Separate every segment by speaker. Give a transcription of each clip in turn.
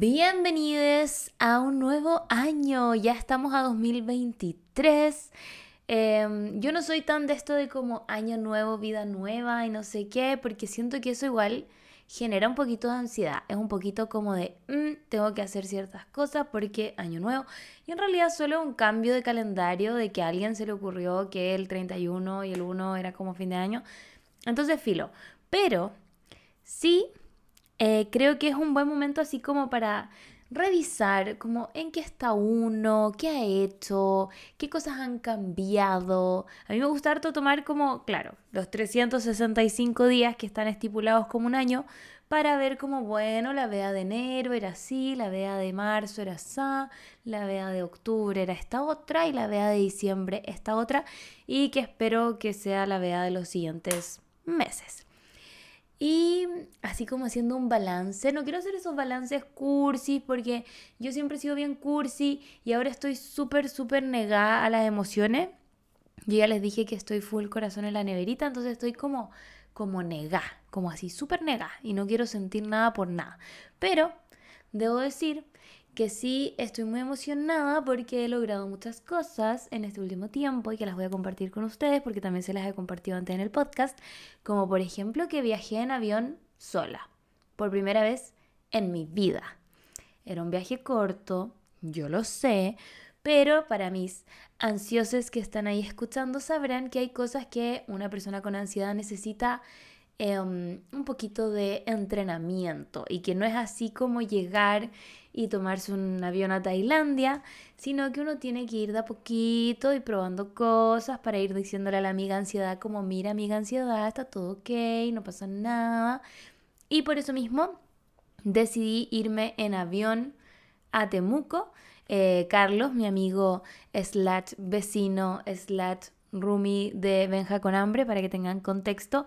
Speaker 1: Bienvenidos a un nuevo año, ya estamos a 2023. Em, yo no soy tan de esto de como año nuevo, vida nueva y no sé qué, porque siento que eso igual genera un poquito de ansiedad. Es un poquito como de, mm, tengo que hacer ciertas cosas porque año nuevo. Y en realidad solo un cambio de calendario de que a alguien se le ocurrió que el 31 y el 1 era como fin de año. Entonces, filo. Pero sí eh, creo que es un buen momento así como para revisar como en qué está uno, qué ha hecho, qué cosas han cambiado. A mí me gusta harto tomar como, claro, los 365 días que están estipulados como un año para ver como, bueno, la vea de enero era así, la vea de marzo era así, la vea de octubre era esta otra y la vea de diciembre esta otra y que espero que sea la vea de los siguientes meses. Y así como haciendo un balance, no quiero hacer esos balances cursis porque yo siempre he sido bien cursi y ahora estoy súper, súper negada a las emociones. Yo ya les dije que estoy full corazón en la neverita, entonces estoy como, como negada, como así súper negada y no quiero sentir nada por nada. Pero debo decir que sí estoy muy emocionada porque he logrado muchas cosas en este último tiempo y que las voy a compartir con ustedes porque también se las he compartido antes en el podcast, como por ejemplo que viajé en avión sola, por primera vez en mi vida. Era un viaje corto, yo lo sé, pero para mis ansiosos que están ahí escuchando sabrán que hay cosas que una persona con ansiedad necesita em, un poquito de entrenamiento y que no es así como llegar y tomarse un avión a Tailandia, sino que uno tiene que ir de a poquito y probando cosas para ir diciéndole a la amiga ansiedad como, mira amiga ansiedad, está todo ok, no pasa nada. Y por eso mismo decidí irme en avión a Temuco. Eh, Carlos, mi amigo slash vecino slash roomie de Benja con hambre, para que tengan contexto,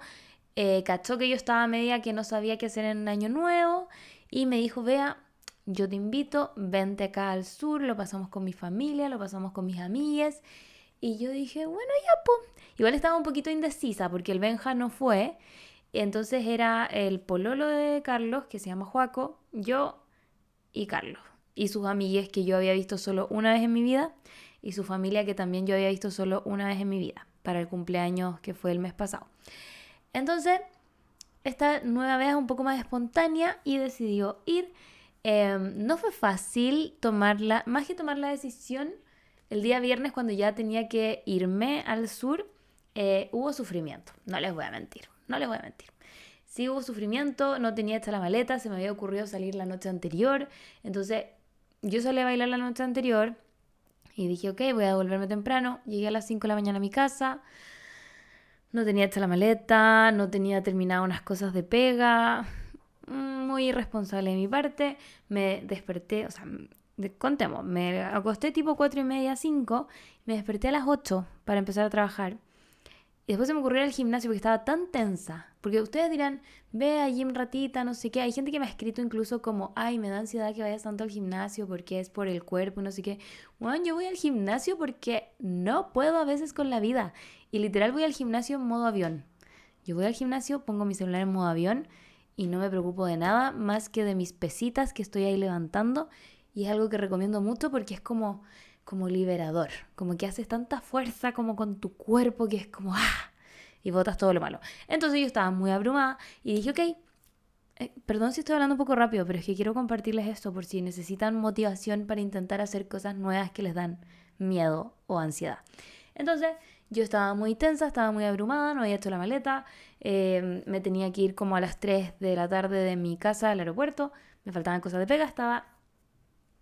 Speaker 1: eh, cachó que yo estaba media que no sabía qué hacer en año nuevo y me dijo, vea, yo te invito, vente acá al sur, lo pasamos con mi familia, lo pasamos con mis amigas. Y yo dije, bueno, ya, pues. Igual estaba un poquito indecisa porque el Benja no fue. Entonces era el pololo de Carlos, que se llama Joaco, yo y Carlos. Y sus amigas que yo había visto solo una vez en mi vida. Y su familia que también yo había visto solo una vez en mi vida. Para el cumpleaños que fue el mes pasado. Entonces, esta nueva vez un poco más espontánea y decidió ir. Em, no fue fácil tomarla, más que tomar la decisión, el día viernes cuando ya tenía que irme al sur, eh, hubo sufrimiento, no les voy a mentir, no les voy a mentir. Sí hubo sufrimiento, no tenía hecha la maleta, se me había ocurrido salir la noche anterior, entonces yo salí a bailar la noche anterior y dije, ok, voy a devolverme temprano, llegué a las 5 de la mañana a mi casa, no tenía hecha la maleta, no tenía terminado unas cosas de pega, muy irresponsable de mi parte. Me desperté, o sea, contemos, me acosté tipo 4 y media, 5, me desperté a las 8 para empezar a trabajar. Y después se me ocurrió ir al gimnasio porque estaba tan tensa. Porque ustedes dirán, ve a gym ratita, no sé qué. Hay gente que me ha escrito incluso como, ay, me da ansiedad que vayas tanto al gimnasio porque es por el cuerpo no sé qué. Bueno, yo voy al gimnasio porque no puedo a veces con la vida. Y literal voy al gimnasio en modo avión. Yo voy al gimnasio, pongo mi celular en modo avión y no me preocupo de nada más que de mis pesitas que estoy ahí levantando y es algo que recomiendo mucho porque es como como liberador, como que haces tanta fuerza como con tu cuerpo que es como ah y botas todo lo malo. Entonces yo estaba muy abrumada y dije, ok, eh, perdón si estoy hablando un poco rápido, pero es que quiero compartirles esto por si necesitan motivación para intentar hacer cosas nuevas que les dan miedo o ansiedad. Entonces yo estaba muy tensa, estaba muy abrumada, no había hecho la maleta, em, me tenía que ir como a las 3 de la tarde de mi casa al aeropuerto, me faltaban cosas de pega, estaba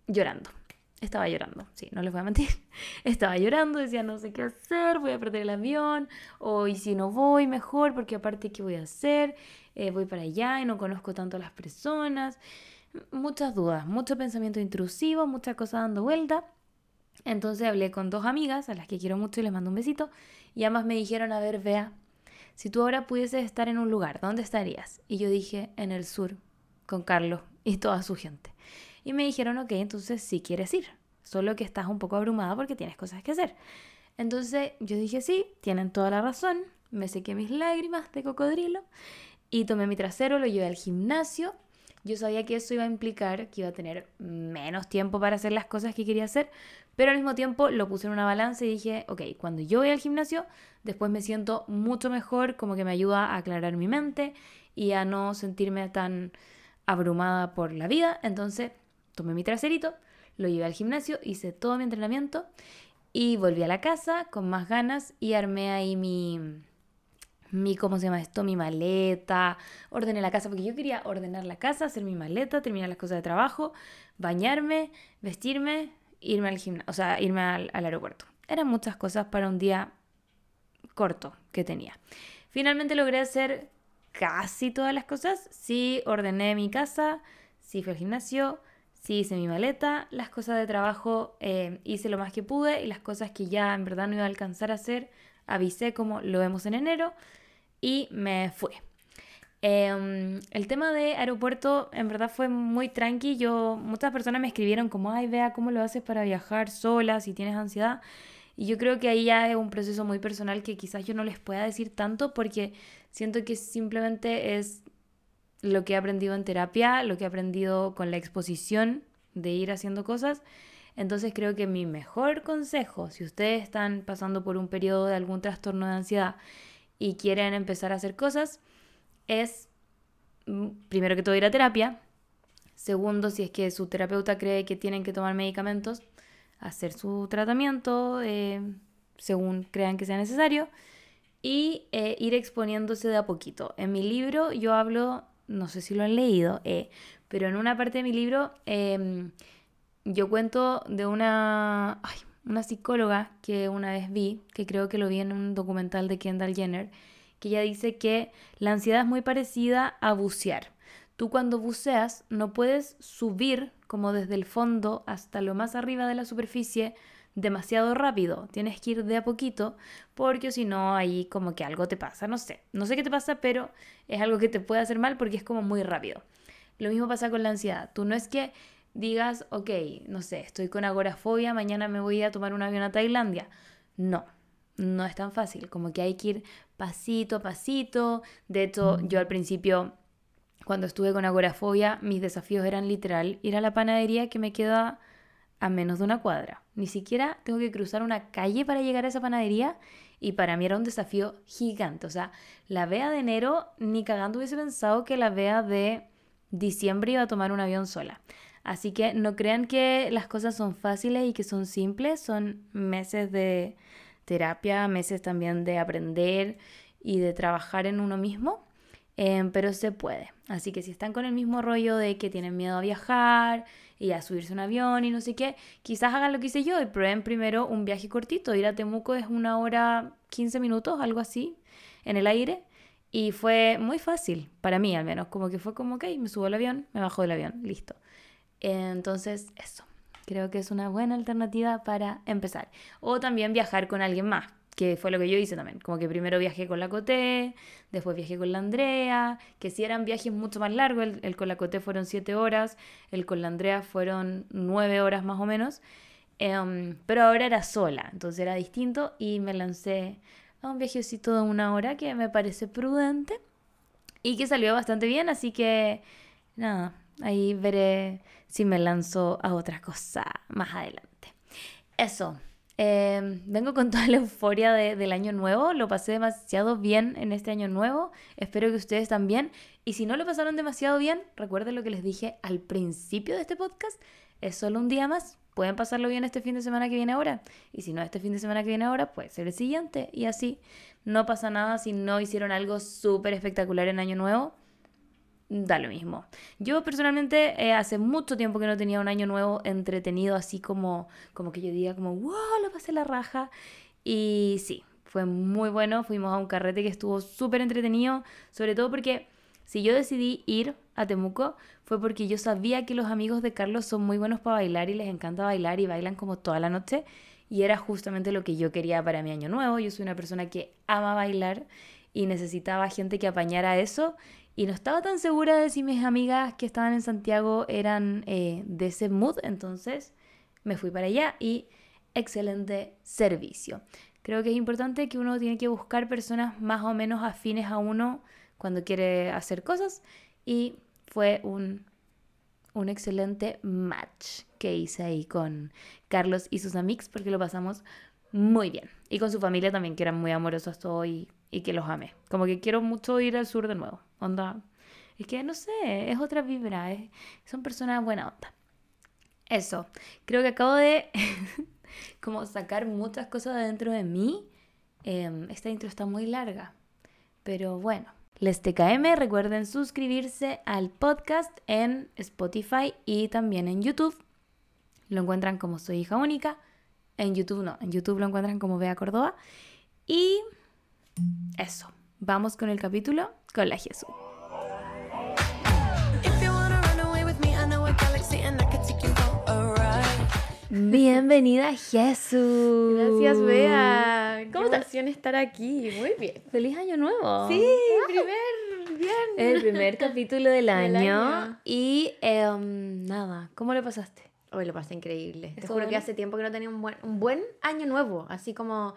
Speaker 1: llorando. Estaba llorando, sí, no les voy a mentir. Estaba llorando, decía no sé qué hacer, voy a perder el avión, o y si no voy, mejor, porque aparte, ¿qué voy a hacer? Eh, voy para allá y no conozco tanto a las personas. Muchas dudas, mucho pensamiento intrusivo, muchas cosas dando vuelta. Entonces hablé con dos amigas, a las que quiero mucho y les mando un besito, y ambas me dijeron, a ver, vea, si tú ahora pudieses estar en un lugar, ¿dónde estarías? Y yo dije, en el sur, con Carlos y toda su gente. Y me dijeron, ok, entonces sí quieres ir, solo que estás un poco abrumada porque tienes cosas que hacer. Entonces yo dije, sí, tienen toda la razón, me sequé mis lágrimas de cocodrilo y tomé mi trasero, lo llevé al gimnasio Yo sabía que eso iba a implicar que iba a tener menos tiempo para hacer las cosas que quería hacer, pero al mismo tiempo lo puse en una balanza y dije, ok, cuando yo voy al gimnasio, después me siento mucho mejor, como que me ayuda a aclarar mi mente y a no sentirme tan abrumada por la vida. Entonces tomé mi traserito, lo llevé al gimnasio, hice todo mi entrenamiento y volví a la casa con más ganas y armé ahí mi, mi, ¿cómo se llama esto? Mi maleta, ordené la casa porque yo quería ordenar la casa, hacer mi maleta, terminar las cosas de trabajo, bañarme, vestirme, irme al gimnasio, irme al, al aeropuerto. Eran muchas cosas para un día corto que tenía. Finalmente logré hacer casi todas las cosas. Sí ordené mi casa, sí fui al gimnasio, sí hice mi maleta, las cosas de trabajo eh, hice lo más que pude y las cosas que ya en verdad no iba a alcanzar a hacer, avisé como lo vemos en enero y me fui. Em, el tema de aeropuerto en verdad fue muy tranqui. Yo, muchas personas me escribieron como, ay, vea cómo lo haces para viajar sola si tienes ansiedad. Y yo creo que ahí ya es un proceso muy personal que quizás yo no les pueda decir tanto porque siento que simplemente es lo que he aprendido en terapia, lo que he aprendido con la exposición de ir haciendo cosas. Entonces creo que mi mejor consejo, si ustedes están pasando por un periodo de algún trastorno de ansiedad y quieren empezar a hacer cosas, es mm, primero que todo ir a terapia. Segundo, si es que su terapeuta cree que tienen que tomar medicamentos, hacer su tratamiento eh, según crean que sea necesario y eh, ir exponiéndose de a poquito. En mi libro yo hablo, no sé si lo han leído, eh, pero en una parte de mi libro em, yo cuento de una, una psicóloga que una vez vi, que creo que lo vi en un documental de Kendall Jenner, que ella dice que la ansiedad es muy parecida a bucear. Tú cuando buceas no puedes subir como desde el fondo hasta lo más arriba de la superficie demasiado rápido, tienes que ir de a poquito porque si no ahí como que algo te pasa, no sé, no sé qué te pasa, pero es algo que te puede hacer mal porque es como muy rápido. Lo mismo pasa con la ansiedad, tú no es que digas, ok, no sé, estoy con agorafobia, mañana me voy a tomar un avión a Tailandia. No, no es tan fácil, como que hay que ir pasito a pasito. De hecho, yo al principio, cuando estuve con agorafobia, mis desafíos eran literal ir a la panadería que me queda a menos de una cuadra. Ni siquiera tengo que cruzar una calle para llegar a esa panadería y para mí era un desafío gigante. O sea, la vea de enero ni cagando hubiese pensado que la vea de diciembre iba a tomar un avión sola. Así que no crean que las cosas son fáciles y que son simples, son meses de terapia, meses también de aprender y de trabajar en uno mismo. Em, pero se puede. Así que si están con el mismo rollo de que tienen miedo a viajar y a subirse un avión y no sé qué, quizás hagan lo que hice yo y prueben primero un viaje cortito. Ir a Temuco es una hora 15 minutos, algo así, en el aire. Y fue muy fácil, para mí al menos, como que fue como, ok, me subo al avión, me bajo del avión, listo. Entonces, eso, creo que es una buena alternativa para empezar. O también viajar con alguien más, que fue lo que yo hice también. Como que primero viajé con la Coté, después viajé con la Andrea, que si eran viajes mucho más largos, el, con la Coté fueron siete horas, el con la Andrea fueron nueve horas más o menos, em, pero ahora era sola, entonces era distinto y me lancé a un viajecito de una hora que me parece prudente y que salió bastante bien, así que nada, ahí veré si me lanzo a otra cosa más adelante. Eso. Em, vengo con toda la euforia del año nuevo, lo pasé demasiado bien en este año nuevo, espero que ustedes también. Y si no lo pasaron demasiado bien, recuerden lo que les dije al principio de este podcast, es solo un día más, pueden pasarlo bien este fin de semana que viene ahora. Y si no este fin de semana que viene ahora, puede ser el siguiente. Y así, no pasa nada si no hicieron algo súper espectacular en año nuevo da lo mismo. Yo personalmente eh, hace mucho tiempo que no tenía un año nuevo entretenido, así como, como que yo diga como, wow, lo pasé la raja. Y sí, fue muy bueno, fuimos a un carrete que estuvo súper entretenido, sobre todo porque si yo decidí ir a Temuco fue porque yo sabía que los amigos de Carlos son muy buenos para bailar y les encanta bailar y bailan como toda la noche. Y era justamente lo que yo quería para mi año nuevo. Yo soy una persona que ama bailar y necesitaba gente que apañara eso y no estaba tan segura de si mis amigas que estaban en Santiago eran eh, de ese mood, entonces me fui para allá y excelente servicio. Creo que es importante que uno tiene que buscar personas más o menos afines a uno cuando quiere hacer cosas y fue un un excelente match que hice ahí con Carlos y sus amigos porque lo pasamos muy bien. Y con su familia también, que eran muy amorosos todos y, y que los amé. Como que quiero mucho ir al sur de nuevo. Onda. Es que no sé, es otra vibra. son personas buena onda. Eso. Creo que acabo de como sacar muchas cosas de dentro de mí. Em, esta intro está muy larga. Pero bueno. Les TKM, recuerden suscribirse al podcast en Spotify y también en YouTube. Lo encuentran como Soy Hija Única. En YouTube no, en YouTube lo encuentran como Bea Córdoba. Y eso, vamos con el capítulo con la Jesús.
Speaker 2: If you wanna run away with me, I know a galaxy and I could take you for a ride.
Speaker 1: Bienvenida Jesús.
Speaker 3: Gracias, Bea.
Speaker 1: ¿Cómo
Speaker 3: ¿Cómo
Speaker 1: estás?
Speaker 3: estar aquí. Muy bien.
Speaker 1: Feliz año nuevo.
Speaker 3: Sí, primer bien.
Speaker 1: El primer capítulo del año.
Speaker 3: año.
Speaker 1: Y em, nada, ¿cómo le pasaste?
Speaker 3: Hoy lo pasé increíble. Te
Speaker 1: ¿Estuvo
Speaker 3: juro que hace tiempo que no tenía un buen, un buen año nuevo. Así como,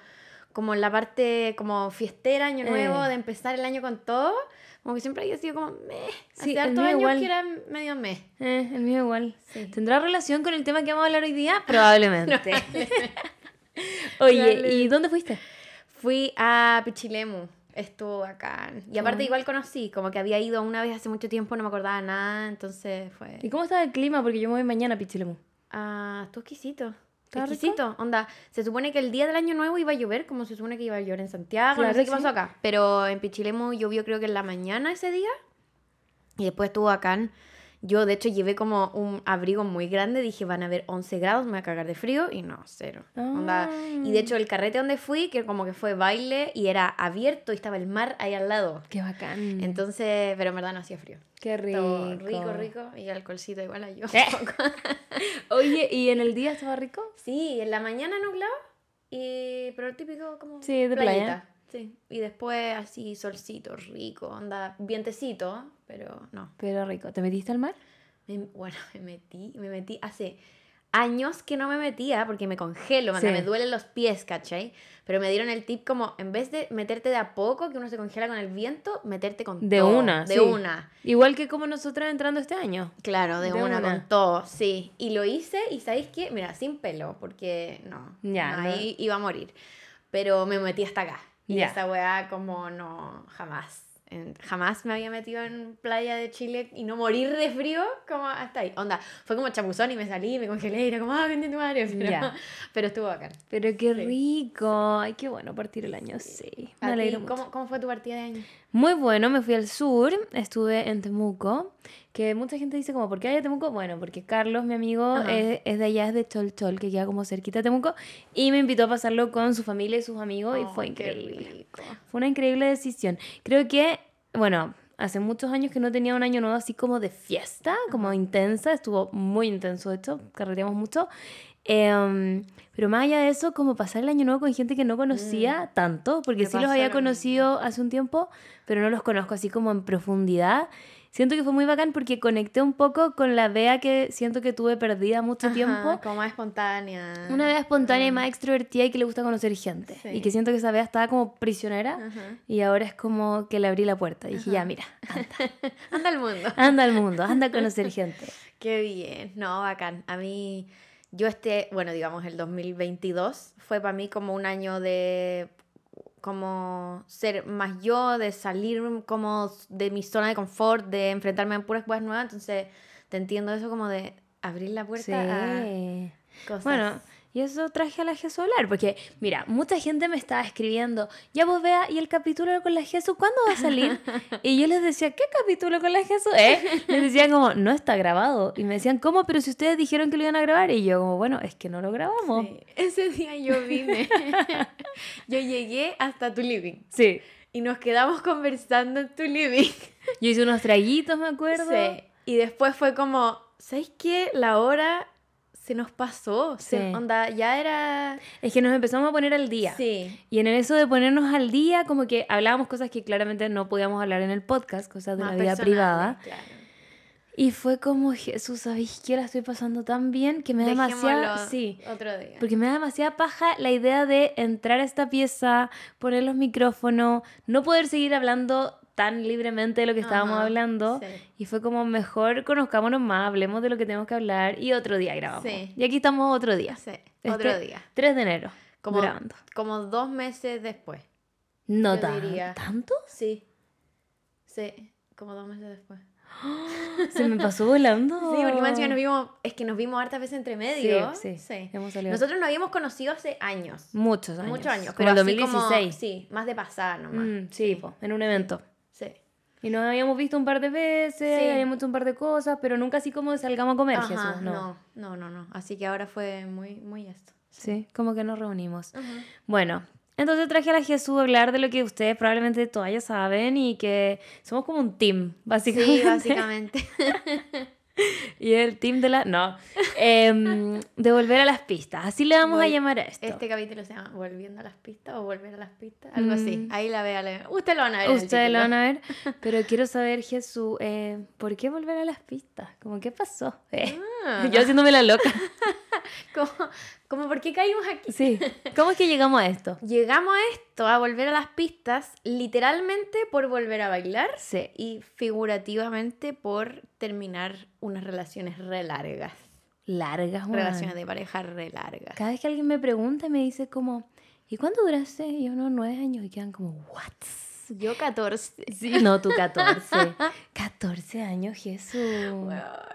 Speaker 3: como en la parte como fiestera, año
Speaker 1: Eh.
Speaker 3: nuevo, de empezar el año con todo. Como que siempre había sido como meh.
Speaker 1: Sí,
Speaker 3: Hace años
Speaker 1: igual.
Speaker 3: que era medio meh.
Speaker 1: Eh, el mío igual.
Speaker 3: Sí.
Speaker 1: ¿Tendrá relación con el tema que vamos a hablar hoy día? Probablemente. Oye,
Speaker 3: Probablemente.
Speaker 1: ¿y dónde fuiste?
Speaker 3: Fui a Pichilemu. Estuvo bacán. Y aparte igual conocí, como que había ido una vez hace mucho tiempo, no me acordaba nada, entonces fue...
Speaker 1: ¿Y cómo está el clima? Porque yo me voy mañana a Pichilemu.
Speaker 3: Ah, estuvo exquisito. Exquisito. Onda, se supone que el día del año nuevo iba a llover, como se supone que iba a llover en Santiago.
Speaker 1: Claro
Speaker 3: no sé qué pasó acá. Pero en Pichilemu llovió creo que en la mañana ese día. Y después estuvo bacán. Yo, de hecho, llevé como un abrigo muy grande. Dije, van a haber 11 grados, me voy a cagar de frío. Y no, cero. Onda, Y de hecho, el carrete donde fui, que como que fue baile y era abierto y estaba el mar ahí al lado.
Speaker 1: Qué bacán.
Speaker 3: Entonces, pero en verdad no hacía frío.
Speaker 1: Qué rico.
Speaker 3: Todo rico, rico. Y alcoholcito igual a yo.
Speaker 1: Eh. Oye, ¿y en el día estaba rico?
Speaker 3: Sí, en la mañana nublado, y, pero el típico como
Speaker 1: Sí, de
Speaker 3: playita.
Speaker 1: playa.
Speaker 3: Sí. Y después así solcito, rico, anda vientecito, pero no.
Speaker 1: Pero rico. ¿Te metiste al mar?
Speaker 3: Me- bueno, me metí, me metí hace años que no me metía porque me congelo,
Speaker 1: Sí.
Speaker 3: me duelen los pies, ¿cachai? Pero me dieron el tip como, en vez de meterte de a poco, que uno se congela con el viento, meterte con
Speaker 1: De
Speaker 3: todo,
Speaker 1: una,
Speaker 3: De
Speaker 1: sí.
Speaker 3: una.
Speaker 1: Igual que como nosotras entrando este año.
Speaker 3: Claro, de,
Speaker 1: De
Speaker 3: una,
Speaker 1: una.
Speaker 3: con todo, sí. Y lo hice y ¿sabéis qué? Mira, sin pelo, porque no,
Speaker 1: Ya,
Speaker 3: no,
Speaker 1: no.
Speaker 3: ahí iba a morir. Pero me metí hasta acá. Y
Speaker 1: Ya.
Speaker 3: esa weá como no, jamás. En- jamás me había metido en playa de Chile y no morir de frío como hasta ahí. Onda, fue como chapuzón y me salí, me congelé y era como, ah, vente tu madre. Pero,
Speaker 1: Ya.
Speaker 3: pero estuvo bacán.
Speaker 1: Pero qué
Speaker 3: Sí.
Speaker 1: rico. Ay, qué bueno partir el año, sí. Me
Speaker 3: ¿A ti,
Speaker 1: alegro mucho.
Speaker 3: ¿cómo, ¿Cómo fue tu partida de año?
Speaker 1: Muy bueno, me fui al sur, estuve en Temuco, que mucha gente dice como, ¿por qué hay a Temuco? Bueno, porque Carlos, mi amigo, es, es de allá, es de Cholchol, que queda como cerquita de Temuco, y me invitó a pasarlo con su familia y sus amigos, y
Speaker 3: Ay,
Speaker 1: fue increíble. Fue una increíble decisión. Creo que, bueno, hace muchos años que no tenía un año nuevo así como de fiesta, como intensa, estuvo muy intenso de hecho, carreteamos mucho. Em, pero más allá de eso, como pasar el año nuevo con gente que no conocía tanto, porque sí los había conocido hace un tiempo, pero no los conozco así como en profundidad. Siento que fue muy bacán porque conecté un poco con la Bea que siento que tuve perdida mucho
Speaker 3: Ajá,
Speaker 1: tiempo.
Speaker 3: Como más espontánea.
Speaker 1: Una Bea espontánea y más extrovertida y que le gusta conocer gente.
Speaker 3: Sí.
Speaker 1: Y que siento que esa Bea estaba como prisionera.
Speaker 3: Ajá.
Speaker 1: Y ahora es como que le abrí la puerta. Dije, ya, mira,
Speaker 3: Anda al mundo.
Speaker 1: anda al mundo, anda a conocer gente.
Speaker 3: Qué bien, no, bacán. A mí, yo este, bueno, digamos, el 2022 fue para mí como un año de como ser más yo, de salir como de mi zona de confort, de enfrentarme a puras cosas nuevas, entonces te entiendo eso como de abrir la puerta
Speaker 1: Sí.
Speaker 3: a cosas.
Speaker 1: Bueno, y eso traje a la Jesús a hablar, porque mira, mucha gente me estaba escribiendo, ya vos vea, ¿y el capítulo con la Jesús cuándo va a salir? y yo les decía, ¿qué capítulo con la Jesús? ¿Eh? Les decían como, no está grabado. Y me decían, ¿cómo? Pero si ustedes dijeron que lo iban a grabar. Y yo como, bueno, es que no lo grabamos.
Speaker 3: Sí, Ese día yo vine, yo llegué hasta tu living
Speaker 1: Sí.
Speaker 3: y nos quedamos conversando en tu living.
Speaker 1: Yo hice unos traguitos, me acuerdo.
Speaker 3: Sí. Y después fue como, ¿sabes qué? La hora se nos pasó. Se- onda, ya era.
Speaker 1: Es que nos empezamos a poner al día.
Speaker 3: Sí.
Speaker 1: Y en eso de ponernos al día, como que hablábamos cosas que claramente no podíamos hablar en el podcast, cosas de
Speaker 3: más
Speaker 1: la vida privada.
Speaker 3: claro.
Speaker 1: Y fue como, Jesús, ¿sabéis qué? La estoy pasando tan bien que me da demasiada... Sí,
Speaker 3: Otro día.
Speaker 1: porque me da demasiada paja la idea de entrar a esta pieza, poner los micrófonos, no poder seguir hablando tan libremente de lo que estábamos
Speaker 3: Ajá,
Speaker 1: hablando.
Speaker 3: sí.
Speaker 1: Y fue como, mejor conozcámonos más, hablemos de lo que tenemos que hablar y otro día grabamos.
Speaker 3: Sí.
Speaker 1: Y aquí estamos otro día.
Speaker 3: Sí,
Speaker 1: Este
Speaker 3: otro día.
Speaker 1: 3 de enero.
Speaker 3: Como,
Speaker 1: grabando.
Speaker 3: como dos meses después.
Speaker 1: No tan-
Speaker 3: diría.
Speaker 1: tanto.
Speaker 3: Sí. Sí, como dos meses después.
Speaker 1: Se me pasó volando.
Speaker 3: Sí, porque más nos vimos, es que nos vimos hartas veces entre medio.
Speaker 1: Sí, sí, hemos salido.
Speaker 3: Nosotros nos habíamos conocido hace años.
Speaker 1: Muchos años.
Speaker 3: Muchos años.
Speaker 1: Como el
Speaker 3: pero así
Speaker 1: 2016.
Speaker 3: sí, más de pasada nomás.
Speaker 1: Mm, sí, en un evento. Y nos habíamos visto un par de veces,
Speaker 3: Sí.
Speaker 1: habíamos hecho un par de cosas, pero nunca así como salgamos a comer,
Speaker 3: Ajá,
Speaker 1: Jesús. No.
Speaker 3: no, no, no, no. Así que ahora fue muy, muy esto.
Speaker 1: Sí, como que nos reunimos. Bueno, entonces traje a la Jesús a hablar de lo que ustedes probablemente todas ya saben y que somos como un team, básicamente.
Speaker 3: Sí, básicamente.
Speaker 1: Y el team de la... No. Em, de volver a las pistas. Así le vamos a llamar a esto.
Speaker 3: Este capítulo se llama Volviendo a las pistas o Volver a las pistas, algo así.
Speaker 1: Mm.
Speaker 3: Ahí la vea. la- Ustedes lo van a ver.
Speaker 1: Ustedes lo van a ver, pero quiero saber, Jesús, eh, ¿por qué volver a las pistas? Como, ¿qué pasó? Eh,
Speaker 3: Ah.
Speaker 1: Yo haciéndome la loca.
Speaker 3: Como, como, ¿por qué caímos aquí?
Speaker 1: Sí. ¿Cómo es que llegamos a esto?
Speaker 3: Llegamos a esto, a volver a las pistas, literalmente por volver a bailar
Speaker 1: Sí.
Speaker 3: y figurativamente por terminar unas relaciones re largas.
Speaker 1: Largas.
Speaker 3: Relaciones de pareja re largas.
Speaker 1: Cada vez que alguien me pregunta, me dice como, ¿y cuánto duraste? Y yo, no, nueve años. Y quedan como, ¿what?
Speaker 3: Yo 14.
Speaker 1: Sí, no, tú 14. 14 años, Jesús.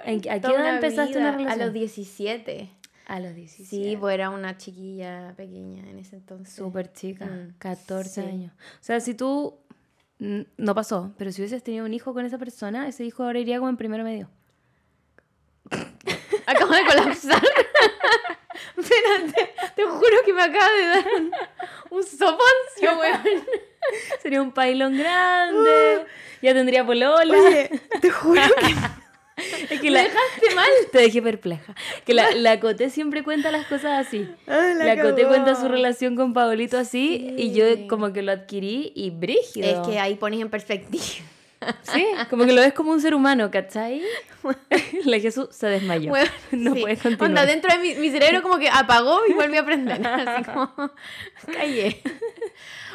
Speaker 1: ¿En qué- ¿A qué edad empezaste
Speaker 3: vida,
Speaker 1: una relación?
Speaker 3: A los 17.
Speaker 1: A los 17.
Speaker 3: Sí, pues era una chiquilla pequeña en ese entonces.
Speaker 1: Súper chica,
Speaker 3: Mm,
Speaker 1: 14
Speaker 3: sí.
Speaker 1: años. O sea, si tú, no pasó, pero si hubieses tenido un hijo con esa persona, ese hijo ahora iría como en primero medio.
Speaker 3: Acabo de colapsar. Espérate, te juro que me acaba de dar un, un soponcio, weón.
Speaker 1: Sería un pailón grande, ya tendría polola.
Speaker 3: te juro que
Speaker 1: es que
Speaker 3: me dejaste mal.
Speaker 1: Te dejé perpleja. Que la, la Coté siempre cuenta las cosas así.
Speaker 3: Ah,
Speaker 1: La, Coté
Speaker 3: cagó.
Speaker 1: cuenta su relación con Paolito así y yo como que lo adquirí y brígido.
Speaker 3: Es que ahí pones en perspectiva.
Speaker 1: Sí, como que lo ves como un ser humano, ¿cachai? La Jesús se desmayó. No
Speaker 3: sí.
Speaker 1: puede continuar.
Speaker 3: Onda, dentro de mi, mi cerebro como que apagó y volví a aprender. Así como, callé.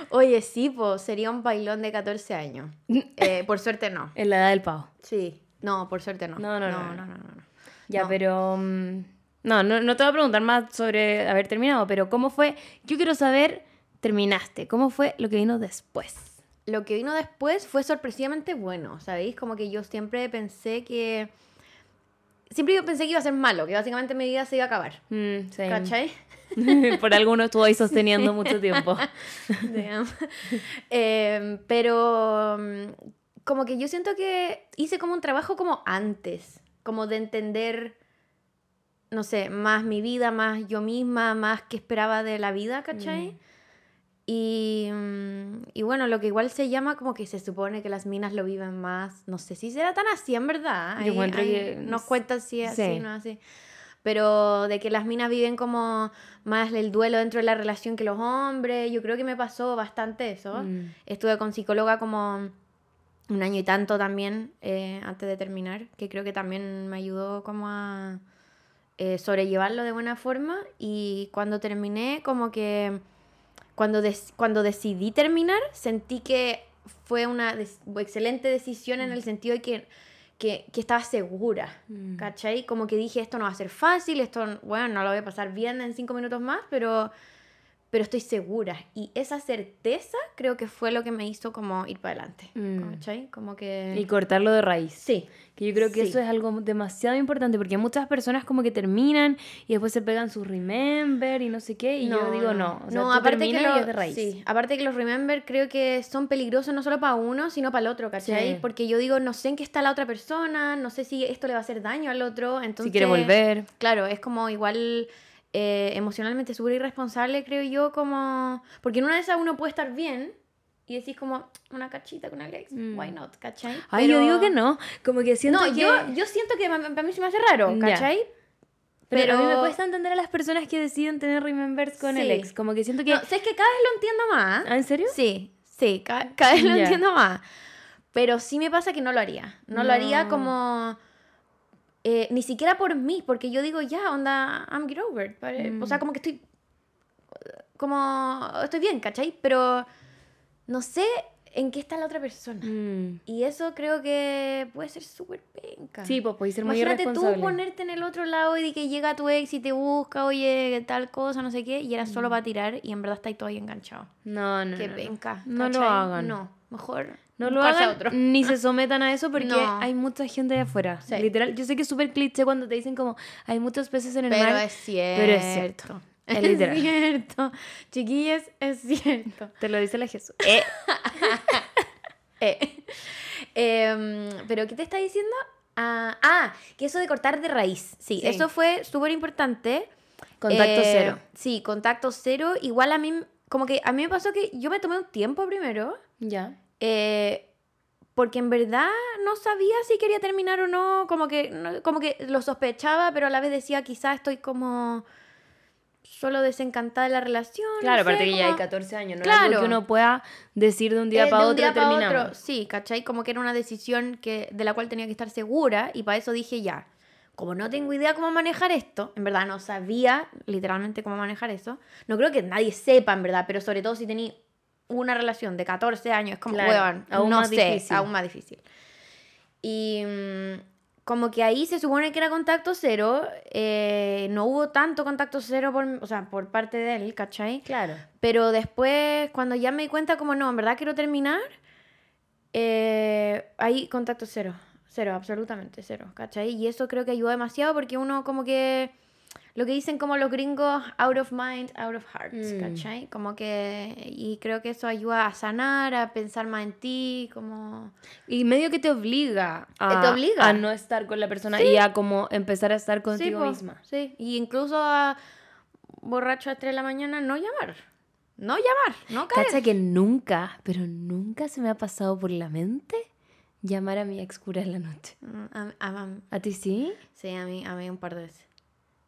Speaker 3: Oye, sí, pues sería un bailón de 14 años. Eh, por suerte no.
Speaker 1: En la edad del pavo.
Speaker 3: Sí. No, por suerte no.
Speaker 1: No, no, no,
Speaker 3: no,
Speaker 1: no.
Speaker 3: no.
Speaker 1: Ya, pero... mm, No, no, no te voy a preguntar más sobre haber terminado, pero ¿cómo fue? Yo quiero saber, terminaste, ¿cómo fue lo que vino después?
Speaker 3: Lo que vino después fue sorpresivamente bueno, ¿sabéis? Como que yo siempre pensé que... Siempre yo pensé que iba a ser malo, que básicamente mi vida se iba a acabar.
Speaker 1: Mm, sí.
Speaker 3: ¿Cachai?
Speaker 1: Por alguno estuvo ahí sosteniendo mucho tiempo.
Speaker 3: Em, pero mm, como que yo siento que hice como un trabajo como antes, como de entender, no sé, más mi vida, más yo misma, más qué esperaba de la vida, ¿cachai?
Speaker 1: Mm.
Speaker 3: Y, mm, y bueno, lo que igual se llama como que se supone que las minas lo viven más, no sé si será tan así en verdad. Ahí- nos cuentan si es así,
Speaker 1: sí.
Speaker 3: no así. Pero de que las minas viven como más el duelo dentro de la relación que los hombres, yo creo que me pasó bastante eso.
Speaker 1: Mm.
Speaker 3: Estuve con psicóloga como un año y tanto también eh, antes de terminar, que creo que también me ayudó como a eh, sobrellevarlo de buena forma. Y cuando terminé, como que cuando, des- cuando decidí terminar, sentí que fue una des- excelente decisión en el sentido de que, que, que estaba segura.
Speaker 1: Mm.
Speaker 3: ¿Cachai? Como que dije, esto no va a ser fácil, esto, bueno, no lo voy a pasar bien en cinco minutos más, pero, pero estoy segura. Y esa certeza creo que fue lo que me hizo como ir para adelante.
Speaker 1: Mm.
Speaker 3: ¿Cachai? Como que...
Speaker 1: Y cortarlo de raíz.
Speaker 3: Sí.
Speaker 1: Que yo creo que
Speaker 3: Sí.
Speaker 1: eso es algo demasiado importante porque muchas personas como que terminan y después se pegan sus remember y no sé qué y yo digo no, o sea, tú terminas y
Speaker 3: lo-
Speaker 1: es de raíz.
Speaker 3: Sí, aparte que los remember creo que son peligrosos no solo para uno, sino para el otro, ¿cachai?
Speaker 1: Sí.
Speaker 3: Porque yo digo, no sé en qué está la otra persona, no sé si esto le va a hacer daño al otro, entonces...
Speaker 1: si quiere volver.
Speaker 3: Claro, es como igual eh, emocionalmente súper irresponsable, creo yo, como... Porque en una de esas uno puede estar bien y decís como una cachita con Alex,
Speaker 1: Mm.
Speaker 3: why not, ¿cachai?
Speaker 1: Ay, yo
Speaker 3: Pero-
Speaker 1: digo que no, como que siento
Speaker 3: No,
Speaker 1: que...
Speaker 3: yo, yo siento que para mí se me hace raro. ¿cachai?
Speaker 1: pero, a mí me
Speaker 3: pero-
Speaker 1: cuesta entender a las personas que deciden tener remembers con el
Speaker 3: Sí.
Speaker 1: ex, como que siento que...
Speaker 3: No, sé que cada vez lo entiendo más.
Speaker 1: ¿Ah, ¿En serio?
Speaker 3: Sí, sí, cada, cada vez lo
Speaker 1: Ya.
Speaker 3: entiendo más. Pero sí me pasa que no lo haría. No, lo haría
Speaker 1: No.
Speaker 3: como... eh, ni siquiera por mí, porque yo digo, ya, onda, I'm get over. it", pare- O sea,
Speaker 1: Mm.
Speaker 3: como que estoy... Como... Estoy bien, ¿cachai? Pero... No sé, en qué está la otra persona.
Speaker 1: Mm.
Speaker 3: Y eso creo que puede ser súper penca.
Speaker 1: Sí, pues podéis ser muy
Speaker 3: Imagínate tú ponerte en el otro lado y de que llega tu ex y te busca, oye, tal cosa, no sé qué, y era
Speaker 1: Mm.
Speaker 3: solo para tirar y en verdad estáis todo ahí enganchado.
Speaker 1: No, no,
Speaker 3: Qué
Speaker 1: no, no.
Speaker 3: penca.
Speaker 1: No lo
Speaker 3: ¿cachai?
Speaker 1: hagan.
Speaker 3: No, mejor
Speaker 1: No lo hagan
Speaker 3: otro.
Speaker 1: ni se sometan a eso porque
Speaker 3: No.
Speaker 1: hay mucha gente allá afuera.
Speaker 3: Sí.
Speaker 1: Literal, yo sé que es súper cliché cuando te dicen como hay muchos peces en el
Speaker 3: Pero
Speaker 1: mar.
Speaker 3: es cierto.
Speaker 1: pero es cierto. Es literal.
Speaker 3: cierto. Chiquillas, es cierto.
Speaker 1: Te lo dice la Jesús. Eh,
Speaker 3: Eh, em, ¿Pero qué te está diciendo? Ah, ah, que eso de cortar de raíz. Sí,
Speaker 1: Sí.
Speaker 3: eso fue súper importante.
Speaker 1: Contacto
Speaker 3: Eh,
Speaker 1: cero.
Speaker 3: Sí, contacto cero. Igual a mí, como que a mí me pasó que yo me tomé un tiempo primero.
Speaker 1: Ya.
Speaker 3: eh, porque en verdad no sabía si quería terminar o no. Como que, no- como que lo sospechaba, pero a la vez decía, quizás estoy como solo desencantada de la relación. no
Speaker 1: Claro,
Speaker 3: sé,
Speaker 1: aparte que ya hay
Speaker 3: como-
Speaker 1: 14 años, no es algo
Speaker 3: Claro.
Speaker 1: que uno pueda decir de un día
Speaker 3: Eh,
Speaker 1: para
Speaker 3: de un
Speaker 1: otro
Speaker 3: día
Speaker 1: terminamos.
Speaker 3: otro, Sí, ¿cachai? Como que era una decisión que, de la cual tenía que estar segura y para eso dije ya. Como no tengo idea cómo manejar esto, en verdad no sabía literalmente cómo manejar eso. No creo que nadie sepa, en verdad, pero sobre todo si tenía una relación de 14 años, es como,
Speaker 1: Claro,
Speaker 3: weón,
Speaker 1: aún
Speaker 3: no
Speaker 1: más
Speaker 3: sé,
Speaker 1: difícil.
Speaker 3: aún más difícil. Y mm, como que ahí se supone que era contacto cero, eh, no hubo tanto contacto cero por, o sea, por parte de él, ¿cachai?
Speaker 1: Claro.
Speaker 3: Pero después, cuando ya me di cuenta como no, en verdad quiero terminar, eh, ahí contacto cero. Cero, absolutamente cero, ¿cachai? Y eso creo que ayudó demasiado porque uno como que... Lo que dicen como los gringos, out of mind, out of heart,
Speaker 1: Mm.
Speaker 3: ¿cachai? Como que... Y creo que eso ayuda a sanar, a pensar más en ti, como...
Speaker 1: Y medio que te obliga a,
Speaker 3: Te obliga.
Speaker 1: a no estar con la persona y a como empezar a estar contigo
Speaker 3: po,
Speaker 1: misma.
Speaker 3: Sí, y incluso a borracho a las 3 de la mañana, no llamar. No llamar, no caer.
Speaker 1: Cacha que nunca, pero nunca se me ha pasado por la mente llamar a mi ex cura en la noche.
Speaker 3: Mm, a- a-
Speaker 1: ¿A ti sí?
Speaker 3: Sí, a mí, a mí un par de veces.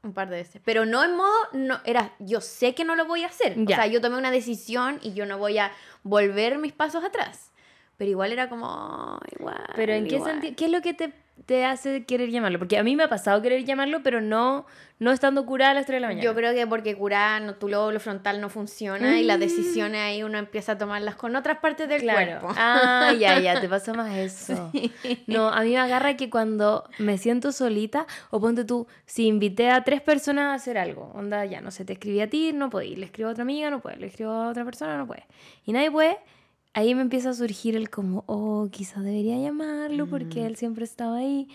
Speaker 3: Un par de veces. Pero no en modo, no, era, yo sé que no lo voy a hacer.
Speaker 1: Ya.
Speaker 3: O sea, yo tomé una decisión y yo no voy a volver mis pasos atrás. Pero igual era como, igual.
Speaker 1: Pero ¿en qué sentido? ¿Qué es lo que te, te hace querer llamarlo? Porque a mí me ha pasado querer llamarlo, pero no, no estando curada a las 3 de la mañana.
Speaker 3: Yo creo que porque curar, no, tu lóbulo frontal no funciona y las decisiones ahí uno empieza a tomarlas con otras partes del
Speaker 1: Mm. Claro.
Speaker 3: cuerpo.
Speaker 1: Ah, ya, ya, te pasa más eso. No, a mí me agarra que cuando me siento solita, o ponte tú, si invité a tres personas a hacer algo, onda, ya, no sé, te escribí a ti, no puedes, le escribo a otra amiga, no puedes, le escribo a otra persona, no puedes. Y nadie puede, ahí me empieza a surgir el como, oh, quizás debería llamarlo porque él siempre estaba ahí.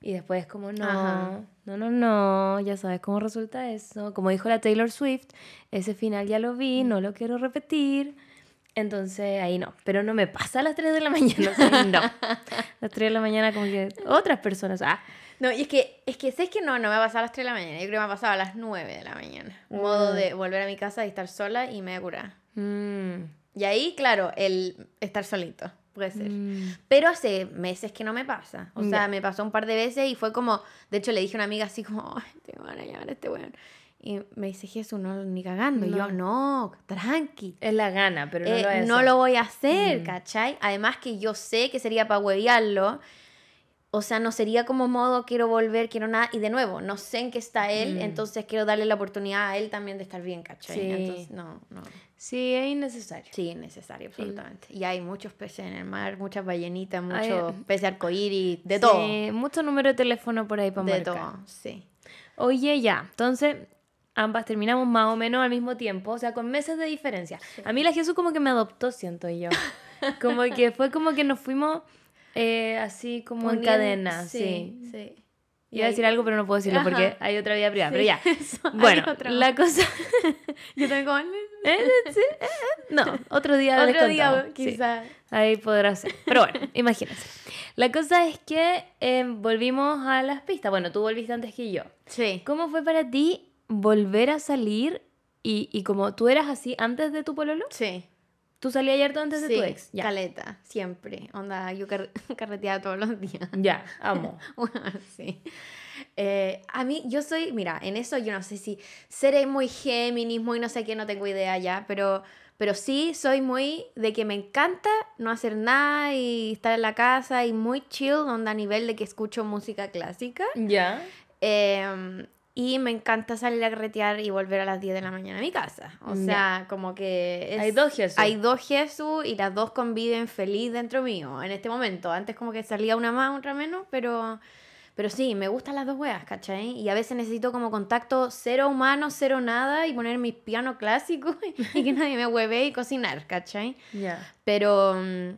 Speaker 1: Y después como, no,
Speaker 3: Ajá.
Speaker 1: no, no, no, ya sabes cómo resulta eso. Como dijo la Taylor Swift, ese final ya lo vi, no lo quiero repetir. Entonces ahí no, pero no me pasa a las 3 de la mañana, o sea, no. A las 3 de la mañana como que otras personas, ah,
Speaker 3: No, y es que, es que sé que no, no me ha pasado a las 3 de la mañana. Yo creo que me ha pasado a las 9 de la mañana. Un modo
Speaker 1: Mm.
Speaker 3: de volver a mi casa y estar sola y me voy a curar.
Speaker 1: mm,
Speaker 3: Y ahí, claro, el estar solito. Puede ser.
Speaker 1: mm,
Speaker 3: Pero hace meses que no me pasa. O sea, me pasó un par de veces y fue como. De hecho, le dije a una amiga así como, ay, te van a llamar a este weón. Y me dice, Jesús, no, ni cagando. Y yo, no, tranqui.
Speaker 1: es la gana, pero no
Speaker 3: Eh,
Speaker 1: lo es.
Speaker 3: no lo voy a hacer,
Speaker 1: Mm.
Speaker 3: ¿cachai? Además que yo sé que sería para huevearlo. O sea, no sería como modo quiero volver, quiero nada. Y de nuevo, no sé en qué está él,
Speaker 1: Mm.
Speaker 3: entonces quiero darle la oportunidad a él también de estar bien, ¿cachai?
Speaker 1: Sí.
Speaker 3: Entonces, no, no.
Speaker 1: Sí, es innecesario.
Speaker 3: Sí, es necesario, absolutamente. Y hay muchos peces en el mar, muchas ballenitas,
Speaker 1: Hay-
Speaker 3: muchos peces arcoíris, de
Speaker 1: Sí,
Speaker 3: todo.
Speaker 1: mucho número de teléfono por ahí para
Speaker 3: De
Speaker 1: marcar.
Speaker 3: todo, sí.
Speaker 1: Oye, ya, entonces ambas terminamos más o menos al mismo tiempo, o sea, con meses de diferencia. A mí la Jesús como que me adoptó, siento yo. Como que fue como que nos fuimos eh, así como en
Speaker 3: Uniendo-
Speaker 1: cadena, sí.
Speaker 3: sí.
Speaker 1: Iba a decir algo, pero no puedo decirlo
Speaker 3: Ajá.
Speaker 1: porque hay otra vida privada,
Speaker 3: Sí,
Speaker 1: pero ya.
Speaker 3: eso,
Speaker 1: Bueno, la cosa...
Speaker 3: Yo como...
Speaker 1: ¿Eh? Eh, eh. No, otro día les
Speaker 3: Otro día,
Speaker 1: sí.
Speaker 3: quizás.
Speaker 1: Ahí podrá ser. Pero bueno, imagínense. La cosa es que eh, volvimos a las pistas. Bueno, tú volviste antes que yo.
Speaker 3: Sí.
Speaker 1: ¿Cómo fue para ti volver a salir y, y como tú eras así antes de tu pololo?
Speaker 3: Sí.
Speaker 1: ¿Tú salías ayer antes de tu ex? Ya.
Speaker 3: caleta, siempre. Onda, yo car- carreteaba todos los días.
Speaker 1: Ya, amo.
Speaker 3: sí. Eh, a mí, yo soy, mira, en eso yo no sé si seré muy Géminis, muy no sé qué, no tengo idea ya, pero, pero sí soy muy de que me encanta no hacer nada y estar en la casa y muy chill, onda a nivel de que escucho música clásica.
Speaker 1: Ya.
Speaker 3: Eh, Y me encanta salir a carretear y volver a las 10 de la mañana a mi casa. O sea, como que... es-
Speaker 1: Hay dos Jesús.
Speaker 3: Hay dos Jesús y las dos conviven feliz dentro mío en este momento. Antes como que salía una más, otra menos, pero... Pero sí, me gustan las dos weas, ¿cachai? Y a veces necesito como contacto cero humano, cero nada y poner mis pianos clásicos y que nadie me hueve y cocinar, ¿cachai?
Speaker 1: Ya.
Speaker 3: Pero, mm,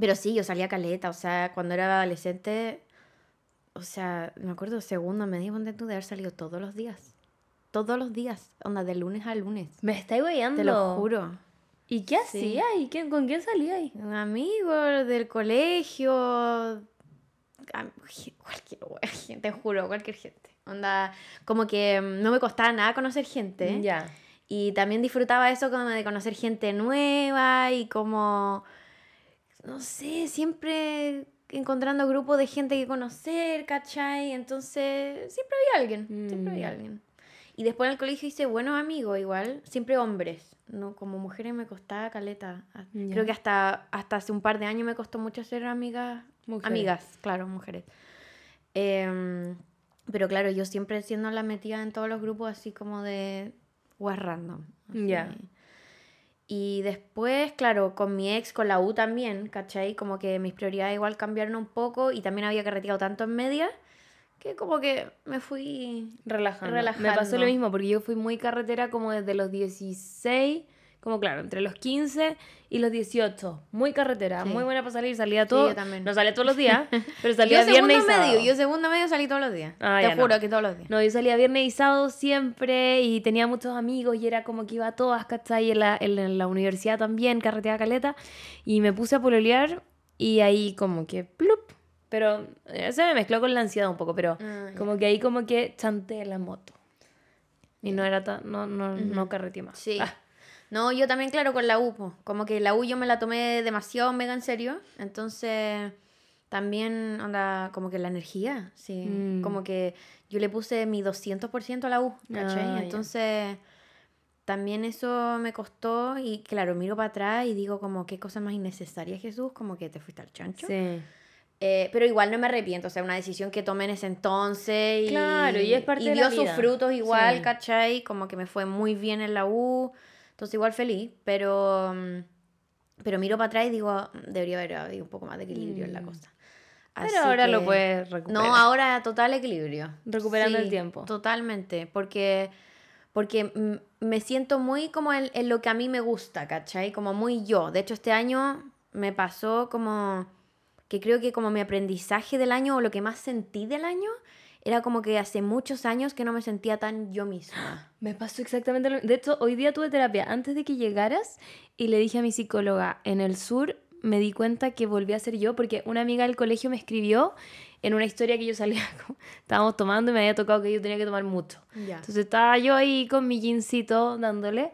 Speaker 3: pero sí, yo salía caleta, o sea, cuando era adolescente, o sea, me acuerdo segundo, medio, ponte tú de haber salido todos los días. Todos los días, onda, de lunes a lunes.
Speaker 1: Me estáis guayando.
Speaker 3: Te lo juro.
Speaker 1: ¿Y qué
Speaker 3: Sí.
Speaker 1: hacía? ¿Y quién, con quién salía ahí?
Speaker 3: Un amigo del colegio, cualquier wea, te juro, cualquier gente. Onda, como que mm, no me costaba nada conocer gente.
Speaker 1: Ya.
Speaker 3: Y también disfrutaba eso como de conocer gente nueva y como, no sé, siempre encontrando grupos de gente que conocer, ¿cachai? Entonces, siempre había alguien, siempre había
Speaker 1: Mm.
Speaker 3: alguien. Y después en el colegio hice buenos amigos igual, siempre hombres, ¿no? Como mujeres me costaba caleta. A-
Speaker 1: Ya.
Speaker 3: Creo que hasta, hasta hace un par de años me costó mucho ser amigas,
Speaker 1: Mujeres.
Speaker 3: amigas, claro, mujeres. Em, pero claro, yo siempre siendo la metida en todos los grupos así como de was random.
Speaker 1: Ya.
Speaker 3: Y después, claro, con mi ex, con la U también, ¿cachai? Como que mis prioridades igual cambiaron un poco y también había carreteado tanto en media que como que me fui...
Speaker 1: Relajando. Me pasó
Speaker 3: Relajando.
Speaker 1: lo mismo porque yo fui muy carretera como desde los 16, como claro, entre los 15 y los 18. Muy carretera,
Speaker 3: Sí.
Speaker 1: muy buena para salir, salía
Speaker 3: Sí,
Speaker 1: todo.
Speaker 3: yo también.
Speaker 1: No salía todos los días, pero salía viernes y sábado.
Speaker 3: medio, yo segundo medio salí todos los días.
Speaker 1: Ah,
Speaker 3: Te
Speaker 1: ya no.
Speaker 3: juro que todos los días.
Speaker 1: No, yo salía viernes y sábado siempre y tenía muchos amigos y era como que iba a todas, ¿cachai? En la, en, la universidad también, carreteaba caleta. Y me puse a pololear y ahí como que plup. Pero eh, se me mezcló con la ansiedad un poco, pero
Speaker 3: Ah,
Speaker 1: como que ahí como que chanté la moto. Y no era tan, no, no, no carreteé más.
Speaker 3: Sí.
Speaker 1: Ah,
Speaker 3: No, yo también, claro, con la U. po. Como que la U yo me la tomé demasiado mega en serio. Entonces, también, onda, como que la energía, sí.
Speaker 1: Mm.
Speaker 3: Como que yo le puse mi 200% a la U, ¿cachai?
Speaker 1: Ah.
Speaker 3: Entonces, también eso me costó. Y claro, miro para atrás y digo, como, qué cosa más innecesaria, Jesús. Como que te fuiste al chancho.
Speaker 1: sí.
Speaker 3: Eh, pero igual no me arrepiento, o sea, una decisión que tomé en ese entonces y,
Speaker 1: Claro, y es parte
Speaker 3: y
Speaker 1: de
Speaker 3: dio
Speaker 1: la
Speaker 3: sus
Speaker 1: vida.
Speaker 3: frutos igual,
Speaker 1: Sí.
Speaker 3: ¿cachai? Como que me fue muy bien en la U, entonces igual feliz, pero, mm, pero miro para atrás y digo, "Mm, debería haber habido un poco más de equilibrio en la
Speaker 1: Mm.
Speaker 3: cosa.
Speaker 1: Pero
Speaker 3: Así
Speaker 1: ahora lo
Speaker 3: que-
Speaker 1: puedes recuperar.
Speaker 3: No, ahora total equilibrio.
Speaker 1: Recuperando el
Speaker 3: Sí,
Speaker 1: tiempo.
Speaker 3: Totalmente, porque, porque mm, me siento muy como en, en lo que a mí me gusta, ¿cachai? Como muy yo. De hecho, este año me pasó como que creo que como mi aprendizaje del año o lo que más sentí del año era como que hace muchos años que no me sentía tan yo misma.
Speaker 1: Me pasó exactamente lo mismo. De hecho, hoy día tuve terapia antes de que llegaras y le dije a mi psicóloga, en el sur me di cuenta que volví a ser yo porque una amiga del colegio me escribió en una historia que yo salía, estábamos tomando y me había tocado que yo tenía que tomar mucho. Entonces estaba yo ahí con mi jeansito dándole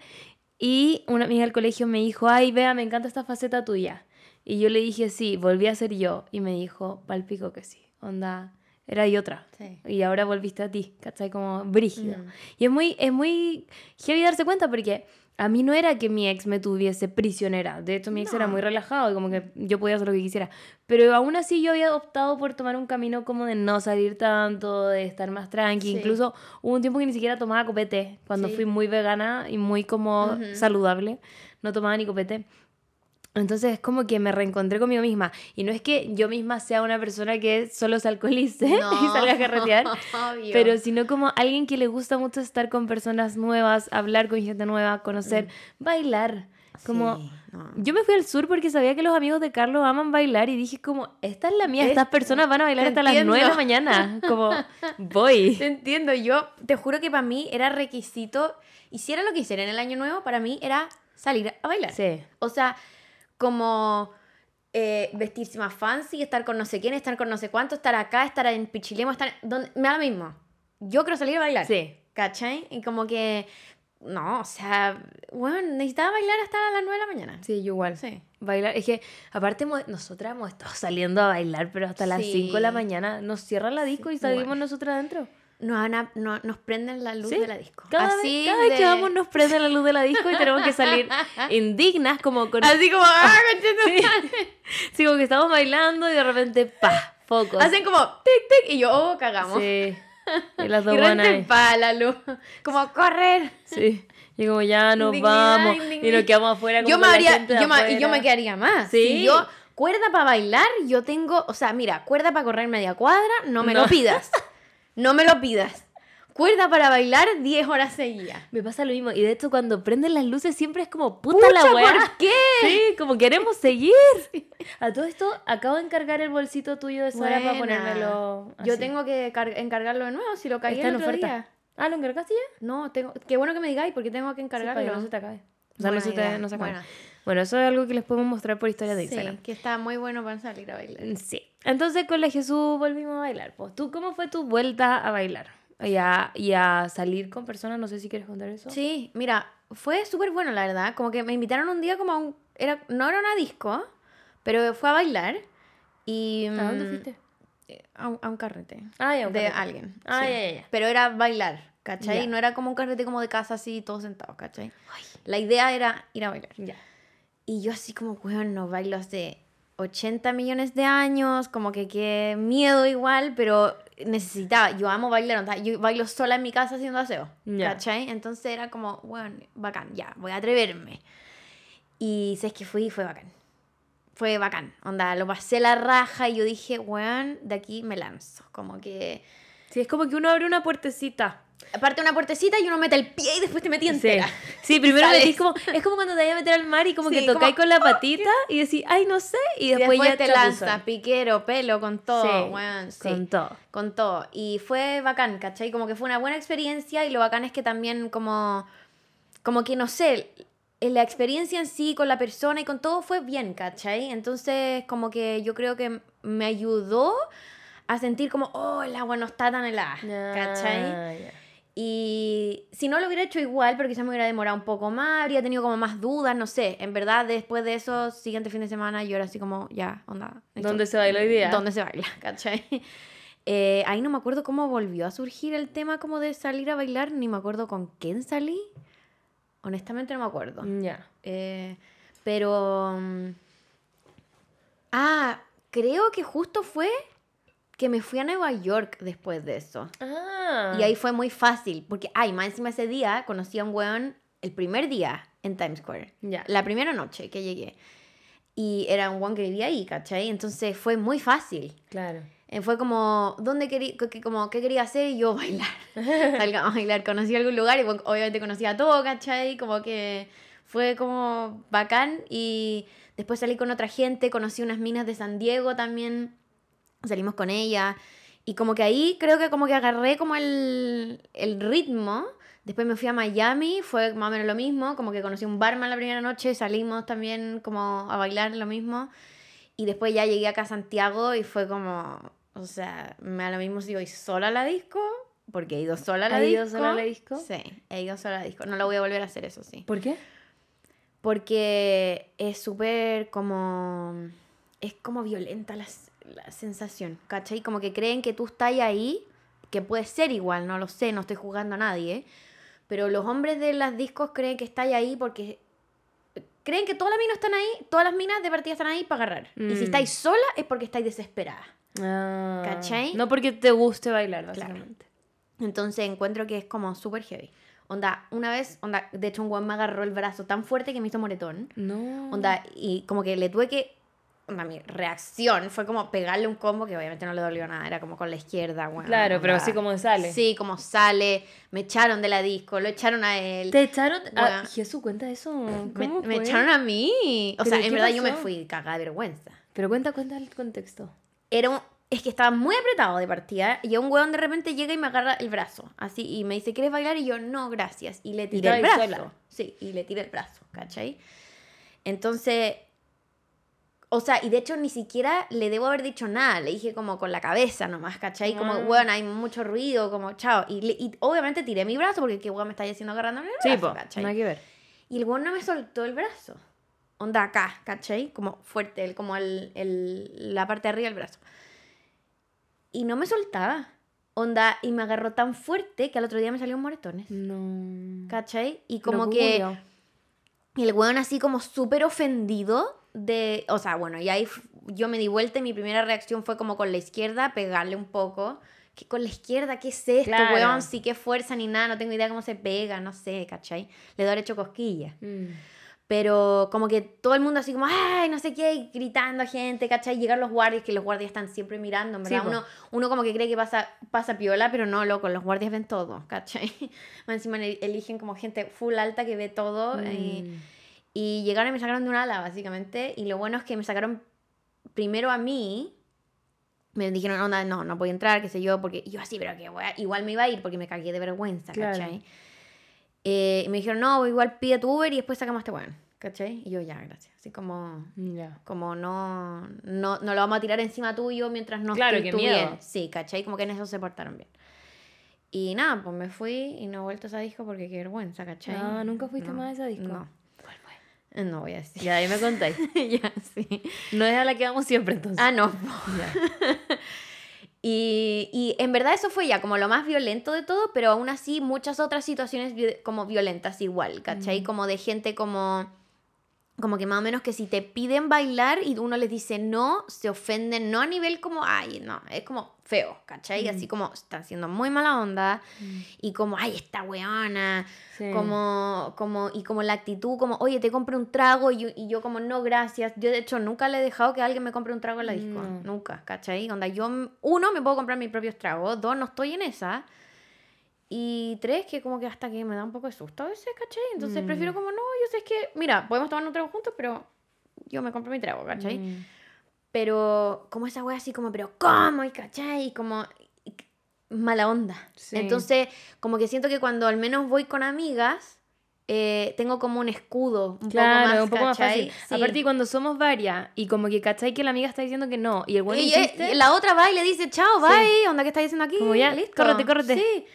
Speaker 1: y una amiga del colegio me dijo, ay, vea, me encanta esta faceta tuya. Y yo le dije, sí, volví a ser yo. Y me dijo, palpico que sí, onda, era y otra.
Speaker 3: Sí.
Speaker 1: Y ahora volviste a ti, ¿cachai? Como brígido.
Speaker 3: Mm.
Speaker 1: Y es muy, es muy heavy darse cuenta porque a mí no era que mi ex me tuviese prisionera. De hecho, mi ex era muy relajado y como que yo podía hacer lo que quisiera. Pero aún así yo había optado por tomar un camino como de no salir tanto, de estar más tranqui.
Speaker 3: Sí.
Speaker 1: Incluso hubo un tiempo que ni siquiera tomaba copete. Cuando
Speaker 3: Sí.
Speaker 1: fui muy vegana y muy como
Speaker 3: Ujú.
Speaker 1: saludable, no tomaba ni copete. Entonces es como que me reencontré conmigo misma. Y no es que yo misma sea una persona que solo se alcoholice y salga a carretear,
Speaker 3: obvio.
Speaker 1: pero sino como alguien que le gusta mucho estar con personas nuevas, hablar con gente nueva, conocer, bailar. Como
Speaker 3: Sí, no.
Speaker 1: yo me fui al sur porque sabía que los amigos de Carlos aman bailar y dije como, esta es la mía, estas
Speaker 3: Es-
Speaker 1: personas van a bailar hasta las 9 de la
Speaker 3: entiendo.
Speaker 1: mañana. Como, voy.
Speaker 3: Te entiendo, yo te juro que para mí era requisito, hiciera lo que hiciera en el año nuevo, para mí era salir a bailar.
Speaker 1: Sí.
Speaker 3: O sea, como eh, vestirse más fancy, estar con no sé quién, estar con no sé cuánto, estar acá, estar en Pichilemo, estar... Donde, me da lo mismo. Yo quiero salir a bailar.
Speaker 1: Sí.
Speaker 3: ¿Cachai? Y como que... No, o sea, bueno, necesitaba bailar hasta las 9 de la mañana.
Speaker 1: Sí, yo igual.
Speaker 3: Sí.
Speaker 1: Bailar, es que aparte nosotras hemos estado saliendo a bailar, pero hasta las
Speaker 3: Sí.
Speaker 1: 5 de la mañana nos cierran la disco y salimos nosotras adentro.
Speaker 3: Nos, van a- no- nos prenden la luz
Speaker 1: Sí.
Speaker 3: de la disco.
Speaker 1: Cada,
Speaker 3: Así
Speaker 1: vez, cada vez que vamos nos prende la luz de la disco y tenemos que salir indignas como con...
Speaker 3: Así como... ¡ah!
Speaker 1: Sí. Sí, como que estamos bailando y de repente, pa, focos.
Speaker 3: Hacen como tic tic y yo, oh, cagamos.
Speaker 1: Sí. Y las dos
Speaker 3: rente
Speaker 1: ahí.
Speaker 3: pa la luz. Como correr.
Speaker 1: Sí. Y como ya nos vamos. Y nos quedamos afuera. Como
Speaker 3: Yo me haría, yo me- y yo me quedaría más.
Speaker 1: Sí.
Speaker 3: Si yo, cuerda para bailar, yo tengo, o sea, mira, cuerda para correr media cuadra, no me
Speaker 1: No.
Speaker 3: lo pidas. No me lo pidas. Cuerda para bailar 10 horas seguidas.
Speaker 1: Me pasa lo mismo. Y de hecho, cuando prenden las luces, siempre es como puta la weá.
Speaker 3: ¿por qué?
Speaker 1: Sí, como queremos seguir. A todo esto, acabo de encargar el bolsito tuyo de Sara para ponérmelo.
Speaker 3: Yo tengo que car- encargarlo de nuevo, si lo caí
Speaker 1: Está
Speaker 3: el
Speaker 1: en
Speaker 3: otro
Speaker 1: oferta.
Speaker 3: día.
Speaker 1: Ah, ¿lo encargaste ya?
Speaker 3: No, tengo, qué bueno que me digáis porque tengo que
Speaker 1: Sí, para
Speaker 3: encargarlo.
Speaker 1: que no se te acabe. O sea, no se, te, no se acabe. Bueno, eso es algo que les podemos mostrar por historia de
Speaker 3: Sí,
Speaker 1: Instagram.
Speaker 3: que está muy bueno para salir a bailar.
Speaker 1: Sí. Entonces con la Jesús volvimos a bailar. Pues, ¿tú cómo fue tu vuelta a bailar? Y a, y a salir con personas, no sé si quieres contar eso.
Speaker 3: Sí, mira, fue súper bueno, la verdad. Como que me invitaron un día como a un... Era, no era una disco, pero fue a bailar. Y,
Speaker 1: ¿A dónde
Speaker 3: mm,
Speaker 1: fuiste?
Speaker 3: eh, A un, a un carrete.
Speaker 1: Ah, ya, un
Speaker 3: de
Speaker 1: carrete.
Speaker 3: alguien.
Speaker 1: Ah,
Speaker 3: sí.
Speaker 1: ya, ya.
Speaker 3: Pero era bailar, ¿cachai?
Speaker 1: Ya.
Speaker 3: No era como un carrete como de casa así, todos sentados, ¿cachai? La idea era ir a bailar.
Speaker 1: Ya.
Speaker 3: Y yo así como, weón, no bailo hace 80 millones de años, como que qué miedo igual, pero necesitaba, yo amo bailar, o sea, yo bailo sola en mi casa haciendo aseo,
Speaker 1: Ya.
Speaker 3: ¿cachai? Entonces era como, weón, bacán, ya, voy a atreverme. Y sabes que fui y fue bacán. Fue bacán, onda, lo pasé la raja y yo dije, weón, de aquí me lanzo, como que...
Speaker 1: Sí, es como que uno abre una puertecita.
Speaker 3: Aparte una puertecita y uno mete el pie y después te metí
Speaker 1: Sí.
Speaker 3: entera.
Speaker 1: Sí, primero
Speaker 3: Sales.
Speaker 1: metís como. Es como cuando te vayas a meter al mar y como
Speaker 3: Sí,
Speaker 1: que tocáis con la patita y decís, ay, no sé. Y
Speaker 3: Y
Speaker 1: después,
Speaker 3: después,
Speaker 1: ya
Speaker 3: te
Speaker 1: chapuzón.
Speaker 3: lanza piquero, pelo, con todo,
Speaker 1: Sí,
Speaker 3: sí.
Speaker 1: Con todo.
Speaker 3: con todo. Y fue bacán, ¿cachai? Como que fue una buena experiencia y lo bacán es que también como, como que no sé, la experiencia en sí con la persona y con todo fue bien, ¿cachai? Entonces como que yo creo que me ayudó a sentir como, oh, el agua no está tan helada, ¿cachai?
Speaker 1: Ah, ya.
Speaker 3: Y si no lo hubiera hecho igual, pero quizás me hubiera demorado un poco más, habría tenido como más dudas, no sé. En verdad, después de eso, siguiente fin de semana, yo era así como, ya, onda.
Speaker 1: ¿Dónde se baila hoy día?
Speaker 3: ¿Dónde se baila? ¿Cachai? Eh, ahí no me acuerdo cómo volvió a surgir el tema como de salir a bailar, ni me acuerdo con quién salí. Honestamente no me acuerdo.
Speaker 1: Ya.
Speaker 3: Eh, pero... mm, Ah, creo que justo fue que me fui a Nueva York después de eso.
Speaker 1: Ah.
Speaker 3: Y ahí fue muy fácil, porque, ay, más encima ese día conocí a un weón el primer día en Times Square.
Speaker 1: Ya.
Speaker 3: La primera noche que llegué. Y era un weón que vivía ahí, ¿cachai? Entonces fue muy fácil.
Speaker 1: Claro.
Speaker 3: Eh, Fue como, ¿dónde quería, que- como, qué quería hacer? Y yo bailar. Salgamos a bailar. Conocí algún lugar y obviamente conocía todo, ¿cachai? Como que fue como bacán. Y después salí con otra gente, conocí unas minas de San Diego también. Salimos con ella. Y como que ahí creo que como que agarré como el, el ritmo. Después me fui a Miami, fue más o menos lo mismo. Como que conocí un barman la primera noche, salimos también como a bailar lo mismo. Y después ya llegué acá a Santiago y fue como, o sea, me da lo mismo si voy sola a la disco, porque he ido sola a la
Speaker 1: ¿Has
Speaker 3: disco.
Speaker 1: ido sola a la disco?
Speaker 3: Sí, he ido sola a la disco. No lo voy a volver a hacer, eso sí.
Speaker 1: ¿Por qué?
Speaker 3: Porque es súper como, es como violenta la, la sensación, ¿cachai? Como que creen que tú estás ahí, que puede ser igual, no lo sé, no estoy jugando a nadie, pero los hombres de las discos creen que estáis ahí porque creen que todas las minas están ahí, todas las minas de partida están ahí para agarrar. Y
Speaker 1: Mm.
Speaker 3: si estáis sola es porque estáis desesperada.
Speaker 1: Ah.
Speaker 3: ¿Cachai?
Speaker 1: No porque te guste bailar,
Speaker 3: Claro.
Speaker 1: básicamente.
Speaker 3: Entonces encuentro que es como súper heavy. Onda, una vez, onda, de hecho un weón me agarró el brazo tan fuerte que me hizo moretón.
Speaker 1: No.
Speaker 3: Onda, y como que le tuve que. Mi reacción fue como pegarle un combo que obviamente no le dolió nada, era como con la izquierda, weón.
Speaker 1: Claro, pero así como sale.
Speaker 3: Sí, como sale, me echaron de la disco, lo echaron a él.
Speaker 1: ¿Te echaron?
Speaker 3: Bueno.
Speaker 1: Jesús, cuenta eso.
Speaker 3: me,
Speaker 1: ¿Cómo
Speaker 3: me echaron a mí. O
Speaker 1: ¿Pero
Speaker 3: sea, en verdad yo me
Speaker 1: pasó?
Speaker 3: fui cagada de vergüenza.
Speaker 1: Pero cuenta, cuenta el contexto.
Speaker 3: Era un- es que estaba muy apretado de partida y un weón de repente llega y me agarra el brazo, así, y me dice, ¿quieres bailar? Y yo, no, gracias. Y le tiré el
Speaker 1: estabas
Speaker 3: brazo.
Speaker 1: sola.
Speaker 3: Sí, y le tiré el brazo, ¿cachai? Entonces, o sea, y de hecho ni siquiera le debo haber dicho nada, le dije como con la cabeza nomás, ¿cachai? Como,
Speaker 1: Ah.
Speaker 3: weón, hay mucho ruido, como, chao. Y, le- y obviamente tiré mi brazo porque qué weón me está haciendo agarrando el brazo,
Speaker 1: Sí, po,
Speaker 3: ¿cachai?
Speaker 1: nada que ver.
Speaker 3: Y el weón no me soltó el brazo. Onda acá, ¿cachai? Como fuerte, el, como el, el- la parte de arriba del brazo. Y no me soltaba. Onda, y me agarró tan fuerte que al otro día me salieron moretones.
Speaker 1: No.
Speaker 3: ¿Cachai? Y como
Speaker 1: ¿cómo
Speaker 3: que
Speaker 1: murió?
Speaker 3: El weón así como súper ofendido de... O sea, bueno, y ahí yo me di vuelta y mi primera reacción fue como con la izquierda, pegarle un poco. que con la izquierda, ¿qué es esto,
Speaker 1: Claro.
Speaker 3: weón? Sí, qué fuerza ni nada, no tengo idea cómo se pega, no sé, ¿cachai? Le doy hecho cosquillas.
Speaker 1: Mm.
Speaker 3: Pero como que todo el mundo así como, ay, no sé qué, y gritando a gente, ¿cachai? Llegar los guardias, que los guardias están siempre mirando,
Speaker 1: Sí,
Speaker 3: ¿verdad? uno, uno como que cree que pasa, pasa piola, pero no, loco, los guardias ven todo, ¿cachai? Más encima el- eligen como gente full alta que ve todo. Y,
Speaker 1: Mm.
Speaker 3: y llegaron y me sacaron de un ala, básicamente. Y lo bueno es que me sacaron primero a mí. Me dijeron, onda, no, no voy a entrar, qué sé yo, porque y yo así, pero que igual me iba a ir porque me cagué de vergüenza,
Speaker 1: Claro.
Speaker 3: ¿cachai? Eh, y me dijeron, no, igual pide tu Uber y después sacamos a este weón, ¿cachai? Y yo, ya, gracias. Así como,
Speaker 1: Ya.
Speaker 3: como no, no, no lo vamos a tirar encima tuyo mientras no
Speaker 1: Claro,
Speaker 3: estés tú
Speaker 1: miedo.
Speaker 3: bien. Sí, ¿cachai? Como que en eso se portaron bien. Y nada, pues me fui y no he vuelto a esa disco porque qué vergüenza, ¿cachai?
Speaker 1: Ah, ¿nunca fuiste
Speaker 3: No,
Speaker 1: más a esa disco?
Speaker 3: No.
Speaker 1: ¿Cuál fue?
Speaker 3: Eh, No voy a decir.
Speaker 1: Ya, ahí me contáis.
Speaker 3: ya, sí.
Speaker 1: No es a la que vamos siempre, entonces.
Speaker 3: Ah, no. Y, y en verdad eso fue ya como lo más violento de todo, pero aún así muchas otras situaciones como violentas igual, ¿cachai?
Speaker 1: Mm.
Speaker 3: Como de gente como... Como que más o menos que si te piden bailar y uno les dice no, se ofenden, no a nivel como, ay, no, es como feo, ¿cachai?
Speaker 1: Mm.
Speaker 3: Así como están siendo muy mala onda y como, ay, esta weona,
Speaker 1: Sí.
Speaker 3: como, como, y como la actitud, como, oye, te compro un trago, y yo, y yo como, no, gracias. Yo, de hecho, nunca le he dejado que alguien me compre un trago en la disco. Nunca, ¿cachai? Onda, yo, uno, me puedo comprar mis propios tragos. Dos, no estoy en esa. Y tres, que como que hasta que me da un poco de susto a veces, ¿cachai? Entonces
Speaker 1: Mm.
Speaker 3: prefiero como, no, yo sé que, mira, podemos tomar un trago juntos, pero yo me compro mi trago, ¿cachai?
Speaker 1: Mm.
Speaker 3: Pero como esa wea así como, pero ¿cómo? Y ¿cachai? Y como y- mala onda.
Speaker 1: Sí.
Speaker 3: Entonces, como que siento que cuando al menos voy con amigas, eh, tengo como un escudo un
Speaker 1: Claro,
Speaker 3: poco más,
Speaker 1: un poco más fácil.
Speaker 3: Sí.
Speaker 1: Aparte, cuando somos varias y como que cachai que la amiga está diciendo que no y el bueno
Speaker 3: y,
Speaker 1: insiste,
Speaker 3: y la otra va y le dice, chao, bye, onda, ¿qué estás diciendo aquí?
Speaker 1: Como ya, córrete, córrete.
Speaker 3: Sí.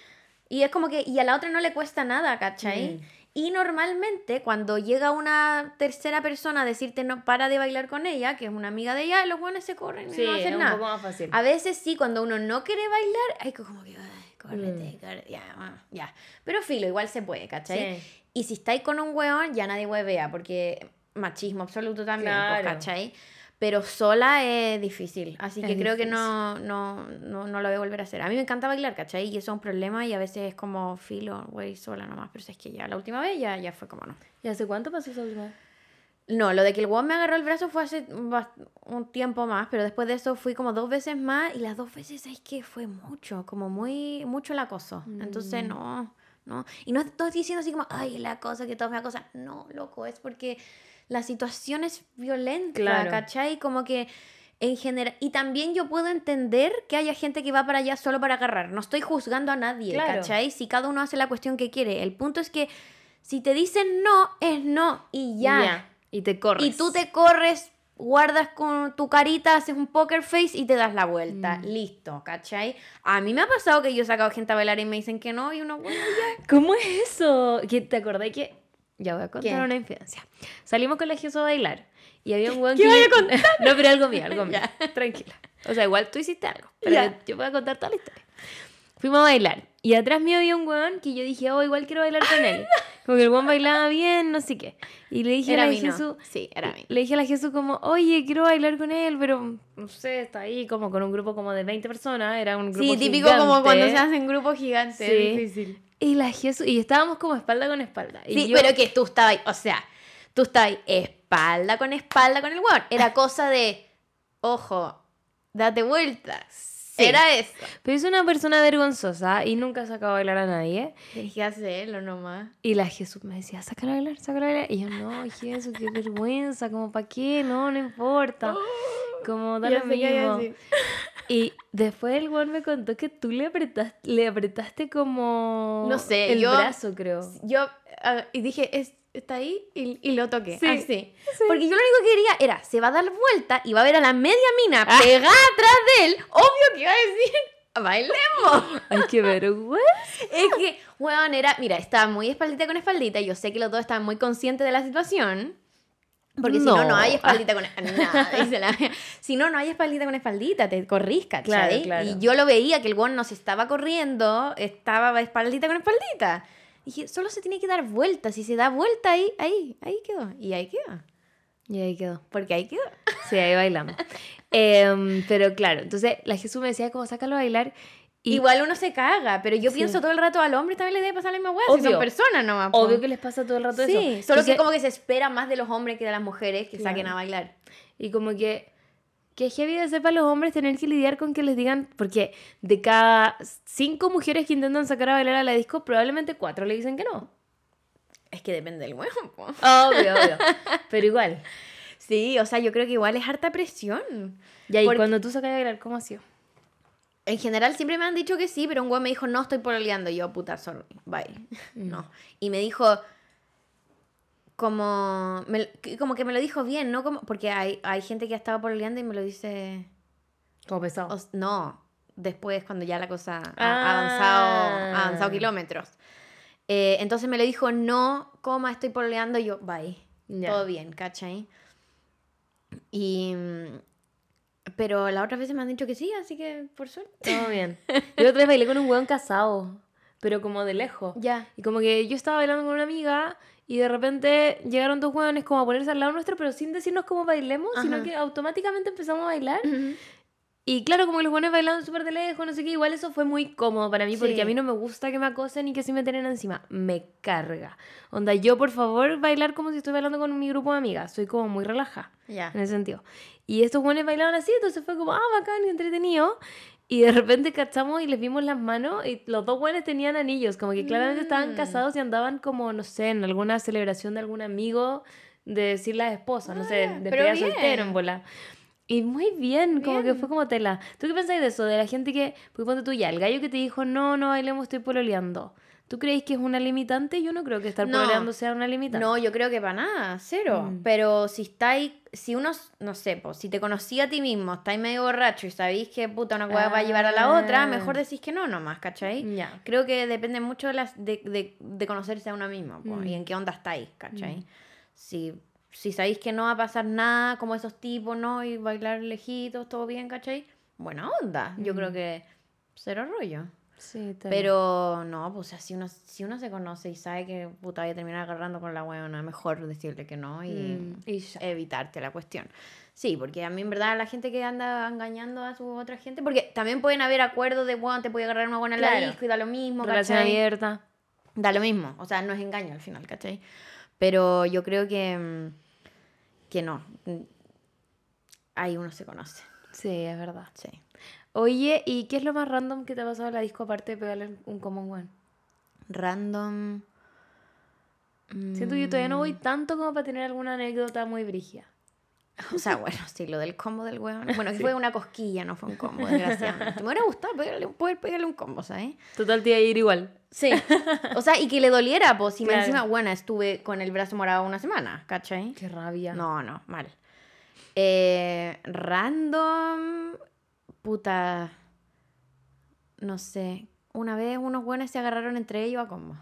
Speaker 3: Y es como que, y a la otra no le cuesta nada, ¿cachai?
Speaker 1: Mm.
Speaker 3: Y normalmente cuando llega una tercera persona a decirte no para de bailar con ella, que es una amiga de ella, los buenos se corren y
Speaker 1: sí,
Speaker 3: no
Speaker 1: es
Speaker 3: hacen
Speaker 1: un
Speaker 3: nada.
Speaker 1: poco más fácil.
Speaker 3: A veces sí, cuando uno no quiere bailar, hay como que, ay, córrete,
Speaker 1: Mm.
Speaker 3: córrete, ya, ah, ya. Pero filo, igual se puede, ¿cachai?
Speaker 1: Sí.
Speaker 3: Y si estáis con un weón, ya nadie huevea, porque machismo absoluto también, pues,
Speaker 1: Claro.
Speaker 3: ¿cachai? Pero sola es difícil, así que
Speaker 1: Es
Speaker 3: creo que
Speaker 1: difícil.
Speaker 3: no, no, no, no lo voy a volver a hacer. A mí me encanta bailar, ¿cachai? Y eso es un problema y a veces es como filo, güey, sola nomás, pero es que ya la última vez ya, ya fue como no.
Speaker 1: ¿Y hace cuánto pasó esa última vez?
Speaker 3: No, lo de que el weón me agarró el brazo fue hace un tiempo más, pero después de eso fui como dos veces más y las dos veces, ¿sabes qué? Fue mucho, como muy, mucho el acoso. Entonces,
Speaker 1: Mm.
Speaker 3: no, no. Y no estoy diciendo así como, ay, el acoso, que todo me acosa. No, loco, es porque la situación es violenta,
Speaker 1: Claro.
Speaker 3: ¿cachai? Como que en general, y también yo puedo entender que haya gente que va para allá solo para agarrar. No estoy juzgando a nadie,
Speaker 1: Claro.
Speaker 3: ¿cachai? Si cada uno hace la cuestión que quiere. El punto es que si te dicen no, es no y ya.
Speaker 1: Y te corres.
Speaker 3: Y tú te corres, guardas con tu carita, haces un poker face y te das la vuelta.
Speaker 1: Mm.
Speaker 3: Listo, ¿cachai? A mí me ha pasado que yo he sacado gente a bailar y me dicen que no y uno, bueno, ya.
Speaker 1: ¿Cómo es eso? ¿Que ¿Te acordás que.? Ya voy a contar
Speaker 3: ¿Qué?
Speaker 1: una infidencia. Salimos con la Jesús a bailar. Y había un weón
Speaker 3: ¿Qué
Speaker 1: que.
Speaker 3: vaya a contar?
Speaker 1: No, pero algo mío, algo mío. Tranquila. O sea, igual tú hiciste algo. Pero
Speaker 3: Ya.
Speaker 1: yo voy a contar toda la historia. Fuimos a bailar. Y atrás mío había un weón que yo dije, oh, igual quiero bailar con él. Como que el weón bailaba bien, no sé qué. Y le dije
Speaker 3: Era
Speaker 1: a la. Jesús.
Speaker 3: Sí, era mí.
Speaker 1: Le dije a la Jesús como, oye, quiero bailar con él, pero no sé, está ahí como con un grupo como de 20 personas, era un grupo
Speaker 3: Sí, típico como cuando se hacen grupos gigantes.
Speaker 1: Sí.
Speaker 3: es difícil.
Speaker 1: Y la Jesús, y estábamos como espalda con espalda. Y
Speaker 3: Sí,
Speaker 1: yo-
Speaker 3: pero que tú estabas, o sea, tú estabas espalda con espalda con el weón. Era cosa de, ojo, date vuelta. Era eso.
Speaker 1: Pero es una persona vergonzosa y nunca sacaba a bailar a nadie.
Speaker 3: Que hacerlo nomás.
Speaker 1: Y la Jesús me decía, sácala a bailar, sácala a bailar. Y yo, no, Jesús, qué vergüenza, como, ¿para qué? No, no importa. Como, da lo mismo. Y después el weón me contó que tú le apretaste, le apretaste como...
Speaker 3: No sé,
Speaker 1: el
Speaker 3: yo-
Speaker 1: brazo, creo.
Speaker 3: Yo ah, y dije, "Es- está ahí y, y lo toqué.
Speaker 1: Sí,
Speaker 3: así. Porque yo lo único que quería era, se va a dar vuelta y va a ver a la media mina
Speaker 1: Ah.
Speaker 3: pegada atrás de él. Obvio que iba a decir, bailemos.
Speaker 1: Ay, qué vergüenza.
Speaker 3: es que, weón, era, mira, estaba muy espaldita con espaldita. y Yo sé que los dos estaban muy conscientes de la situación. Porque si no, no hay espaldita con nada, dice la mía. Si no, no hay espaldita con espaldita, te corrís.
Speaker 1: Claro, claro.
Speaker 3: Y yo lo veía que el weón no se estaba corriendo, estaba espaldita con espaldita. Dije, solo se tiene que dar vuelta. Si se da vuelta ahí, ahí, ahí quedó. Y ahí quedó.
Speaker 1: Y ahí quedó.
Speaker 3: Porque ahí quedó.
Speaker 1: Sí, ahí bailamos. Em, pero claro, entonces la Jesús me decía como sácalo a bailar Y-
Speaker 3: Igual uno se caga, pero yo
Speaker 1: Sí.
Speaker 3: pienso todo el rato al hombre también le debe pasar la misma hueá. Si son personas nomás.
Speaker 1: Obvio que les pasa todo el rato
Speaker 3: Sí,
Speaker 1: eso.
Speaker 3: solo
Speaker 1: Entonces-
Speaker 3: que como que se espera más de los hombres que de las mujeres que
Speaker 1: Claro.
Speaker 3: saquen a bailar.
Speaker 1: Y como que, que es heavy de ser para los hombres tener que lidiar con que les digan, porque de cada cinco mujeres que intentan sacar a bailar a la disco, probablemente cuatro le dicen que no.
Speaker 3: Es que depende del huevo.
Speaker 1: Obvio, obvio. Pero igual.
Speaker 3: Sí, o sea, yo creo que igual es harta presión.
Speaker 1: Y
Speaker 3: Porque-
Speaker 1: cuando tú sacas a bailar, ¿cómo ha sido?
Speaker 3: En general siempre me han dicho que sí, pero un güey me dijo, no estoy pololeando. Y yo, puta, sorry, bye. No. Y me dijo, como, me- como que me lo dijo bien, ¿no? Como, porque hay, hay gente que ha estado pololeando y me lo dice,
Speaker 1: Como pesado.
Speaker 3: o- no, después cuando ya la cosa ha
Speaker 1: Ah.
Speaker 3: avanzado, ha avanzado kilómetros. Eh, entonces me lo dijo, no, coma, estoy pololeando. Y yo, bye, todo bien, ¿cachai? Y... mm, Pero la otra vez me han dicho que sí, así que por suerte.
Speaker 1: Todo bien. Yo otra vez bailé con un weón casado, pero como de lejos.
Speaker 3: Ya.
Speaker 1: Y como que yo estaba bailando con una amiga y de repente llegaron dos hueones como a ponerse al lado nuestro, pero sin decirnos cómo bailemos, sino que automáticamente empezamos a bailar. Y claro, como los buenos bailaban súper de lejos, no sé qué, igual eso fue muy cómodo para mí porque a mí no me gusta que me acosen y que se me tienen encima. Me carga. Onda, yo por favor bailar como si estoy bailando con mi grupo de amigas. Soy como muy relajada
Speaker 3: Ya.
Speaker 1: en ese sentido. Y estos buenos bailaban así, entonces fue como, ah, bacán y entretenido. Y de repente cachamos y les vimos las manos y los dos buenos tenían anillos, como que claramente estaban
Speaker 3: Mm.
Speaker 1: casados y andaban como, no sé, en alguna celebración de algún amigo de decir las esposas, no sé,
Speaker 3: Ah,
Speaker 1: de
Speaker 3: pero
Speaker 1: pega
Speaker 3: bien.
Speaker 1: soltero en bola. Y muy bien, como que
Speaker 3: Bien.
Speaker 1: fue como tela. ¿Tú qué pensáis de eso? De la gente que, porque ponte tú ya, el gallo que te dijo, no, no bailemos, estoy pololeando. ¿Tú creéis que es una limitante? Yo no creo que estar
Speaker 3: No.
Speaker 1: sea una limitante.
Speaker 3: No, yo creo que para nada, cero.
Speaker 1: Mm.
Speaker 3: Pero si estáis, si uno, no sé, pues, si te conocí a ti mismo, estáis medio borracho y sabéis que puta una hueá va a llevar a la otra,
Speaker 1: Ah.
Speaker 3: mejor decís que no nomás, ¿cachai?
Speaker 1: Ya.
Speaker 3: Creo que depende mucho de, las, de, de, de conocerse a uno mismo po,
Speaker 1: Mm.
Speaker 3: y en qué onda estáis, ¿cachai? Si, si sabéis que no va a pasar nada como esos tipos, ¿no? Y bailar lejitos, todo bien, ¿cachai? Buena onda. Yo creo
Speaker 1: Mm.
Speaker 3: que cero rollo.
Speaker 1: Sí, tela.
Speaker 3: Pero no, pues o sea, si uno, si uno se conoce y sabe que puta voy a terminar agarrando con la huevona, mejor decirle que no y
Speaker 1: Mm, y
Speaker 3: evitarte la cuestión. Sí, porque a mí en verdad la gente que anda engañando a su otra gente, porque también pueden haber acuerdos de, bueno, te puede agarrar una buena en la
Speaker 1: Claro.
Speaker 3: disco y da lo mismo,
Speaker 1: Relación
Speaker 3: ¿cachai?
Speaker 1: abierta.
Speaker 3: Da lo mismo, o sea, no es engaño al final, ¿cachai? Pero yo creo que, mm, que no. Mm, Ahí uno se conoce,
Speaker 1: Sí, es verdad.
Speaker 3: sí.
Speaker 1: Oye, ¿y qué es lo más random que te ha pasado en la disco aparte de pegarle un common one?
Speaker 3: Random.
Speaker 1: Siento que yo todavía no voy tanto como para tener alguna anécdota muy brígida.
Speaker 3: O sea, bueno, sí, lo del combo del hueón. Bueno, que fue una cosquilla, no fue un combo, desgraciadamente. Me hubiera gustado pegarle, poder pegarle un combo, ¿sabes?
Speaker 1: Total, te iba a ir igual.
Speaker 3: Sí. O sea, y que le doliera, pues, si me
Speaker 1: Claro.
Speaker 3: encima, bueno, estuve con el brazo morado una semana, ¿cachai?
Speaker 1: Qué rabia.
Speaker 3: No, no, mal. Eh, random. Puta. No sé. Una vez unos buenos se agarraron entre ellos a combo.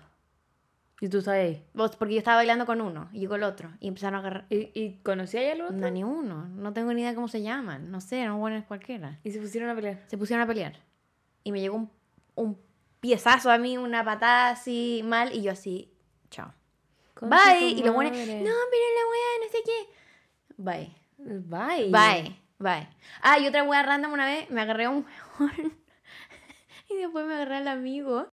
Speaker 1: ¿Y tú sabes?
Speaker 3: Vos, porque yo estaba bailando con uno y yo con el otro. Y empezaron a agarrar.
Speaker 1: ¿Y, y conocías a algo?
Speaker 3: No, ni uno. No tengo ni idea cómo se llaman. No sé, eran buenos cualquiera.
Speaker 1: Y se pusieron a pelear.
Speaker 3: Se pusieron a pelear. Y me llegó un, un piezazo a mí, una patada así mal. Y yo así, chao. Bye. Y los buenos, no, pero la weá, no sé qué. Bye.
Speaker 1: Bye.
Speaker 3: Bye. Bye. Ah, y otra weá random una vez, me agarré a un weón. Y después me agarré al amigo.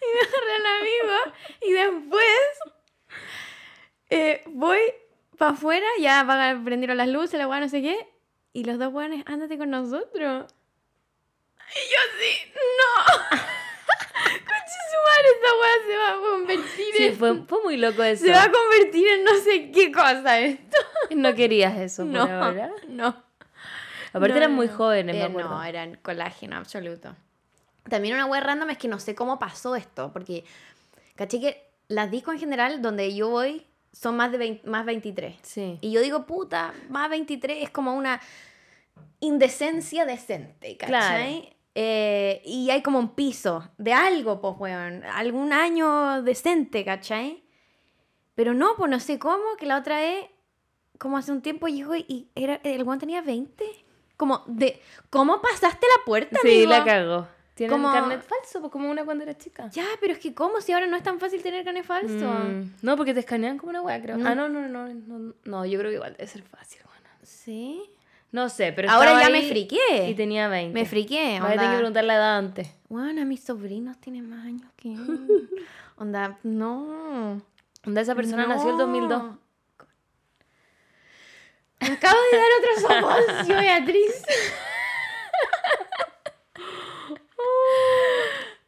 Speaker 3: Y me agarré al amigo. Y después eh, voy para afuera, ya prendieron las luces, la weá, no sé qué. Y los dos weones, ándate con nosotros. Y yo así, no. Conche su madre, esta weá se va a convertir
Speaker 1: Sí,
Speaker 3: en.
Speaker 1: fue, fue muy loco eso.
Speaker 3: Se va a convertir en no sé qué cosa esto.
Speaker 1: No querías eso por
Speaker 3: No,
Speaker 1: ahora.
Speaker 3: no.
Speaker 1: Aparte
Speaker 3: No,
Speaker 1: eran muy jóvenes, me
Speaker 3: Eh,
Speaker 1: acuerdo.
Speaker 3: No, eran colágeno absoluto. También una wea random es que no sé cómo pasó esto, porque caché que las discos en general donde yo voy son más de 20 más 23.
Speaker 1: Sí.
Speaker 3: Y yo digo, puta, más 23 es como una indecencia decente, ¿cachai? Eh, y hay como un piso de algo, pues, weón. Algún año decente, ¿cachai? Pero no, pues no sé cómo, que la otra vez, como hace un tiempo llegó y era, el weón tenía 20. Como de, ¿cómo pasaste la puerta,
Speaker 1: Sí,
Speaker 3: amigo?
Speaker 1: la cagó. Tiene
Speaker 3: Como-
Speaker 1: carnet falso, pues como una cuando era chica.
Speaker 3: Ya, pero es que ¿cómo? Si ahora no es tan fácil tener carne falso.
Speaker 1: Mm, no, porque te escanean como una wea, creo.
Speaker 3: No.
Speaker 1: Ah, no, no, no, no, no, yo creo que igual debe ser fácil, bueno.
Speaker 3: ¿Sí?
Speaker 1: No sé, pero
Speaker 3: Ahora ya me friqué.
Speaker 1: Y tenía 20.
Speaker 3: Me friqué.
Speaker 1: Voy a tener que preguntar la edad antes.
Speaker 3: Bueno, mis sobrinos tienen más años que. Onda, no.
Speaker 1: Onda esa persona nació el 2002.
Speaker 3: Me acabo de dar otro soponcio, Beatriz.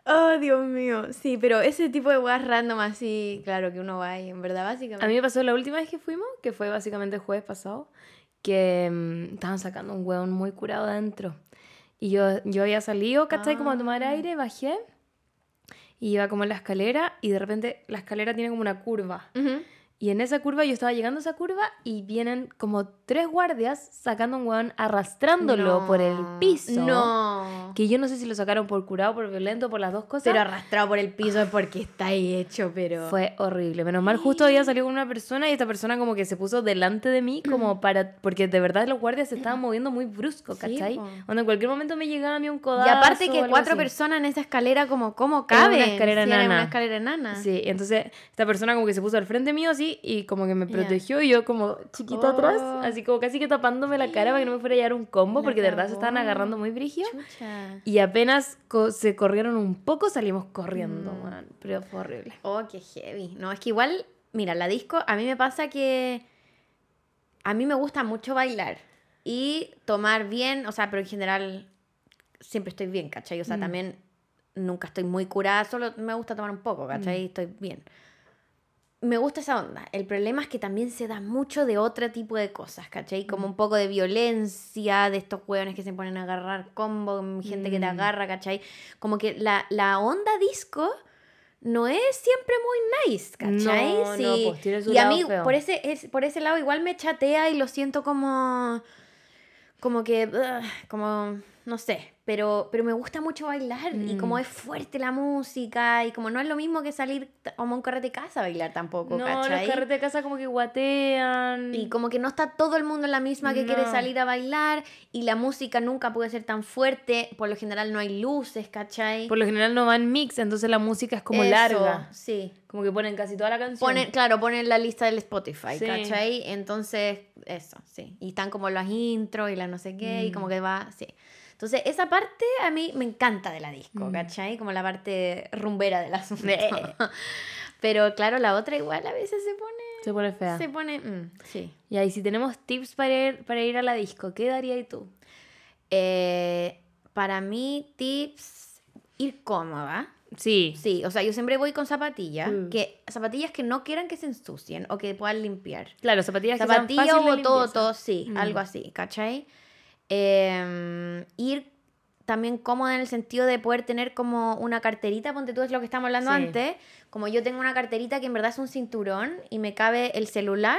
Speaker 3: Oh, Dios mío. Sí, pero ese tipo de weas random así, claro que uno va y en verdad, básicamente.
Speaker 1: A mí me pasó la última vez que fuimos, que fue básicamente el jueves pasado, que mm, estaban sacando un hueón muy curado adentro. Y yo, yo había salido, ¿cachai? Como a tomar
Speaker 3: Ah.
Speaker 1: aire, bajé. Y iba como en la escalera y de repente la escalera tiene como una curva.
Speaker 3: Ujú.
Speaker 1: Y en esa curva, yo estaba llegando a esa curva y vienen como tres guardias sacando a un hueón, arrastrándolo por el
Speaker 3: No,
Speaker 1: piso.
Speaker 3: No.
Speaker 1: Que yo no sé si lo sacaron por curado, por violento, por las dos cosas.
Speaker 3: Pero arrastrado por el piso es porque está ahí hecho, pero.
Speaker 1: Fue horrible. Menos mal, justo había salido con una persona y esta persona como que se puso delante de mí como para... Porque de verdad los guardias se estaban moviendo muy brusco,
Speaker 3: Sí,
Speaker 1: ¿cachai?
Speaker 3: po.
Speaker 1: Onda, en cualquier momento me llegaba a mí un
Speaker 3: Y
Speaker 1: codazo
Speaker 3: aparte
Speaker 1: o
Speaker 3: que cuatro
Speaker 1: así.
Speaker 3: personas en esa escalera, como, ¿cómo
Speaker 1: una
Speaker 3: caben?
Speaker 1: escalera
Speaker 3: Sí, era
Speaker 1: enana.
Speaker 3: una escalera enana.
Speaker 1: Sí, entonces esta persona como que se puso al frente mío así y como que me protegió y yo como chiquita atrás,
Speaker 3: Oh.
Speaker 1: así como casi que tapándome la cara para que no me fuera a llevar un combo
Speaker 3: La
Speaker 1: porque de verdad se estaban agarrando muy brigio.
Speaker 3: Chucha.
Speaker 1: Y apenas co- se corrieron un poco salimos corriendo,
Speaker 3: Mm.
Speaker 1: weón. pero fue horrible.
Speaker 3: Oh, qué heavy. No, es que igual, mira, la disco, a mí me pasa que a mí me gusta mucho bailar y tomar bien, o sea, pero en general siempre estoy bien, ¿cachai? O sea,
Speaker 1: Mm.
Speaker 3: también nunca estoy muy curada, solo me gusta tomar un poco, ¿cachai?
Speaker 1: Mm.
Speaker 3: Estoy bien. Me gusta esa onda. El problema es que también se da mucho de otro tipo de cosas, ¿cachai? Como un poco de violencia, de estos hueones que se ponen a agarrar combo, gente que te
Speaker 1: Mm.
Speaker 3: agarra, ¿cachai? Como que la, la onda disco no es siempre muy nice, ¿cachai?
Speaker 1: No, no, pues, tiene su
Speaker 3: y a mí
Speaker 1: feo.
Speaker 3: por ese, es, por ese lado igual me chatea y lo siento como... Como que... ugh, como... No sé. Pero, pero me gusta mucho bailar y como
Speaker 1: Mm.
Speaker 3: es fuerte la música y como no es lo mismo que salir como un carrete de casa a bailar tampoco,
Speaker 1: No,
Speaker 3: ¿cachai?
Speaker 1: los carretes de casa como que guatean.
Speaker 3: Y como que no está todo el mundo en la misma que quiere salir a bailar y la música nunca puede ser tan fuerte, por lo general no hay luces, ¿cachai?
Speaker 1: Por lo general no van mix, entonces la música es como
Speaker 3: Eso,
Speaker 1: larga.
Speaker 3: Sí.
Speaker 1: Como que ponen casi toda la canción.
Speaker 3: Ponen, claro, ponen la lista del Spotify,
Speaker 1: Sí.
Speaker 3: ¿cachai? Entonces, eso, sí. Y están como las intros y las no sé qué, y como
Speaker 1: Mm.
Speaker 3: que va, sí. Entonces, esa parte a mí me encanta de la disco,
Speaker 1: Mm.
Speaker 3: ¿cachai? Como la parte rumbera del asunto.
Speaker 1: Eh.
Speaker 3: Pero claro, la otra igual a veces se pone...
Speaker 1: Se pone fea.
Speaker 3: Se pone... mm, sí.
Speaker 1: Y ahí, si tenemos tips para ir, para ir a la disco, ¿qué darías tú?
Speaker 3: Eh, para mí, tips, ir cómoda.
Speaker 1: Sí.
Speaker 3: Sí, o sea, yo siempre voy con zapatillas,
Speaker 1: Mm.
Speaker 3: que zapatillas que no quieran que se ensucien o que puedan limpiar.
Speaker 1: Claro, zapatillas que sean fáciles
Speaker 3: o todo, sí,
Speaker 1: Mm.
Speaker 3: algo así, ¿cachai? Em, ir también cómoda en el sentido de poder tener como una carterita, ponte tú, es lo que estamos hablando
Speaker 1: Sí.
Speaker 3: antes, como yo tengo una carterita que en verdad es un cinturón y me cabe el celular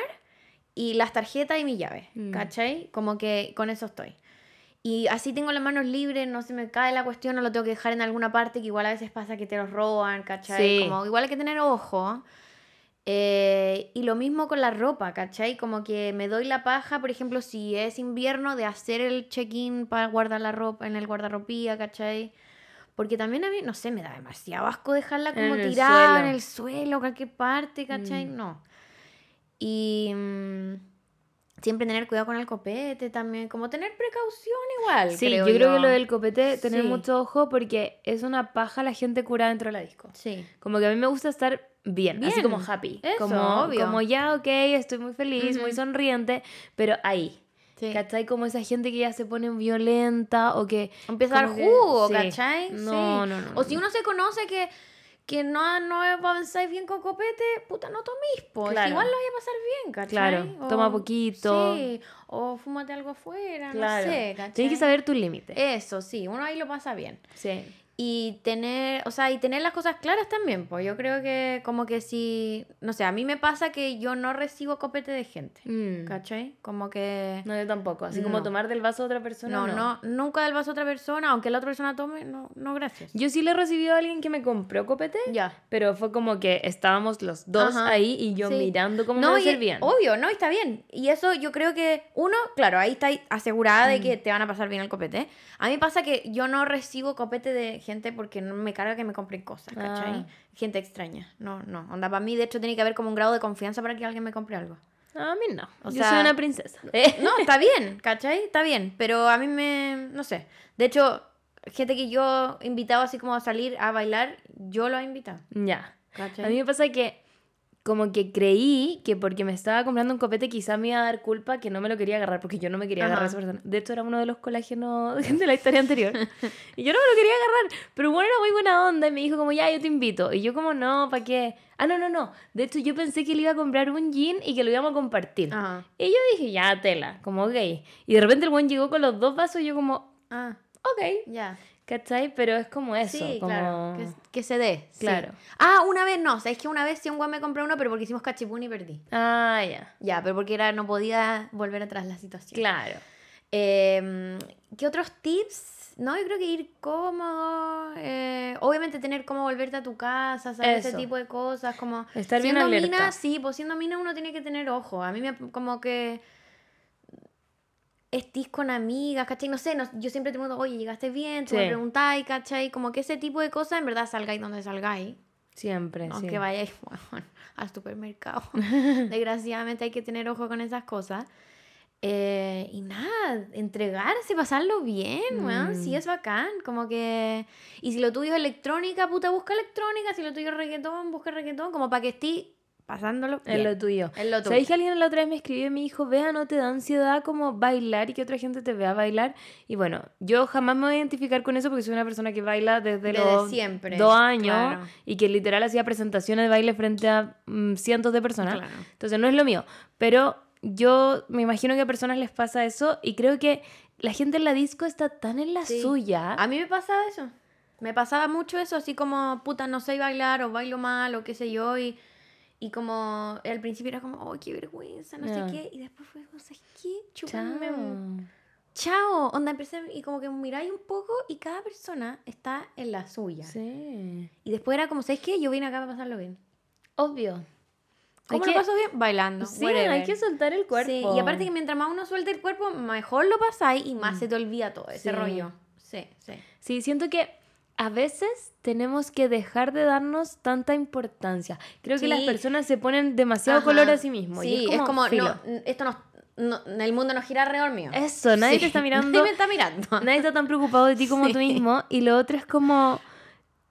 Speaker 3: y las tarjetas y mi llave,
Speaker 1: Mm.
Speaker 3: ¿cachai? Como que con eso estoy. Y así tengo las manos libres, no se me cae la cuestión, no lo tengo que dejar en alguna parte, que igual a veces pasa que te los roban, ¿cachai?
Speaker 1: Sí.
Speaker 3: Como igual hay que tener ojo. Eh, y lo mismo con la ropa, ¿cachai? Como que me doy la paja, por ejemplo, si es invierno, de hacer el check-in para guardar la ropa en el guardarropía, ¿cachai? Porque también a mí, no sé, me da demasiado asco dejarla como
Speaker 1: En el
Speaker 3: tirada
Speaker 1: suelo.
Speaker 3: en el suelo, cualquier parte, ¿cachai?
Speaker 1: Mm.
Speaker 3: No. Y mm, siempre tener cuidado con el copete también, como tener precaución igual.
Speaker 1: Sí,
Speaker 3: creo
Speaker 1: yo creo que lo del copete, tener
Speaker 3: Sí.
Speaker 1: mucho ojo porque es una paja la gente curada dentro de la disco.
Speaker 3: Sí.
Speaker 1: Como que a mí me gusta estar bien, así
Speaker 3: Bien.
Speaker 1: como happy.
Speaker 3: Eso,
Speaker 1: como,
Speaker 3: obvio.
Speaker 1: como ya, ok, estoy muy feliz, muy
Speaker 3: Ujú.
Speaker 1: sonriente, pero ahí.
Speaker 3: sí.
Speaker 1: ¿Cachai? Como esa gente que ya se pone violenta o que...
Speaker 3: Empieza a dar
Speaker 1: como que-
Speaker 3: jugo,
Speaker 1: sí.
Speaker 3: ¿cachai?
Speaker 1: No,
Speaker 3: Sí.
Speaker 1: no, no,
Speaker 3: O si
Speaker 1: no.
Speaker 3: uno se conoce que, que no, no avanzáis bien con copete, puta, no tomís, pues.
Speaker 1: Claro.
Speaker 3: Igual lo vais a pasar bien, ¿cachai?
Speaker 1: Claro, toma poquito.
Speaker 3: Sí, o fúmate algo afuera,
Speaker 1: Claro.
Speaker 3: no sé, ¿cachai?
Speaker 1: Tienes que saber tu límite.
Speaker 3: Eso, sí, uno ahí lo pasa bien.
Speaker 1: Sí.
Speaker 3: Y tener, o sea, y tener las cosas claras también, pues yo creo que como que si, no sé, a mí me pasa que yo no recibo copete de gente,
Speaker 1: Mm.
Speaker 3: ¿cachai? Como que...
Speaker 1: No, yo tampoco. Así como
Speaker 3: No.
Speaker 1: tomar del vaso de otra persona.
Speaker 3: No,
Speaker 1: No,
Speaker 3: no, nunca del vaso a otra persona, aunque la otra persona tome, no, no, gracias.
Speaker 1: Yo sí le he recibido a alguien que me compró copete,
Speaker 3: Ya.
Speaker 1: pero fue como que estábamos los dos
Speaker 3: Ajá.
Speaker 1: ahí y yo
Speaker 3: Sí.
Speaker 1: mirando cómo
Speaker 3: no,
Speaker 1: me lo servían.
Speaker 3: Obvio, no, está bien. Y eso yo creo que, uno, claro, ahí está asegurada
Speaker 1: Mm.
Speaker 3: de que te van a pasar bien el copete. A mí pasa que yo no recibo copete de gente porque no me carga que me compren cosas, ¿cachai?
Speaker 1: Ah.
Speaker 3: Gente extraña. No, no. Onda, para mí, de hecho, tiene que haber como un grado de confianza para que alguien me compre algo.
Speaker 1: A mí no.
Speaker 3: O
Speaker 1: Yo
Speaker 3: sea-
Speaker 1: soy una princesa.
Speaker 3: No, está bien, ¿cachai? Está bien, pero a mí me, no sé. De hecho, gente que yo he invitado así como a salir a bailar, yo lo he invitado.
Speaker 1: Ya.
Speaker 3: ¿Cachai?
Speaker 1: A mí me pasa que como que creí que porque me estaba comprando un copete quizá me iba a dar culpa que no me lo quería agarrar porque yo no me quería agarrar a
Speaker 3: Ajá.
Speaker 1: esa persona. De hecho era uno de los colágenos de la historia anterior. y yo no me lo quería agarrar. Pero bueno, era muy buena onda y me dijo como ya, yo te invito. Y yo como no, ¿para qué? Ah, no, no, no. De hecho yo pensé que le iba a comprar un jean y que lo íbamos a compartir.
Speaker 3: Ajá.
Speaker 1: Y yo dije, ya, tela, como gay. Y de repente el buen llegó con los dos vasos y yo como,
Speaker 3: Ah,
Speaker 1: ok.
Speaker 3: ya.
Speaker 1: ¿Cachai? Pero es como eso.
Speaker 3: Sí,
Speaker 1: como...
Speaker 3: claro. Que, que se dé. sí.
Speaker 1: Claro.
Speaker 3: Ah, una vez no. ¿Sabes que una vez sí un guay me compró uno, pero porque hicimos cachipún y perdí?
Speaker 1: Ah, ya.
Speaker 3: Ya, pero porque era, no podía volver atrás la situación.
Speaker 1: Claro.
Speaker 3: Eh, ¿Qué otros tips? No, yo creo que ir cómodo. eh, obviamente tener cómo volverte a tu casa, saber ese tipo de cosas. Como
Speaker 1: Estar bien
Speaker 3: siendo
Speaker 1: alerta.
Speaker 3: mina, sí, pues siendo mina uno tiene que tener ojo. A mí me como que estís con amigas, ¿cachai? No sé, no- yo siempre te pregunto, oye, ¿llegaste bien? Tú
Speaker 1: Sí.
Speaker 3: me preguntáis, ¿cachai? Como que ese tipo de cosas, en verdad, salgáis donde salgáis.
Speaker 1: Siempre,
Speaker 3: Aunque
Speaker 1: sí.
Speaker 3: vayáis bueno, al supermercado. Desgraciadamente hay que tener ojo con esas cosas. Eh, y nada, entregarse, pasarlo bien, weón. Sí,
Speaker 1: Mm.
Speaker 3: es bacán. Como que. Y si lo tuyo es electrónica, puta, busca electrónica. Si lo tuyo es reggaetón, busca reggaetón. Como para que estés pasándolo.
Speaker 1: Es lo tuyo.
Speaker 3: Es lo tuyo.
Speaker 1: ¿Sabéis que alguien la otra vez me escribió y me dijo, vea, no te da ansiedad como bailar y que otra gente te vea bailar? Y bueno, yo jamás me voy a identificar con eso porque soy una persona que baila desde,
Speaker 3: Desde
Speaker 1: los
Speaker 3: siempre,
Speaker 1: dos años
Speaker 3: claro.
Speaker 1: y que literal hacía presentaciones de baile frente a mm, cientos de personas.
Speaker 3: Claro.
Speaker 1: Entonces no es lo mío. Pero yo me imagino que a personas les pasa eso y creo que la gente en la disco está tan en la
Speaker 3: Sí.
Speaker 1: suya.
Speaker 3: A mí me pasaba eso. Me pasaba mucho eso, así como, puta, no sé bailar o bailo mal o qué sé yo. Y, y como al principio era como, oh, qué vergüenza, no sé qué. Y después fue como, ¿sabes qué? Chúpame
Speaker 1: Chao.
Speaker 3: Chao. Onda, empecé y como que miráis un poco y cada persona está en la suya.
Speaker 1: Sí.
Speaker 3: Y después era como, ¿sabes qué? Yo vine acá para pasarlo bien.
Speaker 1: Obvio.
Speaker 3: ¿Cómo
Speaker 1: Hay
Speaker 3: lo
Speaker 1: que-
Speaker 3: paso bien? Bailando.
Speaker 1: Sí,
Speaker 3: whatever.
Speaker 1: hay que soltar el cuerpo.
Speaker 3: Sí, y aparte que mientras más uno suelte el cuerpo, mejor lo pasáis y más se te olvida todo ese
Speaker 1: Sí.
Speaker 3: rollo. Sí, sí.
Speaker 1: Sí, siento que a veces tenemos que dejar de darnos tanta importancia. Creo que las personas se ponen demasiado
Speaker 3: Ajá.
Speaker 1: color a sí mismos.
Speaker 3: Sí,
Speaker 1: y es como,
Speaker 3: no, esto no, no- el mundo no gira alrededor mío.
Speaker 1: Eso, nadie te está mirando.
Speaker 3: Nadie me está mirando.
Speaker 1: Nadie está tan preocupado de ti como tú
Speaker 3: Sí.
Speaker 1: mismo. Y lo otro es como,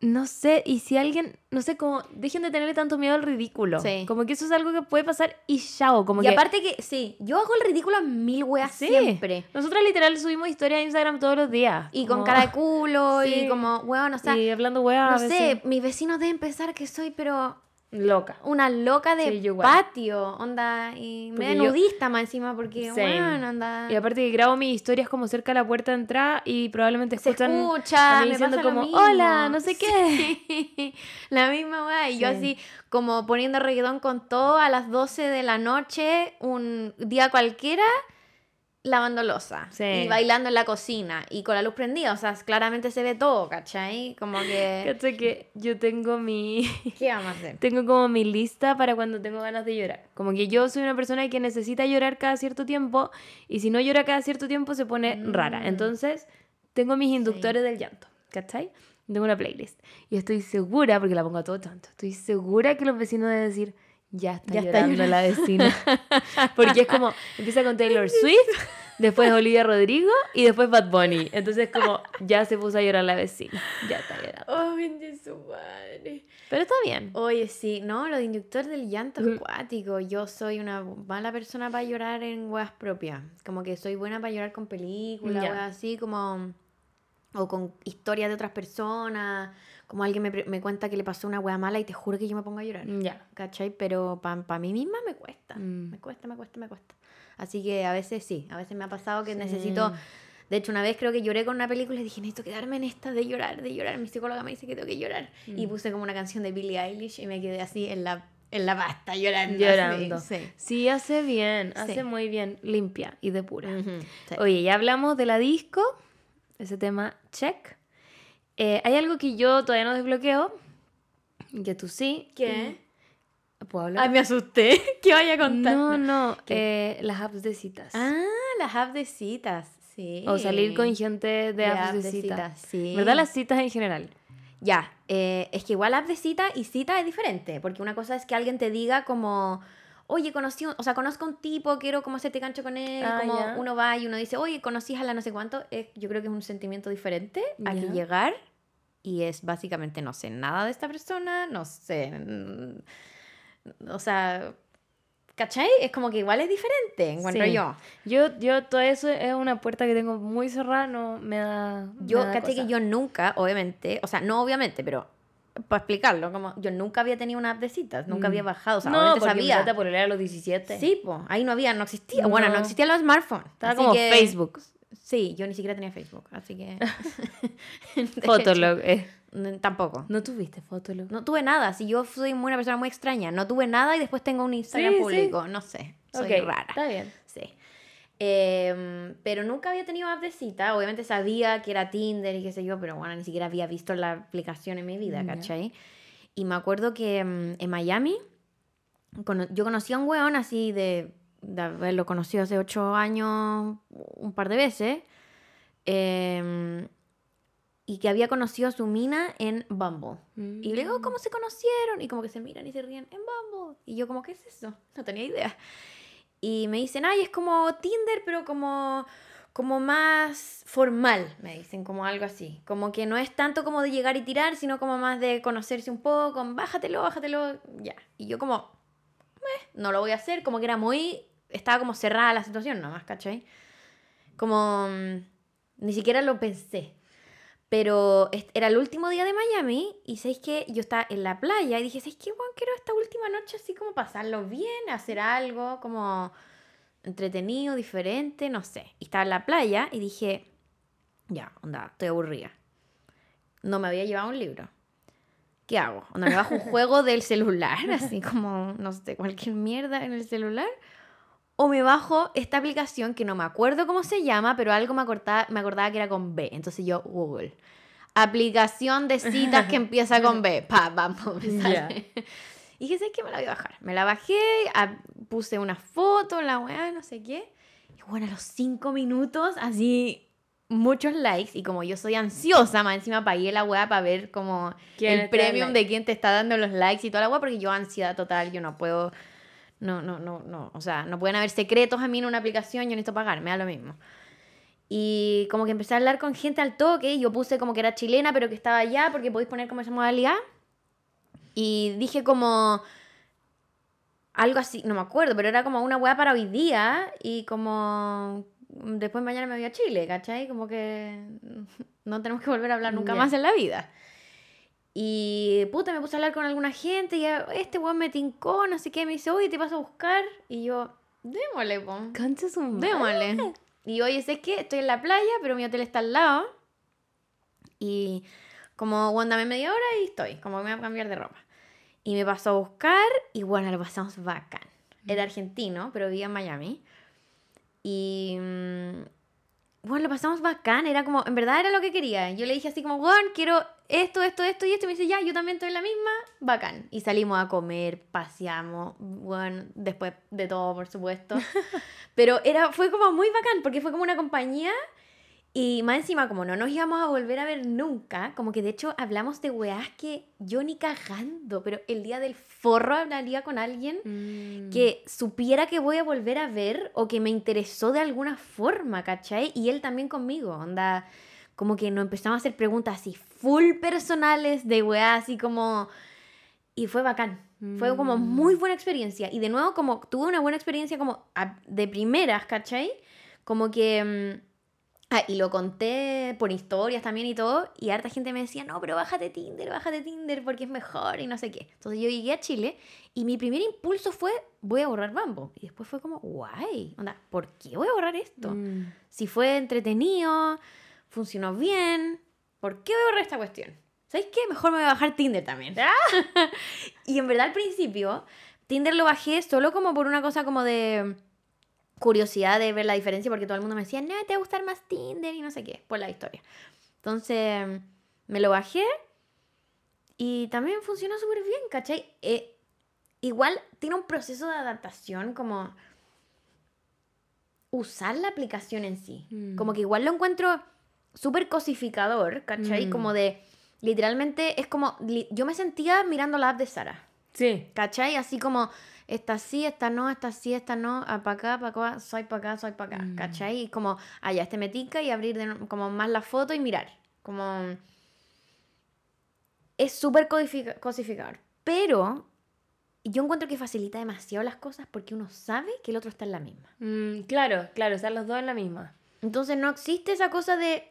Speaker 1: no sé, y si alguien, no sé, como, dejen de tenerle tanto miedo al ridículo.
Speaker 3: Sí.
Speaker 1: Como que eso es algo que puede pasar y chao. Como
Speaker 3: y
Speaker 1: que,
Speaker 3: aparte que, sí, yo hago el ridículo a mil weas
Speaker 1: Sí.
Speaker 3: siempre.
Speaker 1: Nosotras literal subimos historias a Instagram todos los días.
Speaker 3: Y con cara de culo
Speaker 1: Sí.
Speaker 3: y como, weón, o sea,
Speaker 1: y hablando weá.
Speaker 3: no sé, mis vecinos deben pensar que soy, pero
Speaker 1: Loca.
Speaker 3: una loca de
Speaker 1: Sí,
Speaker 3: patio, onda, y
Speaker 1: yo-
Speaker 3: nudista más encima, porque, weón, onda...
Speaker 1: Y aparte que grabo mis historias como cerca de la puerta de entrada y probablemente
Speaker 3: se
Speaker 1: escuchan
Speaker 3: escucha,
Speaker 1: a mí
Speaker 3: me
Speaker 1: diciendo
Speaker 3: pasa lo
Speaker 1: como,
Speaker 3: mismo.
Speaker 1: hola, no sé qué.
Speaker 3: Sí, la misma weá. Y yo
Speaker 1: Sí.
Speaker 3: así, como poniendo reggaetón con todo a las 12 de la noche, un día cualquiera, lavando losa.
Speaker 1: Sí.
Speaker 3: Y bailando en la cocina. Y con la luz prendida. O sea, claramente se ve todo, ¿cachai? Como que.
Speaker 1: Cacha que yo tengo mi
Speaker 3: ¿Qué vamos a hacer?
Speaker 1: tengo como mi lista para cuando tengo ganas de llorar. Como que yo soy una persona que necesita llorar cada cierto tiempo y si no llora cada cierto tiempo se pone rara.
Speaker 3: Mm.
Speaker 1: Entonces, tengo mis inductores del llanto, ¿cachai? Tengo una playlist y estoy segura, porque la pongo a todo tanto, estoy segura que los vecinos deben decir, ya está
Speaker 3: Ya está
Speaker 1: llorando la vecina. porque es como, empieza con Taylor Swift, después Olivia Rodrigo y después Bad Bunny. Entonces como, ya se puso a llorar la vecina, ya está llorando.
Speaker 3: Oh, de su madre.
Speaker 1: Pero está bien.
Speaker 3: Oye, sí, no, lo de inductor del llanto es
Speaker 1: Ujú.
Speaker 3: cuático. Yo soy una mala persona para llorar en weas propias. Como que soy buena para llorar con películas,
Speaker 1: Ya.
Speaker 3: weas así, como. O con historias de otras personas. Como alguien me, me cuenta que le pasó una wea mala y te juro que yo me pongo a llorar.
Speaker 1: Ya.
Speaker 3: ¿Cachai? Pero para mí misma me cuesta.
Speaker 1: Mm.
Speaker 3: Me cuesta, me cuesta, me cuesta. Así que a veces sí, a veces me ha pasado que necesito. De hecho, una vez creo que lloré con una película y dije, necesito quedarme en esta de llorar, de llorar. Mi psicóloga me dice que tengo que llorar.
Speaker 1: Mm.
Speaker 3: Y puse como una canción de Billie Eilish y me quedé así en la, en la pasta llorando.
Speaker 1: Llorando.
Speaker 3: Sí.
Speaker 1: Sí, hace bien,
Speaker 3: Sí.
Speaker 1: hace muy bien, limpia y depura.
Speaker 3: Ujú, sí.
Speaker 1: Oye, ya hablamos de la disco, ese tema, check. Eh, hay algo que yo todavía no desbloqueo, que tú sí.
Speaker 3: ¿Qué?
Speaker 1: ¿Puedo hablar?
Speaker 3: Ay, me asusté. ¿Qué vaya a contar?
Speaker 1: no, no, eh, las apps de citas.
Speaker 3: Ah, las apps de citas. Sí.
Speaker 1: O salir con gente de, apps de, citas.
Speaker 3: Sí.
Speaker 1: ¿Verdad? Las citas en general.
Speaker 3: Ya, eh, es que igual app de cita y cita es diferente, porque una cosa es que alguien te diga como, oye, conocí, un- o sea, conozco a un tipo, quiero como hacerte cancho con él,
Speaker 1: Ah,
Speaker 3: como
Speaker 1: ya.
Speaker 3: uno va y uno dice, oye, conocí a la no sé cuánto, es, yo creo que es un sentimiento diferente a que
Speaker 1: Ya.
Speaker 3: llegar y es básicamente no sé nada de esta persona, no sé, mm, o sea, ¿cachai? Es como que igual es diferente, encuentro
Speaker 1: Sí.
Speaker 3: yo.
Speaker 1: Yo, yo, todo eso es una puerta que tengo muy cerrada, no me da.
Speaker 3: Yo,
Speaker 1: me da
Speaker 3: caché que yo nunca, obviamente, o sea, no obviamente, pero para explicarlo, como yo nunca había tenido una app de citas, nunca
Speaker 1: Mm.
Speaker 3: había bajado, o sea,
Speaker 1: no, porque
Speaker 3: sabía.
Speaker 1: empezaste a los 17.
Speaker 3: Sí, pues, ahí no había, no existía. Bueno, no
Speaker 1: No.
Speaker 3: existían los smartphones.
Speaker 1: Estaba
Speaker 3: así
Speaker 1: como
Speaker 3: que-
Speaker 1: Facebook.
Speaker 3: Sí, yo ni siquiera tenía Facebook, así que.
Speaker 1: Fotolog. eh.
Speaker 3: tampoco.
Speaker 1: ¿No tuviste Fotolog?
Speaker 3: No tuve nada, si yo soy una persona muy extraña. No tuve nada y después tengo un Instagram
Speaker 1: Sí, sí.
Speaker 3: público. No sé, soy
Speaker 1: Ok,
Speaker 3: rara.
Speaker 1: Está bien.
Speaker 3: Sí. Em, pero nunca había tenido app de cita. Obviamente sabía que era Tinder y qué sé yo, pero bueno, ni siquiera había visto la aplicación en mi vida,
Speaker 1: Ya.
Speaker 3: ¿cachai? Y me acuerdo que em, en Miami cono- yo conocí a un weón así de, de haberlo conocido hace ocho años un par de veces. em, y que había conocido a su mina en Bumble. Y le digo, ¿cómo se conocieron? Y como que se miran y se ríen en Bumble. Y yo como, ¿qué es eso? No tenía idea. Y me dicen, ay, es como Tinder, pero como, como más formal, me dicen, como algo así. Como que no es tanto como de llegar y tirar, sino como más de conocerse un poco, bájatelo, bájatelo, ya. Y yo como, "Meh, no lo voy a hacer, como que era muy, estaba como cerrada la situación nomás, ¿cachai? Como, mm, ni siquiera lo pensé. Pero era el último día de Miami y sabéis que yo estaba en la playa y dije, ¿sabéis qué, Juan? Quiero esta última noche así como pasarlo bien, hacer algo como entretenido, diferente, no sé. Y estaba en la playa y dije, ya, onda, estoy aburrida. No me había llevado un libro. ¿Qué hago? Onda, me bajo un juego del celular, así como, no sé, cualquier mierda en el celular. O me bajo esta aplicación que no me acuerdo cómo se llama, pero algo me acordaba, me acordaba que era con B. Entonces yo, Google. Aplicación de citas que empieza con B. Pa, vamos, me sale. Y dije, ¿sabes qué? Me la voy a bajar. Me la bajé, a- puse una foto, la weá, no sé qué. Y bueno, a los cinco minutos, así, muchos likes. Y como yo soy ansiosa, más encima pagué la weá para ver como
Speaker 1: ¿Quién
Speaker 3: el premium
Speaker 1: like?
Speaker 3: de quién te está dando los likes y toda la weá, porque yo ansiedad total, yo no puedo... No, no, no, no. O sea, no pueden haber secretos a mí en una aplicación, yo necesito pagar, me da lo mismo. Y como que empecé a hablar con gente al toque, y yo puse como que era chilena, pero que estaba allá, porque podéis poner como esa modalidad. Y dije como algo así, no me acuerdo, pero era como una weá para hoy día y como después mañana me voy a Chile, ¿cachai? Como que no tenemos que volver a hablar nunca más en la vida. Y puta, me puse a hablar con alguna gente y este weón me tincó, no sé qué, me dice, oye, te vas a buscar. Y yo, démosle, po. Démosle. Y oye, sé que estoy en la playa, pero mi hotel está al lado. Y como, bueno, dame media hora y estoy, como me voy a cambiar de ropa. Y me pasó a buscar y bueno, lo pasamos bacán. Era argentino, pero vivía en Miami. Y mm, bueno, lo pasamos bacán. Era como, en verdad era lo que quería. Yo le dije así como, bueno, quiero esto, esto, esto y esto. Y me dice, ya, yo también estoy en la misma, bacán. Y salimos a comer, paseamos, bueno, después de todo, por supuesto. Pero era, fue como muy bacán, porque fue como una compañía. Y más encima, como no nos íbamos a volver a ver nunca, como que de hecho hablamos de weás que yo ni cagando, pero el día del forro hablaría con alguien
Speaker 1: Mm.
Speaker 3: que supiera que voy a volver a ver o que me interesó de alguna forma, ¿cachai? Y él también conmigo, onda, como que nos empezamos a hacer preguntas así full personales de weá, así como... Y fue bacán. Fue como
Speaker 1: Mm.
Speaker 3: muy buena experiencia. Y de nuevo, como tuve una buena experiencia como de primeras, ¿cachai? Como que... Ah, y lo conté por historias también y todo, y harta gente me decía, no, pero bájate Tinder, bájate Tinder porque es mejor y no sé qué. Entonces yo llegué a Chile y mi primer impulso fue, voy a borrar Bambo. Y después fue como, guay, onda, ¿por qué voy a borrar esto?
Speaker 1: Mm.
Speaker 3: Si fue entretenido, funcionó bien, ¿por qué voy a borrar esta cuestión? ¿Sabéis qué? Mejor me voy a bajar Tinder también. y en verdad al principio, Tinder lo bajé solo como por una cosa como de curiosidad de ver la diferencia, porque todo el mundo me decía, no, te va a gustar más Tinder y no sé qué, por la historia. Entonces, me lo bajé y también funcionó súper bien, ¿cachai? Eh, igual tiene un proceso de adaptación como usar la aplicación en sí.
Speaker 1: Mm.
Speaker 3: Como que igual lo encuentro súper cosificador, ¿cachai?
Speaker 1: Mm.
Speaker 3: Como de, literalmente, es como, yo me sentía mirando la app de Sara.
Speaker 1: Sí.
Speaker 3: ¿Cachai? Así como esta sí, esta no, esta sí, esta no, para acá, para acá, soy para acá, soy para acá,
Speaker 1: Mm.
Speaker 3: ¿cachai? Y como, allá este me tinca y abrir de como más la foto y mirar. Como. Es súper cosificador. Pero yo encuentro que facilita demasiado las cosas porque uno sabe que el otro está en la misma.
Speaker 1: Mm, claro, claro, están los dos en la misma.
Speaker 3: Entonces no existe esa cosa de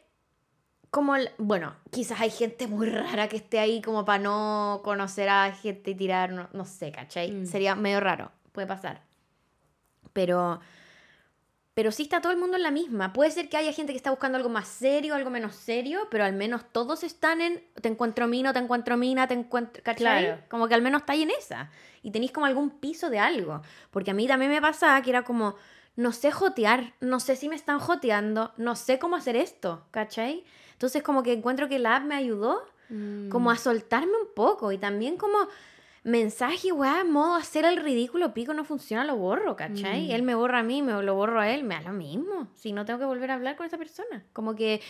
Speaker 3: como el- bueno, quizás hay gente muy rara que esté ahí como para no conocer a gente y tirar, no, no sé, ¿cachai?
Speaker 1: Mm.
Speaker 3: Sería medio raro, puede pasar. Pero pero sí está todo el mundo en la misma. Puede ser que haya gente que está buscando algo más serio, algo menos serio, pero al menos todos están en te encuentro mina, te encuentro mina, te encuentro, ¿cachai?
Speaker 1: Claro.
Speaker 3: Como que al menos está ahí en esa. Y tenéis como algún piso de algo. Porque a mí también me pasaba que era como, no sé jotear, no sé si me están joteando, no sé cómo hacer esto, ¿cachai? Entonces como que encuentro que la app me ayudó como a soltarme un poco y también como mensaje, weá, modo hacer el ridículo, pico, no funciona, lo borro, ¿cachai?
Speaker 1: Mm.
Speaker 3: Él me borra a mí, me lo borro a él, me da lo mismo. Si no tengo que volver a hablar con esa persona. Como que,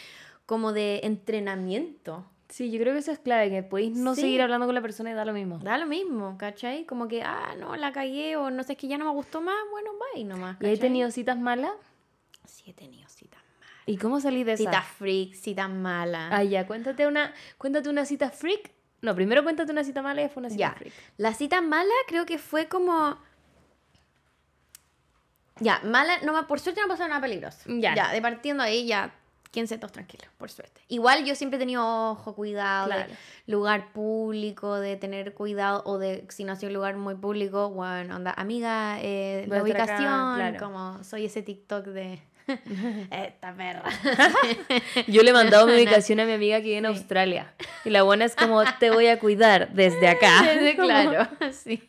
Speaker 3: como de entrenamiento.
Speaker 1: Sí, yo creo que eso es clave, que podéis no
Speaker 3: Sí.
Speaker 1: seguir hablando con la persona y da lo mismo.
Speaker 3: Da lo mismo, ¿cachai? Como que, ah, no, la cagué o no sé, es que ya no me gustó más, bueno, bye nomás.
Speaker 1: ¿Y he
Speaker 3: ¿cachai?
Speaker 1: tenido citas malas?
Speaker 3: Sí, he tenido citas.
Speaker 1: ¿Y cómo salí de esa?
Speaker 3: Citas freak, citas malas.
Speaker 1: Ah, ya, cuéntate una, cuéntate una cita freak. No, primero cuéntate una cita mala y después una cita
Speaker 3: Ya.
Speaker 1: freak.
Speaker 3: La cita mala creo que fue como... Ya, mala, no, por suerte no pasó nada peligroso.
Speaker 1: Ya.
Speaker 3: Ya, de partiendo ahí ya, quédense todos tranquilos, por suerte. Igual yo siempre he tenido ojo, cuidado,
Speaker 1: Claro.
Speaker 3: de lugar público, de tener cuidado, o de, si no ha sido un lugar muy público, bueno, onda, amiga, eh, la
Speaker 1: acá,
Speaker 3: ubicación,
Speaker 1: claro.
Speaker 3: como soy ese TikTok de... Esta perra.
Speaker 1: Yo le he mandado mi ubicación a mi amiga que vive en
Speaker 3: Sí.
Speaker 1: Australia. Y la buena es como, te voy a cuidar desde acá.
Speaker 3: Desde- claro, sí.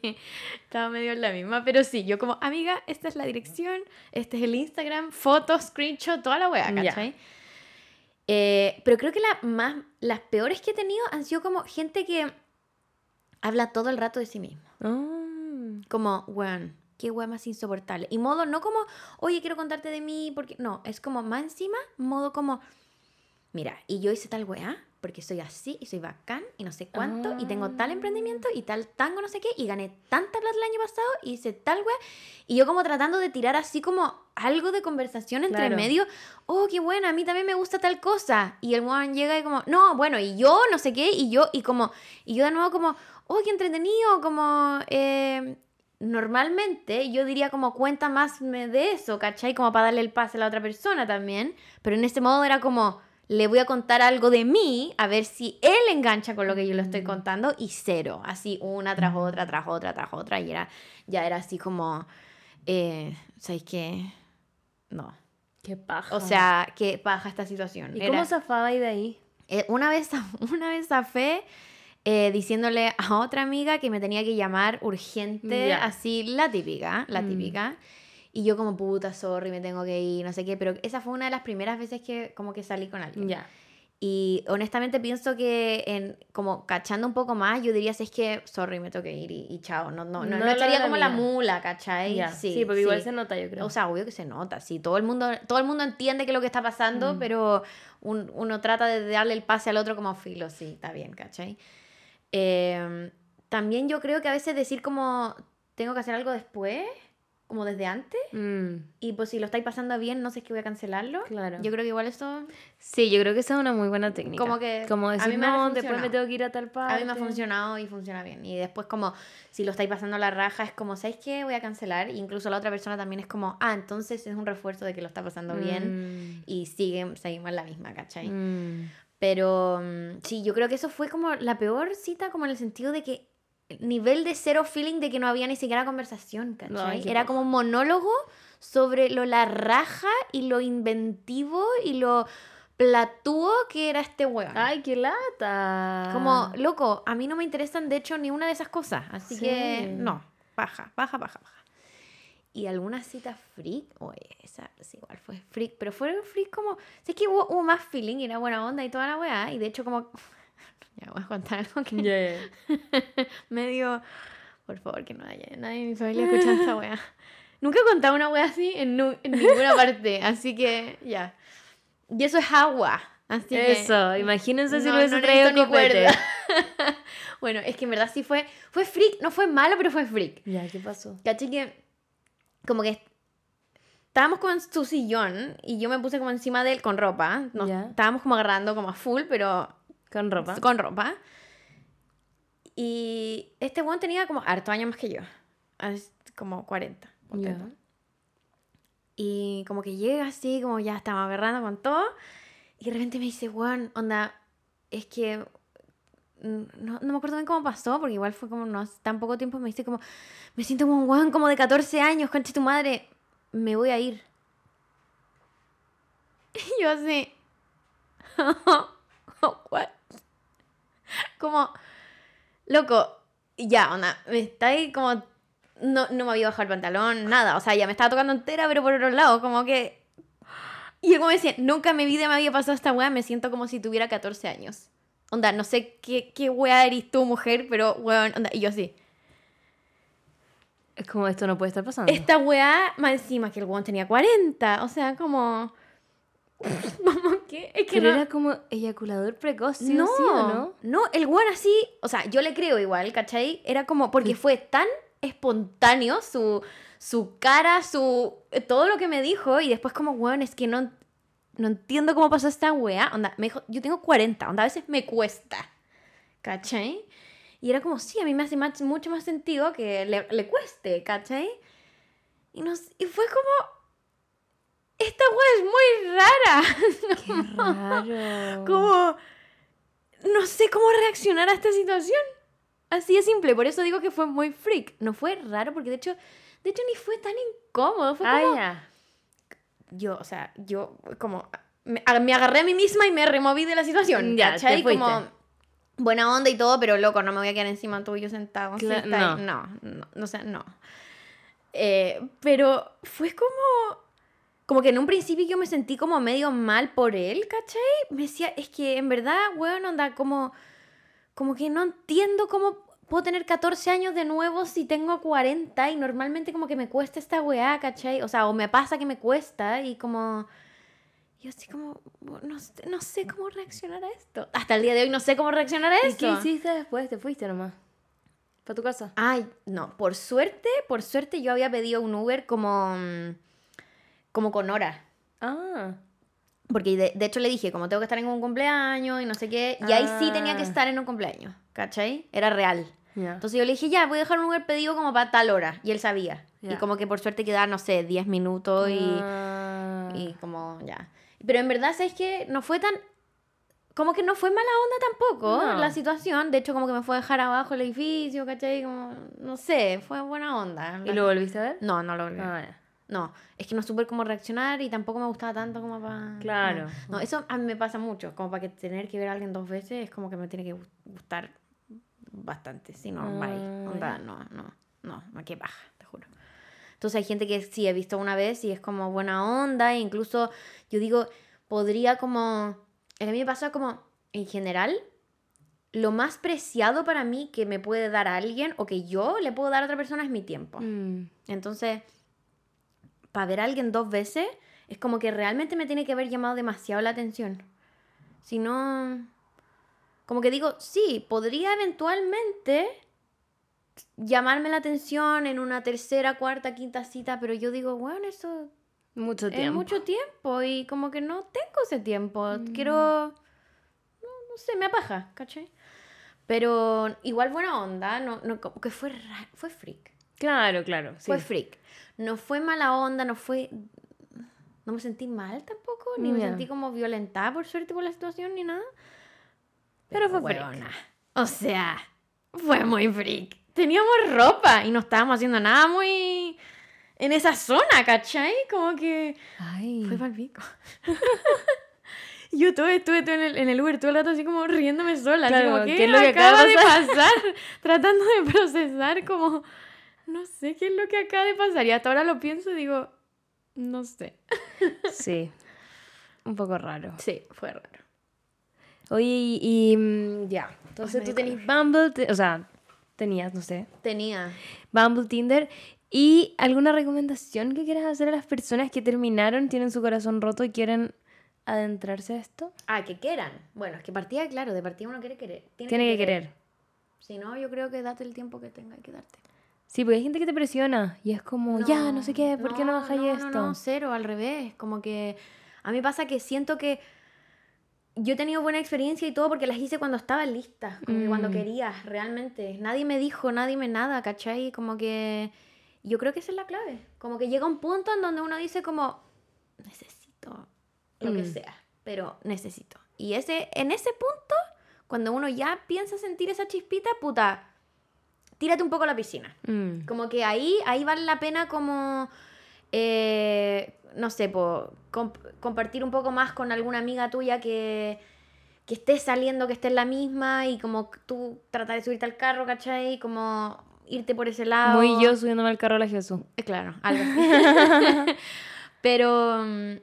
Speaker 3: Estaba medio en la misma, pero sí, yo como, amiga, esta es la dirección, este es el Instagram, fotos, screenshot, toda la wea. ¿cachai? Eh, pero creo que la más, las peores que he tenido han sido como gente que habla todo el rato de sí mismo.
Speaker 1: Ah.
Speaker 3: Como, weón, qué wea más insoportable. Y modo, no como, oye, quiero contarte de mí, porque no, es como más encima, modo como, mira, y yo hice tal wea, porque soy así y soy bacán y no sé cuánto, y tengo tal emprendimiento y tal tango, no sé qué, y gané tanta plata el año pasado y hice tal wea, y yo como tratando de tirar así como algo de conversación entre
Speaker 1: Claro.
Speaker 3: medio, oh, qué buena, a mí también me gusta tal cosa, y el weón llega y como, no, bueno, y yo, no sé qué, y yo, y como, y yo de nuevo como, oh, qué entretenido, como, eh, normalmente yo diría como cuenta más me de eso, ¿cachai? Como para darle el pase a la otra persona también, pero en este modo era como, le voy a contar algo de mí, a ver si él engancha con lo que yo le estoy contando, y cero, así una tras otra, tras otra, tras otra, y era, ya era así como, eh, ¿sabes qué? No.
Speaker 1: Qué paja.
Speaker 3: O sea, qué paja esta situación.
Speaker 1: ¿Y
Speaker 3: Era-
Speaker 1: cómo zafaba ahí de ahí?
Speaker 3: eh, una vez, una vez zafé eh, diciéndole a otra amiga que me tenía que llamar urgente,
Speaker 1: Ya.
Speaker 3: así la típica, la
Speaker 1: Mm.
Speaker 3: típica. Y yo como puta, sorry, me tengo que ir, no sé qué, pero esa fue una de las primeras veces que como que salí con alguien.
Speaker 1: Ya.
Speaker 3: Y honestamente pienso que en como cachando un poco más, yo diría si es que, sorry, me tengo que ir y, y chao. No, no, no,
Speaker 1: No
Speaker 3: no
Speaker 1: la
Speaker 3: estaría
Speaker 1: la
Speaker 3: como la
Speaker 1: amiga.
Speaker 3: mula, ¿cachai?
Speaker 1: Ya. Sí, porque igual se nota, yo creo.
Speaker 3: O sea, obvio que se nota, sí. Todo el mundo, todo el mundo entiende que es lo que está pasando,
Speaker 1: Mm.
Speaker 3: pero un- uno trata de darle el pase al otro como filo, sí, está bien, ¿cachai? Eh, también yo creo que a veces decir como tengo que hacer algo después, como desde antes,
Speaker 1: Mm,
Speaker 3: y pues si lo estáis pasando bien, no sé si voy a cancelarlo.
Speaker 1: claro.
Speaker 3: Yo creo que igual eso
Speaker 1: Sí, yo creo que esa es una muy buena técnica.
Speaker 3: Como que
Speaker 1: Como
Speaker 3: a
Speaker 1: decir,
Speaker 3: mí me
Speaker 1: no, después me tengo que ir a tal parte.
Speaker 3: a mí me ha funcionado y funciona bien. Y después como si lo estáis pasando a la raja, es como, ¿sabéis qué? Voy a cancelar. Incluso la otra persona también es como, ah, entonces es un refuerzo de que lo está pasando bien.
Speaker 1: Mm,
Speaker 3: y siguen, seguimos en la misma, ¿cachai?
Speaker 1: mm.
Speaker 3: Pero mm, sí, yo creo que eso fue como la peor cita, como en el sentido de que nivel de cero feeling de que no había ni siquiera conversación, ¿cachai? Era como un monólogo sobre lo la raja y lo inventivo y lo platúo que era este weón.
Speaker 1: Ay, qué lata.
Speaker 3: Como, loco, a mí no me interesan de hecho ni una de esas cosas, así
Speaker 1: Sí.
Speaker 3: que no, baja, baja, baja, baja. Y alguna cita freak, oye, esa sí, igual fue freak, pero fue freak como, sé que hubo, hubo más feeling y era buena onda y toda la weá, y de hecho como, ya voy a contar algo que
Speaker 1: ya.
Speaker 3: medio, por favor, que no haya nadie de mi familia escuchando esta weá. Nunca he contado una weá así en, nu- en ninguna parte, así que ya. Y eso es agua, Así que-
Speaker 1: Eso, imagínense si
Speaker 3: No,
Speaker 1: lo hubiese
Speaker 3: no
Speaker 1: traído copete.
Speaker 3: bueno, es que en verdad sí fue, fue freak, no fue malo, pero fue freak.
Speaker 1: Ya, ¿qué pasó?
Speaker 3: ¿Cachai? Que como que estábamos como en su sillón y yo me puse como encima de él con ropa. Nos estábamos como agarrando como a full, pero
Speaker 1: Con ropa.
Speaker 3: con ropa. Y este weón tenía como harto años más que yo. Como 40. ponte
Speaker 1: Ya.
Speaker 3: tú. Y como que llega así, como ya estamos agarrando con todo. Y de repente me dice, weón, onda, es que... No, no me acuerdo bien cómo pasó, porque igual fue como no hace tan poco tiempo. Me dice como, me siento como un weón como de 14 años, concha tu madre, me voy a ir. Y yo así... Como, loco, ya, onda, me está ahí como. No, no me había bajado el pantalón, nada. O sea, ya me estaba tocando entera, pero por otro lado, como que. Y yo como decía, nunca en mi vida me había pasado esta weá, me siento como si tuviera 14 años. Onda, no sé qué, qué weá eres tú, mujer, pero weón, onda, y yo así.
Speaker 1: Es como esto no puede estar pasando.
Speaker 3: Esta weá, más encima que el weón tenía 40. O sea, como. Como que. Es que
Speaker 1: Pero
Speaker 3: no-
Speaker 1: era como eyaculador precoz, ¿sí
Speaker 3: no,
Speaker 1: sí o no?
Speaker 3: no, el weón así, o sea, yo le creo igual, ¿cachai? Era como, porque fue tan espontáneo su, su cara, su, todo lo que me dijo, y después como, weón, es que no, no entiendo cómo pasó esta weá, onda, me dijo, yo tengo 40, onda, a veces me cuesta, ¿cachai? Y era como, sí, a mí me hace más- mucho más sentido que le, le cueste, ¿cachai? Y, nos, y fue como, esta weá es muy rara.
Speaker 1: Qué raro.
Speaker 3: como no sé cómo reaccionar a esta situación. Así de simple, por eso digo que fue muy freak. No fue raro porque de hecho, de hecho ni fue tan incómodo, fue
Speaker 1: Ah,
Speaker 3: como. Yo, o sea, yo como me, agarré a mí misma y me removí de la situación,
Speaker 1: Ya,
Speaker 3: ¿cachai?
Speaker 1: te.
Speaker 3: Como buena onda y todo, pero loco, no me voy a quedar encima tuyo sentado. así,
Speaker 1: Cla-
Speaker 3: está ahí.
Speaker 1: no.
Speaker 3: no, no, o sea, no. Eh, pero fue como como que en un principio yo me sentí como medio mal por él, ¿cachai? Me decía, es que en verdad, weón, onda, como, como que no entiendo cómo puedo tener 14 años de nuevo si tengo 40 y normalmente como que me cuesta esta weá, ¿cachai? O sea, o me pasa que me cuesta y como... Yo así como, no, no sé cómo reaccionar a esto. Hasta el día de hoy no sé cómo reaccionar a
Speaker 1: ¿Y
Speaker 3: esto.
Speaker 1: qué hiciste después? ¿Te fuiste nomás? ¿Para tu casa?
Speaker 3: Ay, no, por suerte, por suerte yo había pedido un Uber como, como con hora.
Speaker 1: Ah.
Speaker 3: Porque de, de hecho le dije, como tengo que estar en un cumpleaños y no sé qué, y ahí sí tenía que
Speaker 1: Ah.
Speaker 3: estar en un cumpleaños, ¿cachai? Era real.
Speaker 1: Ya.
Speaker 3: Entonces yo le dije, ya, voy a dejar un Uber pedido como para tal hora, y él sabía. Y
Speaker 1: Ya.
Speaker 3: como que por suerte quedaba, no sé, 10 minutos y,
Speaker 1: Ah.
Speaker 3: y como ya. Pero en verdad, ¿sabes qué? No fue tan... Como que no fue mala onda tampoco
Speaker 1: No.
Speaker 3: la situación. De hecho, como que me fue a dejar abajo el edificio, ¿cachai? Como, no sé, fue buena onda.
Speaker 1: ¿Y lo volviste a ver?
Speaker 3: No, no lo volví.
Speaker 1: Ah, ya.
Speaker 3: No, es que no supe cómo reaccionar y tampoco me gustaba tanto como para...
Speaker 1: Claro.
Speaker 3: No, eso a mí me pasa mucho, como para que tener que ver a alguien dos veces es como que me tiene que gu- gustar bastante, si no,
Speaker 1: Ah,
Speaker 3: bye. Onda, no, no, no, no, qué baja, te juro. Entonces hay gente que sí he visto una vez y es como buena onda, e incluso yo digo, podría como... A mí me pasa como, en general, lo más preciado para mí que me puede dar a alguien o que yo le puedo dar a otra persona es mi tiempo.
Speaker 1: Mm.
Speaker 3: Entonces, para ver a alguien dos veces, es como que realmente me tiene que haber llamado demasiado la atención. Si no, como que digo, sí, podría eventualmente llamarme la atención en una tercera, cuarta, quinta cita, pero yo digo, bueno, eso
Speaker 1: Mucho
Speaker 3: es
Speaker 1: tiempo.
Speaker 3: mucho tiempo y como que no tengo ese tiempo. Quiero, no, no sé, me apaja, ¿cachai? Pero igual buena onda, no, no, como que fue, fue freak.
Speaker 1: Claro, claro. Sí.
Speaker 3: Fue freak. No fue mala onda, no fue. No me sentí mal tampoco, ni me sentí como violentada por suerte por la situación, ni nada.
Speaker 1: Pero fue
Speaker 3: huevona. O sea, fue muy freak. Teníamos ropa y no estábamos haciendo nada muy. en esa zona, ¿cachai? Como que.
Speaker 1: Ay.
Speaker 3: Fue palpico. Yo todo estuve en, el, en el Uber todo el rato así como riéndome sola. así
Speaker 1: Claro,
Speaker 3: como, ¿qué,
Speaker 1: ¿qué es lo que
Speaker 3: acaba,
Speaker 1: acaba de
Speaker 3: de pasar? Tratando de procesar como, no sé qué es lo que acaba de pasar. Y hasta ahora lo pienso y digo, no sé.
Speaker 1: Sí. Un poco raro.
Speaker 3: Sí, fue raro.
Speaker 1: Oye, y, y, mm, ya. Entonces
Speaker 3: Ay,
Speaker 1: tú tenés Bumble, te- o sea, tenías, no sé,
Speaker 3: Tenía.
Speaker 1: Bumble, Tinder. ¿Y alguna recomendación que quieras hacer a las personas que terminaron, tienen su corazón roto y quieren adentrarse a esto?
Speaker 3: Ah, que quieran. Bueno, es que partida, claro, de partida uno quiere querer.
Speaker 1: Tiene que querer.
Speaker 3: Si no, yo creo que date el tiempo que tenga que darte.
Speaker 1: Sí, porque hay gente que te presiona y es como, ya, no sé qué, ¿por qué no bajáis
Speaker 3: no,
Speaker 1: esto?
Speaker 3: No, no, cero, al revés. Como que a mí pasa que siento que yo he tenido buena experiencia y todo porque las hice cuando estaba lista, como que cuando
Speaker 1: Mm.
Speaker 3: quería, realmente. Nadie me dijo, nadie me nada, ¿cachai? Como que yo creo que esa es la clave. Como que llega un punto en donde uno dice como, necesito lo que
Speaker 1: Mm.
Speaker 3: sea, pero necesito. Y ese, en ese punto, cuando uno ya piensa sentir esa chispita, puta, tírate un poco a la piscina.
Speaker 1: Mm.
Speaker 3: Como que ahí, ahí vale la pena como, eh, no sé, po, comp- compartir un poco más con alguna amiga tuya que, que esté saliendo, que esté en la misma y como tú tratar de subirte al carro, ¿cachai? Como irte por ese lado.
Speaker 1: Muy yo subiéndome al carro a la Jesús.
Speaker 3: Eh, Claro, algo así. Pero mm,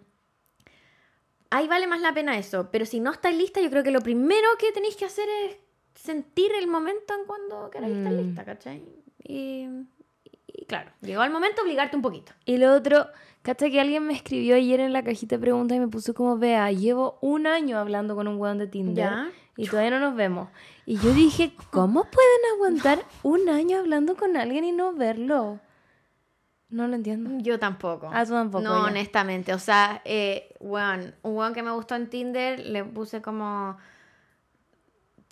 Speaker 3: ahí vale más la pena eso. Pero si no estáis lista, yo creo que lo primero que tenéis que hacer es sentir el momento en cuando queráis estar
Speaker 1: Mm.
Speaker 3: lista, ¿cachai? Y, y claro, llegó el momento de obligarte un poquito.
Speaker 1: Y lo otro, ¿cachai? Que alguien me escribió ayer en la cajita de preguntas y me puso como, vea, llevo un año hablando con un weón de Tinder
Speaker 3: Ya.
Speaker 1: y todavía no nos vemos. Y yo dije, ¿cómo pueden aguantar un año hablando con alguien y no verlo? No lo entiendo.
Speaker 3: Yo tampoco.
Speaker 1: Ah, tú tampoco,
Speaker 3: No,
Speaker 1: ya.
Speaker 3: honestamente. O sea, eh, weón, un weón que me gustó en Tinder, le puse como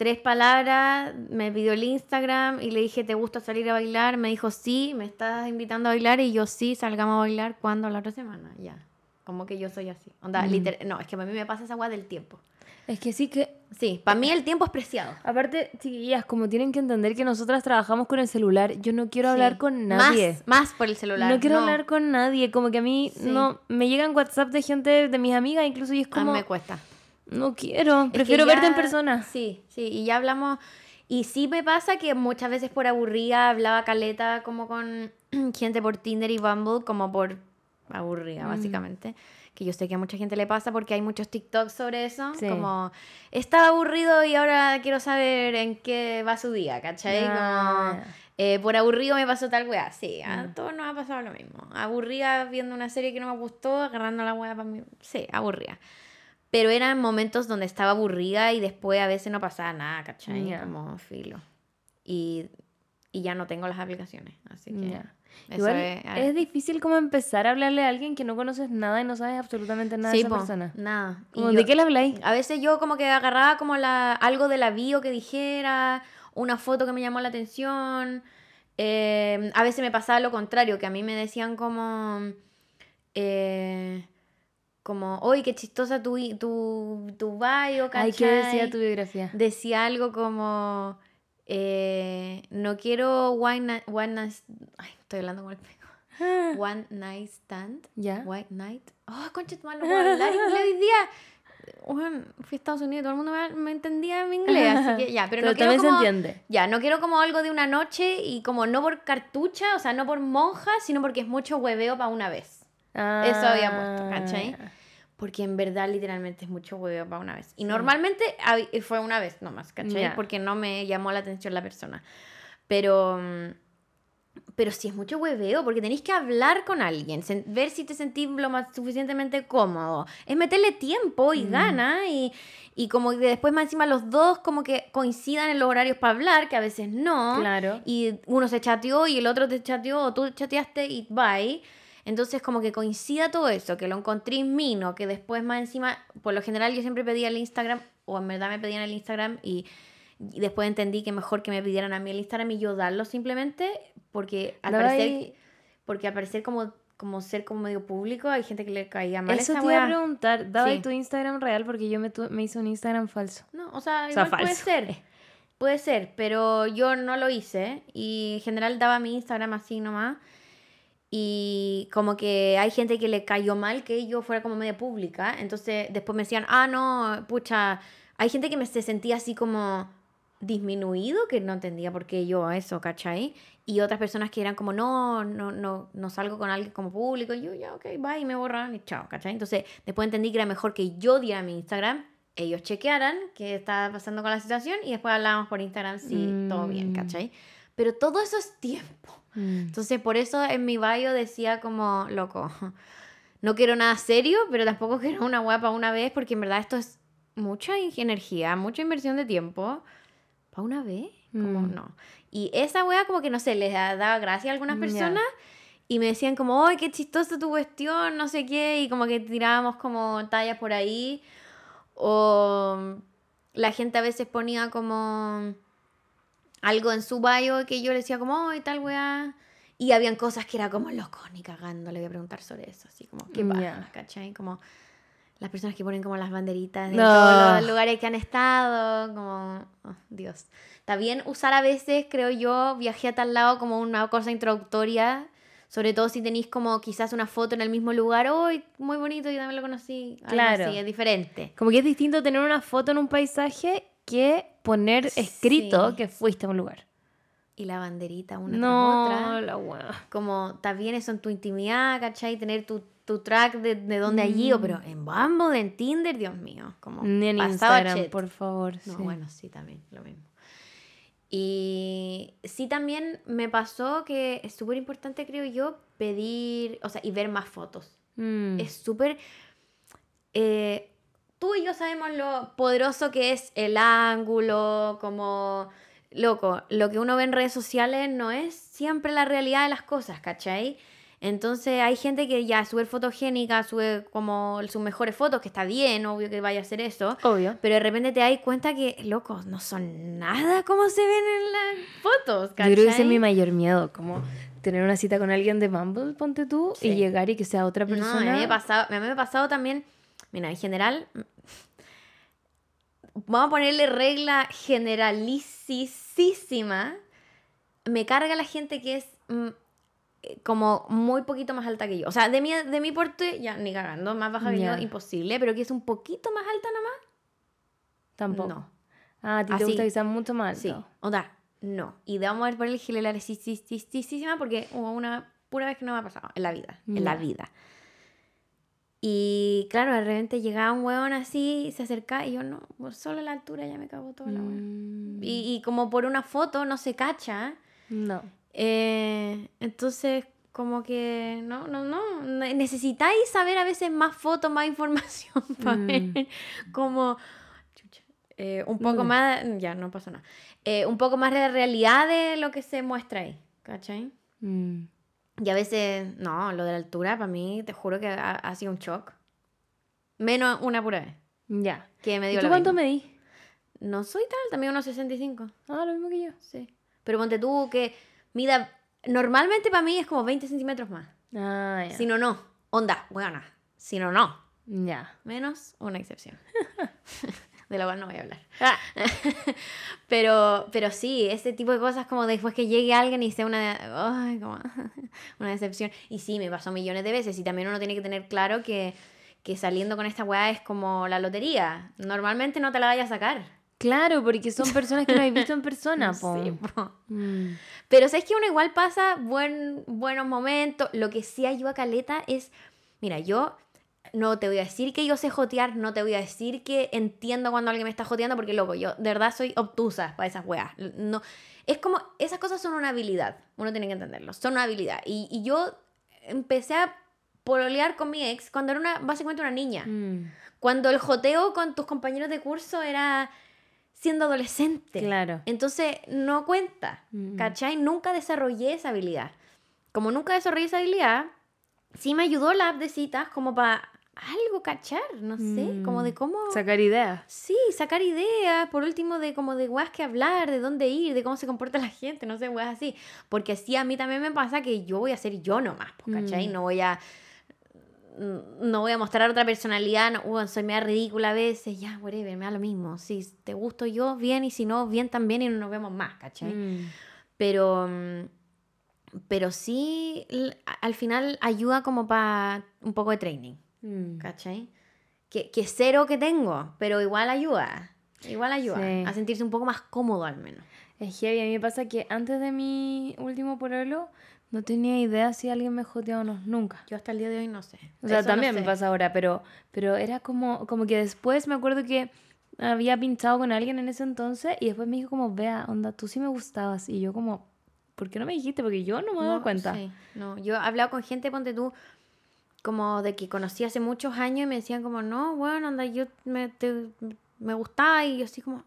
Speaker 3: tres palabras, me pidió el Instagram y le dije, ¿te gusta salir a bailar? Me dijo, sí, me estás invitando a bailar y yo sí, salgamos a bailar. ¿Cuándo? La otra semana, ya. Como que yo soy así. Onda,
Speaker 1: Mm.
Speaker 3: liter- No, es que a mí me pasa esa weá del tiempo.
Speaker 1: Es que sí que,
Speaker 3: Sí, para mí el tiempo es preciado.
Speaker 1: aparte, chiquillas, como tienen que entender que nosotras trabajamos con el celular, yo no quiero hablar
Speaker 3: Sí.
Speaker 1: con nadie.
Speaker 3: Más, más por el celular.
Speaker 1: No quiero hablar con nadie, como que a mí
Speaker 3: Sí.
Speaker 1: no me llegan WhatsApp de gente de mis amigas incluso y es
Speaker 3: A mí
Speaker 1: como
Speaker 3: me cuesta.
Speaker 1: No quiero, prefiero verte en persona.
Speaker 3: Sí, sí, y ya hablamos. Y sí me pasa que muchas veces por aburrida hablaba caleta como con gente por Tinder y Bumble, como por aburrida,
Speaker 1: Mm.
Speaker 3: básicamente. Que yo sé que a mucha gente le pasa porque hay muchos TikToks sobre eso.
Speaker 1: Sí.
Speaker 3: Como, estaba aburrido y ahora quiero saber en qué va su día, ¿cachai?
Speaker 1: Ah,
Speaker 3: Como, eh, por aburrido me pasó tal weá. Sí, a
Speaker 1: Mm.
Speaker 3: todos nos ha pasado lo mismo. Aburrida viendo una serie que no me gustó, agarrando la weá para mí. Sí, aburrida. Pero eran momentos donde estaba aburrida y después a veces no pasaba nada, ¿cachai?
Speaker 1: Ya.
Speaker 3: Como filo. Y, y ya no tengo las aplicaciones, así que eso
Speaker 1: Igual
Speaker 3: es...
Speaker 1: es, difícil como empezar a hablarle a alguien que no conoces nada y no sabes absolutamente nada
Speaker 3: Sí,
Speaker 1: de esa
Speaker 3: po,
Speaker 1: persona.
Speaker 3: nada. Y
Speaker 1: Como,
Speaker 3: yo-
Speaker 1: ¿De qué le habláis?
Speaker 3: A veces yo como que agarraba como la, algo de la bio que dijera, una foto que me llamó la atención. Eh, a veces me pasaba lo contrario, que a mí me decían como... eh, como, oye, qué chistosa tu, tu, tu bio,
Speaker 1: Ay, ¿qué decía
Speaker 3: ¿cachai?".
Speaker 1: tu biografía?
Speaker 3: Decía algo como... eh, no quiero one night... One night ay, estoy hablando con el pego. One night stand.
Speaker 1: ¿Ya?
Speaker 3: White Night. Oh, concha, tu madre, no puedo hablar inglés hoy día. Bueno, fui a Estados Unidos, todo el mundo me, me entendía mi inglés, así que ya, pero,
Speaker 1: Pero
Speaker 3: no quiero
Speaker 1: también se
Speaker 3: como,
Speaker 1: entiende.
Speaker 3: Ya, no quiero como algo de una noche y como no por cartucha, o sea, no por monja, sino porque es mucho hueveo para una vez. Eso había puesto, ¿cachai?
Speaker 1: Ah.
Speaker 3: Porque en verdad, literalmente, es mucho hueveo para una vez. Y normalmente hab- fue una vez nomás, ¿cachai?
Speaker 1: Ya.
Speaker 3: Porque no me llamó la atención la persona. Pero... mm, Pero sí es mucho hueveo, porque tenéis que hablar con alguien, ver si te sentís lo más suficientemente cómodo. Es meterle tiempo y
Speaker 1: Mm.
Speaker 3: gana y, y como que después más encima los dos como que coincidan en los horarios para hablar, que a veces no.
Speaker 1: Claro.
Speaker 3: Y uno se chateó y el otro te chateó o tú chateaste y bye. Entonces como que coincida todo eso, que lo encontré en Mino, que después más encima, por lo general yo siempre pedía el Instagram, o en verdad me pedían el Instagram y, y después entendí que mejor que me pidieran a mí el Instagram y yo darlo simplemente, porque al parecer, porque al parecer como, como ser como medio público, hay gente que le caía mal
Speaker 1: Eso
Speaker 3: esa
Speaker 1: te iba a preguntar, daba
Speaker 3: Sí.
Speaker 1: tu Instagram real porque yo me, tu- me hice un Instagram falso.
Speaker 3: No, o sea,
Speaker 1: O sea,
Speaker 3: igual puede ser. Puede ser, pero yo no lo hice. Y en general daba mi Instagram así nomás. Y como que hay gente que le cayó mal que yo fuera como media pública. Entonces después me decían, ah, no, pucha. Hay gente que me se sentía así como disminuido, que no entendía por qué yo eso, ¿cachai? Y otras personas que eran como, no, no, no, no salgo con alguien como público. Y yo, ya, ok, bye, y me borran y chao, ¿cachai? Entonces después entendí que era mejor que yo diera mi Instagram, ellos chequearan qué estaba pasando con la situación y después hablábamos por Instagram si todo bien,
Speaker 1: Mm.
Speaker 3: ¿cachai? Pero todo eso es tiempo.
Speaker 1: Mm.
Speaker 3: Entonces, por eso en mi bio decía como, loco, no quiero nada serio, pero tampoco quiero una para una vez, porque en verdad esto es mucha energía, mucha inversión de tiempo. ¿Para una vez? Como
Speaker 1: Mm.
Speaker 3: no. Y esa weá como que no sé, les da- daba gracia a algunas personas y me decían como, ¡ay, qué chistosa tu cuestión! No sé qué, y como que tirábamos como tallas por ahí. O la gente a veces ponía como algo en su bio que yo le decía como, ¡ay, tal weá! Y habían cosas que era como, loco, ni cagando, le voy a preguntar sobre eso. Así como, ¿qué pasa?
Speaker 1: Ya.
Speaker 3: ¿Cachai? Como las personas que ponen como las banderitas de
Speaker 1: No.
Speaker 3: todos los lugares que han estado, como, oh, Dios. Está bien usar a veces, creo yo, viajé a tal lado como una cosa introductoria, sobre todo si tenéis como quizás una foto en el mismo lugar, ¡ay, muy bonito, yo también lo conocí!
Speaker 1: Claro.
Speaker 3: así, es diferente.
Speaker 1: Como que es distinto tener una foto en un paisaje que poner escrito
Speaker 3: Sí.
Speaker 1: que fuiste a un lugar.
Speaker 3: Y la banderita una
Speaker 1: No,
Speaker 3: tras otra.
Speaker 1: la weá.
Speaker 3: Como, bien eso en tu intimidad, ¿cachai? Tener tu, tu track de, de dónde allí, o pero en Bumble, en Tinder, Dios mío. Como
Speaker 1: Ni en Instagram,
Speaker 3: chet.
Speaker 1: por favor.
Speaker 3: No,
Speaker 1: sí.
Speaker 3: bueno, sí, también, lo mismo. Y sí también me pasó que es súper importante, creo yo, pedir, o sea, y ver más fotos.
Speaker 1: Mm.
Speaker 3: Es súper... eh, tú y yo sabemos lo poderoso que es el ángulo, como... Loco, lo que uno ve en redes sociales no es siempre la realidad de las cosas, ¿cachai? Entonces hay gente que ya sube fotogénica, sube como sus mejores fotos, que está bien, obvio que vaya a hacer eso.
Speaker 1: Obvio.
Speaker 3: Pero de repente te das cuenta que, loco, no son nada como se ven en las fotos,
Speaker 1: Yo
Speaker 3: ¿cachai?
Speaker 1: creo que ese es mi mayor miedo, como tener una cita con alguien de Bumble, ponte tú,
Speaker 3: Sí.
Speaker 1: y llegar y que sea otra
Speaker 3: No, a mí
Speaker 1: persona.
Speaker 3: me ha pasado, a mí me ha pasado también, mira, en general, vamos a ponerle regla generalicisísima, me carga la gente que es mm, eh, como muy poquito más alta que yo. O sea, de mi, de mi porte, ya ni cagando, más baja que
Speaker 1: Ya.
Speaker 3: yo, imposible, pero que es un poquito más alta nomás,
Speaker 1: Tampoco.
Speaker 3: no.
Speaker 1: Ah, a ti te gusta que sea mucho más
Speaker 3: Sí,
Speaker 1: alto.
Speaker 3: o sea, no. Y vamos a ver por el generalicisísima porque hubo una pura vez que no me ha pasado en la vida, en la vida. Y claro, de repente llegaba un huevón así, se acercaba y yo no, por solo la altura ya me cago toda la.
Speaker 1: Mm,
Speaker 3: Y, y como por una foto no se cacha.
Speaker 1: No.
Speaker 3: eh, entonces, como que no, no, no. ne- Necesitáis saber a veces más fotos, más información para
Speaker 1: Mm.
Speaker 3: ver como chucha, eh, un poco
Speaker 1: Mm.
Speaker 3: más. Ya, no pasa nada. Eh, un poco más de realidad de lo que se muestra ahí. ¿Cachai? Y a veces, no, lo de la altura para mí, te juro que ha, ha sido un shock. Menos una pura vez.
Speaker 1: Ya.
Speaker 3: Que me
Speaker 1: ¿Y
Speaker 3: dio
Speaker 1: tú
Speaker 3: lo
Speaker 1: cuánto medís?
Speaker 3: No soy tal, también unos 65.
Speaker 1: Ah, lo mismo que yo.
Speaker 3: Sí. Pero ponte tú que mida. Normalmente para mí es como 20 centímetros más.
Speaker 1: Ah, ya.
Speaker 3: Si no, no. Onda, buena. Si no, no.
Speaker 1: Ya.
Speaker 3: Menos una excepción. de la cual no voy a hablar.
Speaker 1: Ah.
Speaker 3: Pero, pero sí, ese tipo de cosas como después que llegue alguien y sea una, como una decepción. Y sí, me pasó millones de veces. Y también uno tiene que tener claro que, que saliendo con esta weá es como la lotería. Normalmente no te la vayas a sacar.
Speaker 1: Claro, porque son personas que no has visto en persona, po.
Speaker 3: Sí, po.
Speaker 1: Mm.
Speaker 3: Pero sabes que uno igual pasa buen, buenos momentos. Lo que sí ayuda a Caleta es, mira, yo no te voy a decir que yo sé jotear, no te voy a decir que entiendo cuando alguien me está joteando, porque loco, yo de verdad soy obtusa para esas weas. No, es como, esas cosas son una habilidad, uno tiene que entenderlo, son una habilidad. Y, y yo empecé a pololear con mi ex cuando era una, básicamente una niña.
Speaker 1: Mm.
Speaker 3: Cuando el joteo con tus compañeros de curso era siendo adolescente.
Speaker 1: Claro.
Speaker 3: Entonces no cuenta,
Speaker 1: Mm.
Speaker 3: ¿cachai? Nunca desarrollé esa habilidad. Como nunca desarrollé esa habilidad, sí me ayudó la app de citas como para algo cachar, no sé, como de
Speaker 1: Mm.
Speaker 3: cómo...
Speaker 1: Sacar ideas.
Speaker 3: Sí, sacar ideas, por último, de como de weas que hablar, de dónde ir, de cómo se comporta la gente, no sé, weas así. Porque así a mí también me pasa que yo voy a ser yo nomás, pues, ¿cachai?
Speaker 1: Mm.
Speaker 3: No voy a... No voy a mostrar otra personalidad, no, "Uy, soy media ridícula a veces, ya, whatever, me da lo mismo. Si te gusto yo, bien, y si no, bien también, y no nos vemos más, ¿cachai?
Speaker 1: Mm.
Speaker 3: Pero, mm, pero sí, al final ayuda como para un poco de training,
Speaker 1: Mm.
Speaker 3: ¿cachai? Que, que cero que tengo, pero igual ayuda. Igual ayuda
Speaker 1: Sí.
Speaker 3: a sentirse un poco más cómodo al menos.
Speaker 1: Es heavy. A mí me pasa que antes de mi último pololo no tenía idea si alguien me joteaba o no. Nunca.
Speaker 3: Yo hasta el día de hoy no sé.
Speaker 1: O sea,
Speaker 3: Eso no
Speaker 1: también me pasa ahora, pero, pero era como, como que después me acuerdo que había pinchado con alguien en ese entonces y después me dijo como, vea, onda, tú sí me gustabas. Y yo como, ¿por qué no me dijiste? Porque yo no me he dado
Speaker 3: No,
Speaker 1: cuenta.
Speaker 3: sí, no, yo he hablado con gente, ponte tú, como de que conocí hace muchos años y me decían como, no, bueno, anda, yo me, te- me gustaba y yo así como,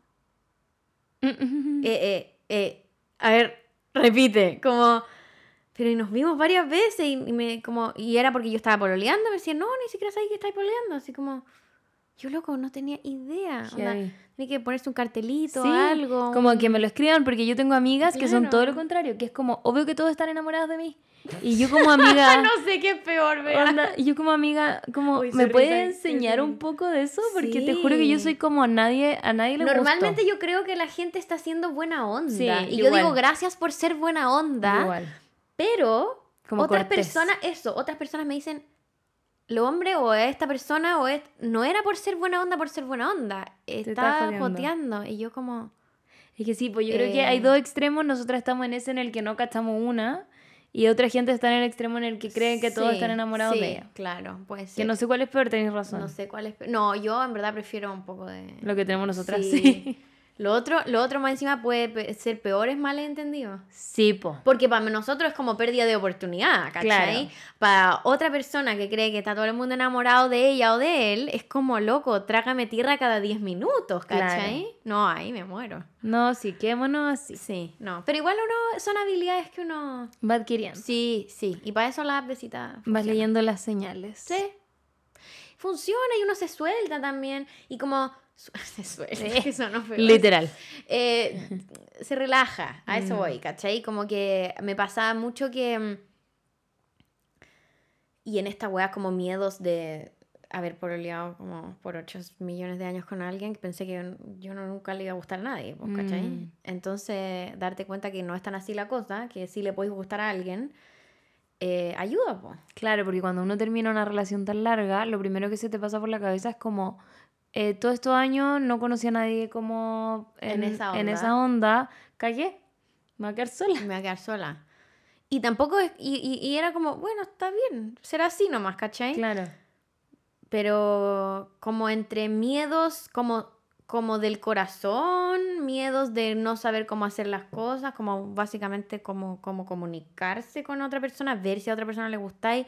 Speaker 3: eh, eh, eh, a ver, repite, como, pero y nos vimos varias veces y, y me, como, y era porque yo estaba pololeando, me decían, no, ni siquiera sabía que estáis pololeando, así como, yo loco, no tenía idea, tenía que ponerse un cartelito,
Speaker 1: Sí,
Speaker 3: algo.
Speaker 1: Como
Speaker 3: un-
Speaker 1: que me lo escriban porque yo tengo amigas que son
Speaker 3: Claro.
Speaker 1: todo lo contrario, que es como, obvio que todos están enamorados de mí. Y yo como amiga...
Speaker 3: no sé qué es peor,
Speaker 1: y yo como amiga, como,
Speaker 3: Uy,
Speaker 1: ¿me puedes enseñar un poco de eso? Porque te juro que yo
Speaker 3: Sí.
Speaker 1: soy como a nadie, a nadie le
Speaker 3: Normalmente
Speaker 1: gusto.
Speaker 3: yo creo que la gente está haciendo buena onda.
Speaker 1: Sí,
Speaker 3: y yo
Speaker 1: igual.
Speaker 3: digo gracias por ser buena onda.
Speaker 1: Igual.
Speaker 3: Pero
Speaker 1: Como
Speaker 3: otras
Speaker 1: cortés.
Speaker 3: personas, eso, otras personas me dicen, lo hombre o esta persona o es, no era por ser buena onda por ser buena onda.
Speaker 1: jodiendo.
Speaker 3: joteando. Y yo como,
Speaker 1: Es que sí, pues yo creo que hay
Speaker 3: Eh.
Speaker 1: dos extremos. Nosotras estamos en ese en el que no cachamos una. Y otra gente está en el extremo en el que creen que todos
Speaker 3: sí,
Speaker 1: están enamorados
Speaker 3: sí,
Speaker 1: de ella.
Speaker 3: Claro, puede ser.
Speaker 1: Que no sé cuál es peor, tenéis razón.
Speaker 3: No sé cuál es. pe- No, yo en verdad prefiero un poco de.
Speaker 1: Lo que tenemos nosotras,
Speaker 3: Sí. Lo otro, lo otro más encima puede ser peor, es malentendido.
Speaker 1: Sí, po.
Speaker 3: Porque para nosotros es como pérdida de oportunidad, ¿cachai?
Speaker 1: Claro.
Speaker 3: Para otra persona que cree que está todo el mundo enamorado de ella o de él, es como loco, trágame tierra cada 10 minutos, ¿cachai? No, ahí me muero.
Speaker 1: No, sí, quémonos así.
Speaker 3: Sí, no. Pero igual uno, son habilidades que uno...
Speaker 1: Va adquiriendo.
Speaker 3: Sí, sí. Y para eso la app de cita
Speaker 1: Vas
Speaker 3: funciona.
Speaker 1: leyendo las señales.
Speaker 3: Sí. Funciona y uno se suelta también. Y como... su- Se suelta, eso no fue
Speaker 1: Literal.
Speaker 3: eh, se relaja, a eso
Speaker 1: Mm.
Speaker 3: voy, ¿cachai? Como que me pasaba mucho que... mm, Y en esta wea como miedos de haber pololeado como por 8 millones de años con alguien que pensé que yo, yo no- nunca le iba a gustar a nadie, pues, ¿cachai?
Speaker 1: Mm.
Speaker 3: Entonces, darte cuenta que no es tan así la cosa, que sí le podéis gustar a alguien, eh, ayuda, pues.
Speaker 1: Claro, porque cuando uno termina una relación tan larga, lo primero que se te pasa por la cabeza es como, eh, todos estos años no conocí a nadie como
Speaker 3: En esa
Speaker 1: en
Speaker 3: onda.
Speaker 1: esa onda. Cagué, me voy a quedar sola.
Speaker 3: Me voy a quedar sola. Y tampoco es... Y, y- y era como, bueno, está bien, será así nomás, ¿cachai?
Speaker 1: Claro.
Speaker 3: pero como entre miedos como como del corazón, miedos de no saber cómo hacer las cosas, como básicamente como, como comunicarse con otra persona, ver si a otra persona le gustáis,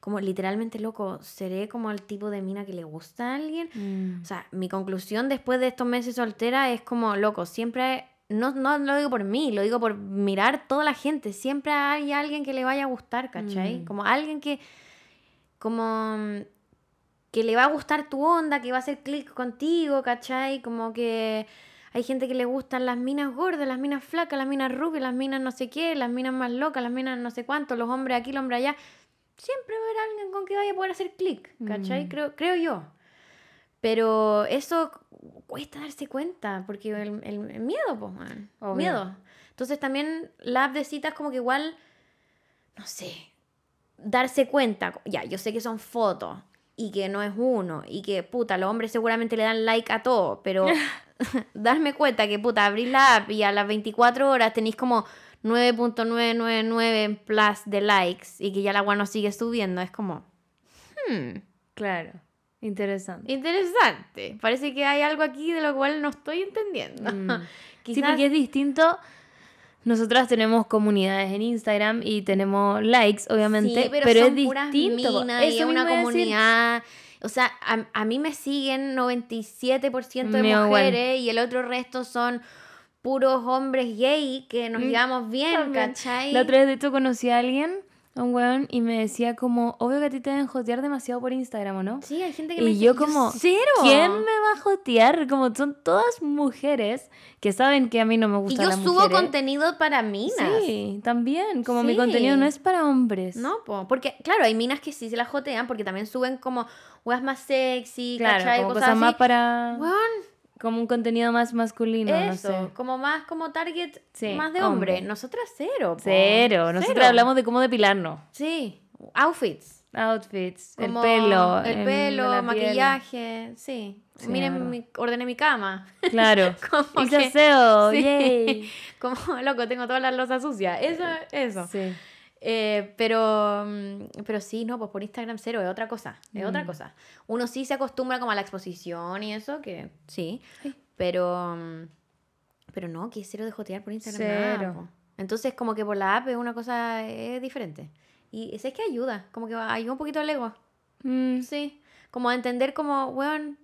Speaker 3: como literalmente loco, seré como el tipo de mina que le gusta a alguien.
Speaker 1: Mm.
Speaker 3: O sea, mi conclusión después de estos meses soltera es como, loco, siempre, no, no lo digo por mí, lo digo por mirar toda la gente, siempre hay alguien que le vaya a gustar, ¿cachai?
Speaker 1: Mm.
Speaker 3: Como alguien que, como, que le va a gustar tu onda, que va a hacer clic contigo, ¿cachai? Como que hay gente que le gustan las minas gordas, las minas flacas, las minas rubias, las minas no sé qué, las minas más locas, las minas no sé cuánto, los hombres aquí, los hombres allá. Siempre va a haber alguien con que vaya a poder hacer clic, ¿cachai?
Speaker 1: Mm.
Speaker 3: Creo, creo yo. Pero eso cuesta darse cuenta, porque el, el- el miedo, pues, man.
Speaker 1: Obvio.
Speaker 3: Miedo. Entonces también la app de citas como que igual, no sé, darse cuenta, ya, yo sé que son fotos y que no es uno y que, puta, los hombres seguramente le dan like a todo, pero darme cuenta que, puta, abrís la app y a las 24 horas tenéis como 9.999 en plus de likes y que ya la agua no sigue subiendo, es como, hmm,
Speaker 1: Claro. Interesante.
Speaker 3: interesante. Parece que hay algo aquí de lo cual no estoy entendiendo.
Speaker 1: Mm. Sí,
Speaker 3: Quizás-
Speaker 1: porque es distinto. Nosotras tenemos comunidades en Instagram y tenemos likes, obviamente,
Speaker 3: Sí, pero,
Speaker 1: pero,
Speaker 3: son
Speaker 1: es
Speaker 3: puras
Speaker 1: distinto.
Speaker 3: y es una
Speaker 1: decir.
Speaker 3: comunidad. O sea, a, a mí me siguen 97% de
Speaker 1: igual.
Speaker 3: mujeres y el otro resto son puros hombres gay que nos
Speaker 1: Mm,
Speaker 3: llevamos bien,
Speaker 1: también.
Speaker 3: ¿cachai?
Speaker 1: La otra vez, de hecho, conocí a alguien, a un weón, y me decía como, obvio que a ti te deben jotear demasiado por Instagram, ¿o no?
Speaker 3: Sí, hay gente que
Speaker 1: Y
Speaker 3: me dice,
Speaker 1: yo como,
Speaker 3: cero.
Speaker 1: ¿Quién me va a jotear? Como son todas mujeres que saben que a mí no me
Speaker 3: Y
Speaker 1: gustan
Speaker 3: yo
Speaker 1: las
Speaker 3: subo
Speaker 1: mujeres.
Speaker 3: contenido para minas.
Speaker 1: Sí, también. Como mi
Speaker 3: Sí.
Speaker 1: contenido no es para hombres.
Speaker 3: No, po, porque claro, hay minas que sí se la jotean porque también suben como weas más sexy,
Speaker 1: Claro,
Speaker 3: ¿cachai?
Speaker 1: como
Speaker 3: Cosas
Speaker 1: cosas más
Speaker 3: así.
Speaker 1: para...
Speaker 3: Weón,
Speaker 1: Como un contenido más masculino,
Speaker 3: eso,
Speaker 1: no sé.
Speaker 3: como más como target
Speaker 1: Sí,
Speaker 3: más de hombre.
Speaker 1: hombre.
Speaker 3: Nosotras cero.
Speaker 1: Cero. Nosotros
Speaker 3: Cero.
Speaker 1: hablamos de cómo depilarnos.
Speaker 3: Sí, outfits.
Speaker 1: Outfits,
Speaker 3: Como
Speaker 1: el pelo.
Speaker 3: el pelo, maquillaje, sí.
Speaker 1: Sí,
Speaker 3: Miren,
Speaker 1: verdad.
Speaker 3: mi, ordené mi cama.
Speaker 1: Claro.
Speaker 3: Como
Speaker 1: Hice
Speaker 3: que- sí.
Speaker 1: yay.
Speaker 3: Como, loco, tengo todas las losas sucias. Eso, eso.
Speaker 1: Sí.
Speaker 3: Eh, pero, mm, pero sí, no, pues por Instagram cero, es otra cosa, es otra
Speaker 1: Mm.
Speaker 3: cosa. Uno sí se acostumbra como a la exposición y eso, que sí, pero, mm, pero no, que es cero de jotear por Instagram.
Speaker 1: Cero.
Speaker 3: Entonces como que por la app es una cosa es diferente. Y es que ayuda, como que ayuda un poquito al ego.
Speaker 1: Mm,
Speaker 3: Sí. Como a entender como, weón,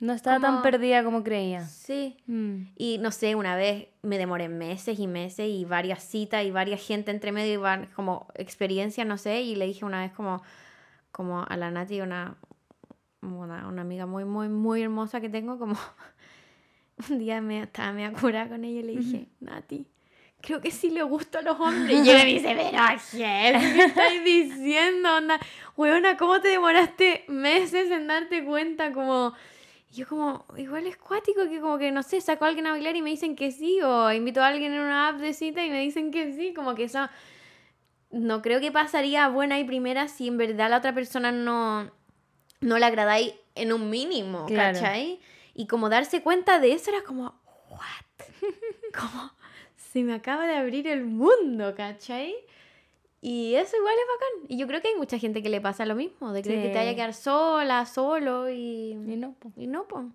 Speaker 1: no estaba tan
Speaker 3: como-
Speaker 1: perdida como creía.
Speaker 3: sí.
Speaker 1: Mm.
Speaker 3: Y no sé, una vez me demoré meses y meses y varias citas y varias gente entre medio y van como experiencias, no sé, y le dije una vez como, como a la Nati, una, una, una amiga muy, muy, muy hermosa que tengo, como un día me estaba media curada con ella y le dije, Nati, creo que sí le gusto a los hombres. Y ella me dice, pero ¿qué? ¿Qué estás diciendo? Onda, weona, ¿cómo te demoraste meses en darte cuenta? Como, y yo como, igual es cuático que como que, no sé, saco a alguien a bailar y me dicen que sí, o invito a alguien en una app de cita y me dicen que sí, como que eso no creo que pasaría buena y primera si en verdad la otra persona no, no le agradáis en un mínimo,
Speaker 1: Claro.
Speaker 3: ¿cachai? Y como darse cuenta de eso era como, what? como, se me acaba de abrir el mundo, ¿cachai? Y eso igual es bacán. Y yo creo que hay mucha gente que le pasa lo mismo, de creer que te vaya a
Speaker 1: Sí.
Speaker 3: quedar sola, solo y...
Speaker 1: Y no, po.
Speaker 3: Y no, pues.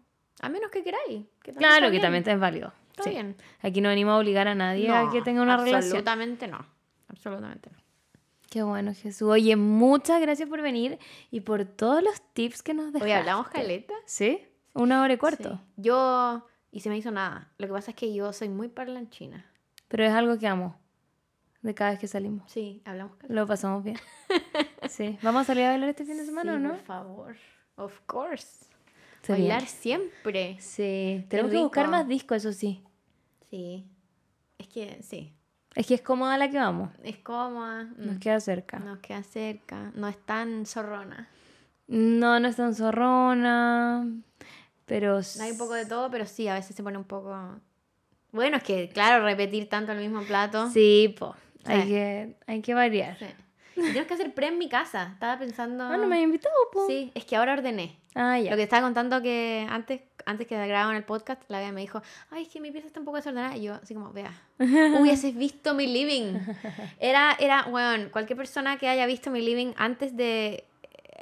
Speaker 3: A menos que queráis. que
Speaker 1: Claro que
Speaker 3: bien.
Speaker 1: también es válido.
Speaker 3: Está
Speaker 1: Sí.
Speaker 3: bien.
Speaker 1: Aquí no venimos a obligar a nadie a
Speaker 3: No,
Speaker 1: que tenga una relación.
Speaker 3: Absolutamente no. Absolutamente no.
Speaker 1: Qué bueno, Jesús. Oye, muchas gracias por venir y por todos los tips que nos dejaste.
Speaker 3: Hoy hablamos caleta.
Speaker 1: ¿Sí? Una hora y cuarto.
Speaker 3: Sí. Yo. Y se me hizo nada. Lo que pasa es que yo soy muy parlanchina.
Speaker 1: Pero es algo que amo. De cada vez que salimos.
Speaker 3: Sí, hablamos caleta.
Speaker 1: Lo pasamos bien. Sí. ¿Vamos a salir a bailar este fin de semana o
Speaker 3: Sí,
Speaker 1: no?
Speaker 3: Por favor. Of course.
Speaker 1: Se
Speaker 3: Bailar siempre.
Speaker 1: Sí. Tenemos que buscar más discos, eso sí.
Speaker 3: Sí. Es que sí.
Speaker 1: Es que es cómoda la que vamos.
Speaker 3: Es cómoda.
Speaker 1: Nos
Speaker 3: mm,
Speaker 1: queda cerca.
Speaker 3: Nos queda cerca. No es tan zorrona.
Speaker 1: No, no es tan zorrona. Pero.
Speaker 3: Hay un poco de todo, pero sí, a veces se pone un poco. Bueno, es que, claro, repetir tanto el mismo plato.
Speaker 1: Sí, po. Hay, que, hay que variar.
Speaker 3: Sí. Tienes que hacer pre en mi casa. Estaba pensando.
Speaker 1: Ah, no me has invitado, po.
Speaker 3: Sí, es que ahora ordené.
Speaker 1: Ah, ya.
Speaker 3: Lo que estaba contando que antes, antes que grababan el podcast, la Bea me dijo, ay, es que mi pieza está un poco desordenada. Y yo, así como, vea, hubieses visto mi living. Era, era, bueno, cualquier persona que haya visto mi living antes de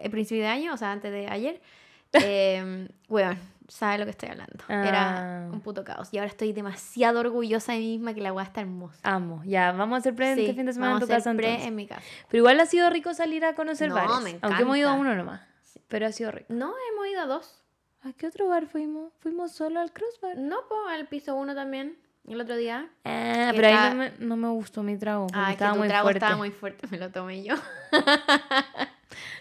Speaker 3: el principio de año, o sea, antes de ayer, eh, weón, sabe lo que estoy hablando. Era
Speaker 1: Ah.
Speaker 3: un puto caos. Y ahora estoy demasiado orgullosa de mí misma que la weá está hermosa.
Speaker 1: Amo. Ya, vamos a hacer pre este
Speaker 3: Sí,
Speaker 1: fin de semana en tu
Speaker 3: a hacer
Speaker 1: casa
Speaker 3: pre
Speaker 1: entonces.
Speaker 3: en mi casa.
Speaker 1: Pero igual ha sido rico salir a conocer
Speaker 3: No,
Speaker 1: bares.
Speaker 3: me
Speaker 1: Aunque hemos ido a uno nomás. Pero ha sido rico.
Speaker 3: No, hemos ido a dos.
Speaker 1: ¿A qué otro bar fuimos? Fuimos solo al crossbar.
Speaker 3: No, pues al piso uno también, el otro día.
Speaker 1: Ah, pero ahí no me, no me gustó mi trago.
Speaker 3: Ah, es que
Speaker 1: estaba
Speaker 3: tu
Speaker 1: muy
Speaker 3: trago
Speaker 1: fuerte.
Speaker 3: estaba muy fuerte, me lo tomé yo.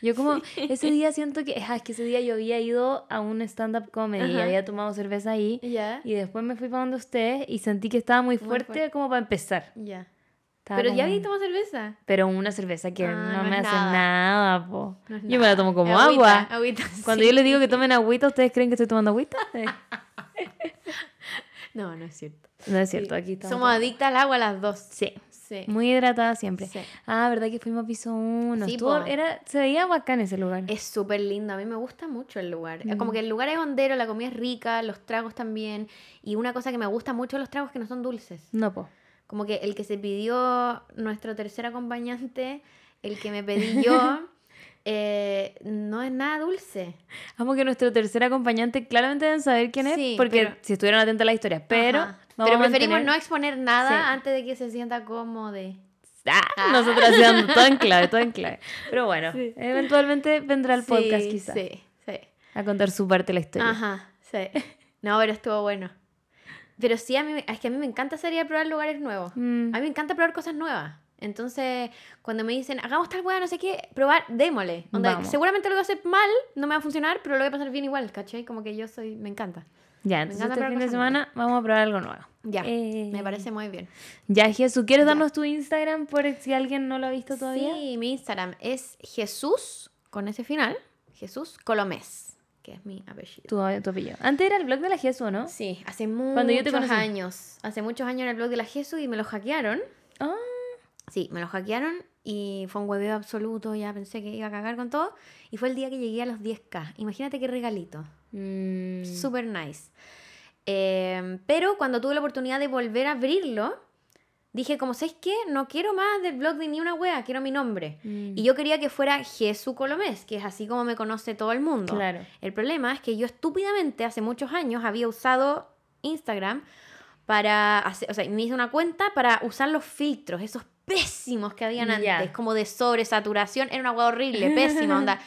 Speaker 1: Yo como ese día siento que, ah, es que ese día yo había ido a un stand-up comedy y había tomado cerveza ahí. Y después me fui para donde usted y sentí que estaba muy
Speaker 3: Muy
Speaker 1: fuerte, como para empezar.
Speaker 3: Ya. Pero ya había tomado cerveza.
Speaker 1: Pero una cerveza que
Speaker 3: Ah,
Speaker 1: no,
Speaker 3: no
Speaker 1: me hace
Speaker 3: nada.
Speaker 1: nada, po.
Speaker 3: No
Speaker 1: yo me la tomo como
Speaker 3: Agüita,
Speaker 1: agua.
Speaker 3: agüita,
Speaker 1: Cuando
Speaker 3: sí.
Speaker 1: yo les digo que tomen agüita, ¿ustedes creen que estoy tomando agüita? Sí.
Speaker 3: No, no es cierto.
Speaker 1: No es cierto, aquí estamos.
Speaker 3: Somos adictas al agua las dos.
Speaker 1: Sí,
Speaker 3: Sí.
Speaker 1: muy hidratada siempre.
Speaker 3: Sí.
Speaker 1: Ah, ¿verdad que fuimos a piso 1?
Speaker 3: Sí,
Speaker 1: Estuvo, era, se veía bacán ese lugar.
Speaker 3: Es súper lindo, a mí me gusta mucho el lugar.
Speaker 1: Mm.
Speaker 3: Como que el lugar es hondero, la comida es rica, los tragos también. Y una cosa que me gusta mucho de los tragos es que no son dulces.
Speaker 1: No, po.
Speaker 3: Como que el que se pidió nuestro tercer acompañante, el que me pedí yo, eh, no es nada dulce.
Speaker 1: Amo que nuestro tercer acompañante claramente deben saber quién es,
Speaker 3: Sí,
Speaker 1: porque
Speaker 3: pero-
Speaker 1: si estuvieran atentos a la historia. Pero, vamos
Speaker 3: Pero preferimos
Speaker 1: mantener-
Speaker 3: no exponer nada
Speaker 1: Sí.
Speaker 3: antes de que se sienta cómodo.
Speaker 1: Ah, nosotras haciendo todo en clave, todo en clave. Pero bueno,
Speaker 3: Sí.
Speaker 1: eventualmente vendrá el podcast quizás
Speaker 3: Sí, sí.
Speaker 1: a contar su parte de la historia.
Speaker 3: Ajá, sí. No, pero estuvo bueno. Pero sí, a mí, es que a mí me encanta salir a probar lugares nuevos.
Speaker 1: Mm.
Speaker 3: A mí me encanta probar cosas nuevas. Entonces, cuando me dicen, hagamos tal weá, no sé qué, probar, démosle. Onda, seguramente lo voy a hacer mal, no me va a funcionar, pero lo voy a pasar bien igual, ¿cachai? Como que yo soy, me encanta.
Speaker 1: Ya, entonces este fin de semana vamos a probar algo nuevo.
Speaker 3: Ya,
Speaker 1: Eh,
Speaker 3: me parece muy bien.
Speaker 1: Ya, Jesús, ¿quieres
Speaker 3: Ya.
Speaker 1: darnos tu Instagram por si alguien no lo ha visto todavía?
Speaker 3: Sí, mi Instagram es Jesús, con ese final, Jesús Colomés, que es mi apellido.
Speaker 1: Tu, tu apellido. Antes era el blog de la Jesús, ¿no?
Speaker 3: Sí, hace muchos
Speaker 1: Cuando yo te
Speaker 3: años. Hace muchos años en el blog de la Jesús y me lo hackearon.
Speaker 1: Ah,
Speaker 3: Sí, me lo hackearon y fue un hueveo absoluto. Ya pensé que iba a cagar con todo. Y fue el día que llegué a los 10k. Imagínate qué regalito.
Speaker 1: mm,
Speaker 3: Súper nice. Eh, pero cuando tuve la oportunidad de volver a abrirlo, dije, como, ¿sabes qué? No quiero más del blog de ni una wea, quiero mi nombre.
Speaker 1: mm,
Speaker 3: Y yo quería que fuera Jesús Colomés, que es así como me conoce todo el mundo.
Speaker 1: Claro.
Speaker 3: El problema es que yo estúpidamente hace muchos años había usado Instagram para hacer, o sea, me hice una cuenta para usar los filtros, esos pésimos que habían antes, como de sobresaturación, era una hueá horrible, pésima, onda.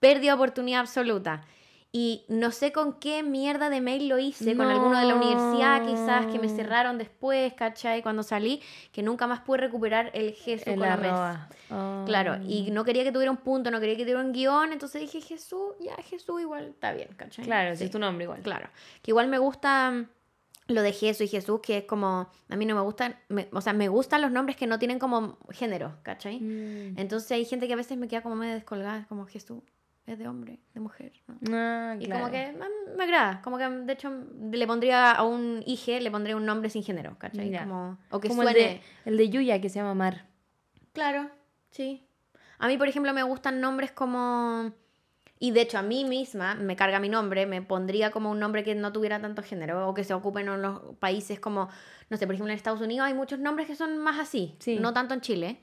Speaker 3: pérdida de oportunidad absoluta. Y no sé con qué mierda de mail lo hice, con alguno de la universidad quizás, que me cerraron después, ¿cachai? Cuando salí, que nunca más pude recuperar el Jesús
Speaker 1: El
Speaker 3: con la.
Speaker 1: Oh.
Speaker 3: Claro, y no quería que tuviera un punto, no quería que tuviera un guion, entonces dije Jesús, ya Jesús igual está bien, ¿cachai?
Speaker 1: Claro,
Speaker 3: Sí.
Speaker 1: es tu nombre igual.
Speaker 3: Claro. Que igual me gusta lo de Jesús y Jesús, que es como, a mí no me gustan, me- o sea, me gustan los nombres que no tienen como género, ¿cachai?
Speaker 1: Mm.
Speaker 3: Entonces hay gente que a veces me queda como medio descolgada, es como Jesús, es de hombre, de mujer, ¿no?
Speaker 1: Ah,
Speaker 3: Y
Speaker 1: claro.
Speaker 3: como que mm, me agrada, como que de hecho le pondría a un hije, le pondría un nombre sin género, ¿cachai? Como, o que
Speaker 1: Como el
Speaker 3: suene...
Speaker 1: de, el de Yuya, que se llama Mar.
Speaker 3: Claro, sí. A mí, por ejemplo, me gustan nombres como... Y de hecho, a mí misma me carga mi nombre, me pondría como un nombre que no tuviera tanto género o que se ocupen en los países como, no sé, por ejemplo, en Estados Unidos hay muchos nombres que son más así,
Speaker 1: Sí.
Speaker 3: no tanto en Chile.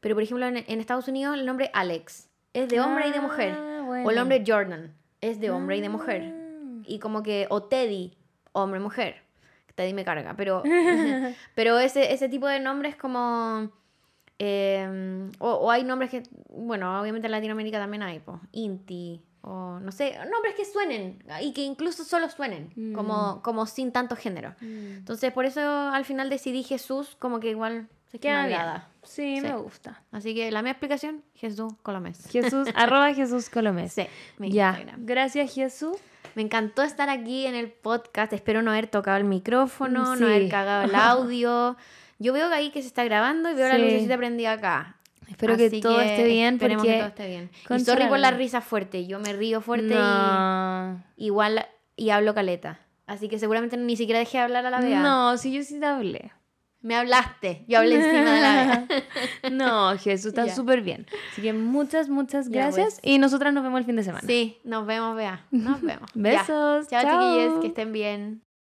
Speaker 3: Pero, por ejemplo, en, en Estados Unidos el nombre Alex es de hombre y de mujer.
Speaker 1: Ah,
Speaker 3: O el nombre Jordan es de hombre y de mujer.
Speaker 1: Ah.
Speaker 3: Y como que, o Teddy, hombre-mujer. Teddy me carga, pero, pero ese, ese tipo de nombres como... eh, o, o hay nombres que, bueno, obviamente en Latinoamérica también hay, pues, Inti, o no sé, nombres que suenen y que incluso solo suenen,
Speaker 1: Mm.
Speaker 3: como, como sin tanto género.
Speaker 1: Mm.
Speaker 3: Entonces, por eso al final decidí Jesús, como que igual se
Speaker 1: Queda
Speaker 3: agrada.
Speaker 1: Sí,
Speaker 3: Sí.
Speaker 1: me gusta.
Speaker 3: Así que la mi explicación, Jesús Colomés.
Speaker 1: Jesús, arroba Jesús Colomés.
Speaker 3: Sí, mi
Speaker 1: Ya,
Speaker 3: Instagram.
Speaker 1: gracias Jesús.
Speaker 3: Me encantó estar aquí en el podcast. Espero no haber tocado el micrófono,
Speaker 1: Mm,
Speaker 3: no haber cagado el audio. Yo veo que ahí que se está grabando y veo la
Speaker 1: Sí.
Speaker 3: lucecita prendida acá.
Speaker 1: Espero que todo esté bien
Speaker 3: esperemos que todo esté bien. Y sorry
Speaker 1: la
Speaker 3: por la risa fuerte. Yo me río fuerte
Speaker 1: no.
Speaker 3: y igual y hablo caleta. Así que seguramente ni siquiera dejé de hablar a la vea.
Speaker 1: No, si yo sí te hablé.
Speaker 3: Me hablaste. Yo hablé encima de la vea.
Speaker 1: No, Jesús está
Speaker 3: Ya.
Speaker 1: súper bien. Así que muchas, muchas
Speaker 3: Ya,
Speaker 1: gracias.
Speaker 3: pues.
Speaker 1: Y nosotras nos vemos el fin de semana.
Speaker 3: Sí, nos vemos, vea. Nos vemos. Ya.
Speaker 1: Besos.
Speaker 3: Chao,
Speaker 1: chao.
Speaker 3: chiquillos. Que estén bien.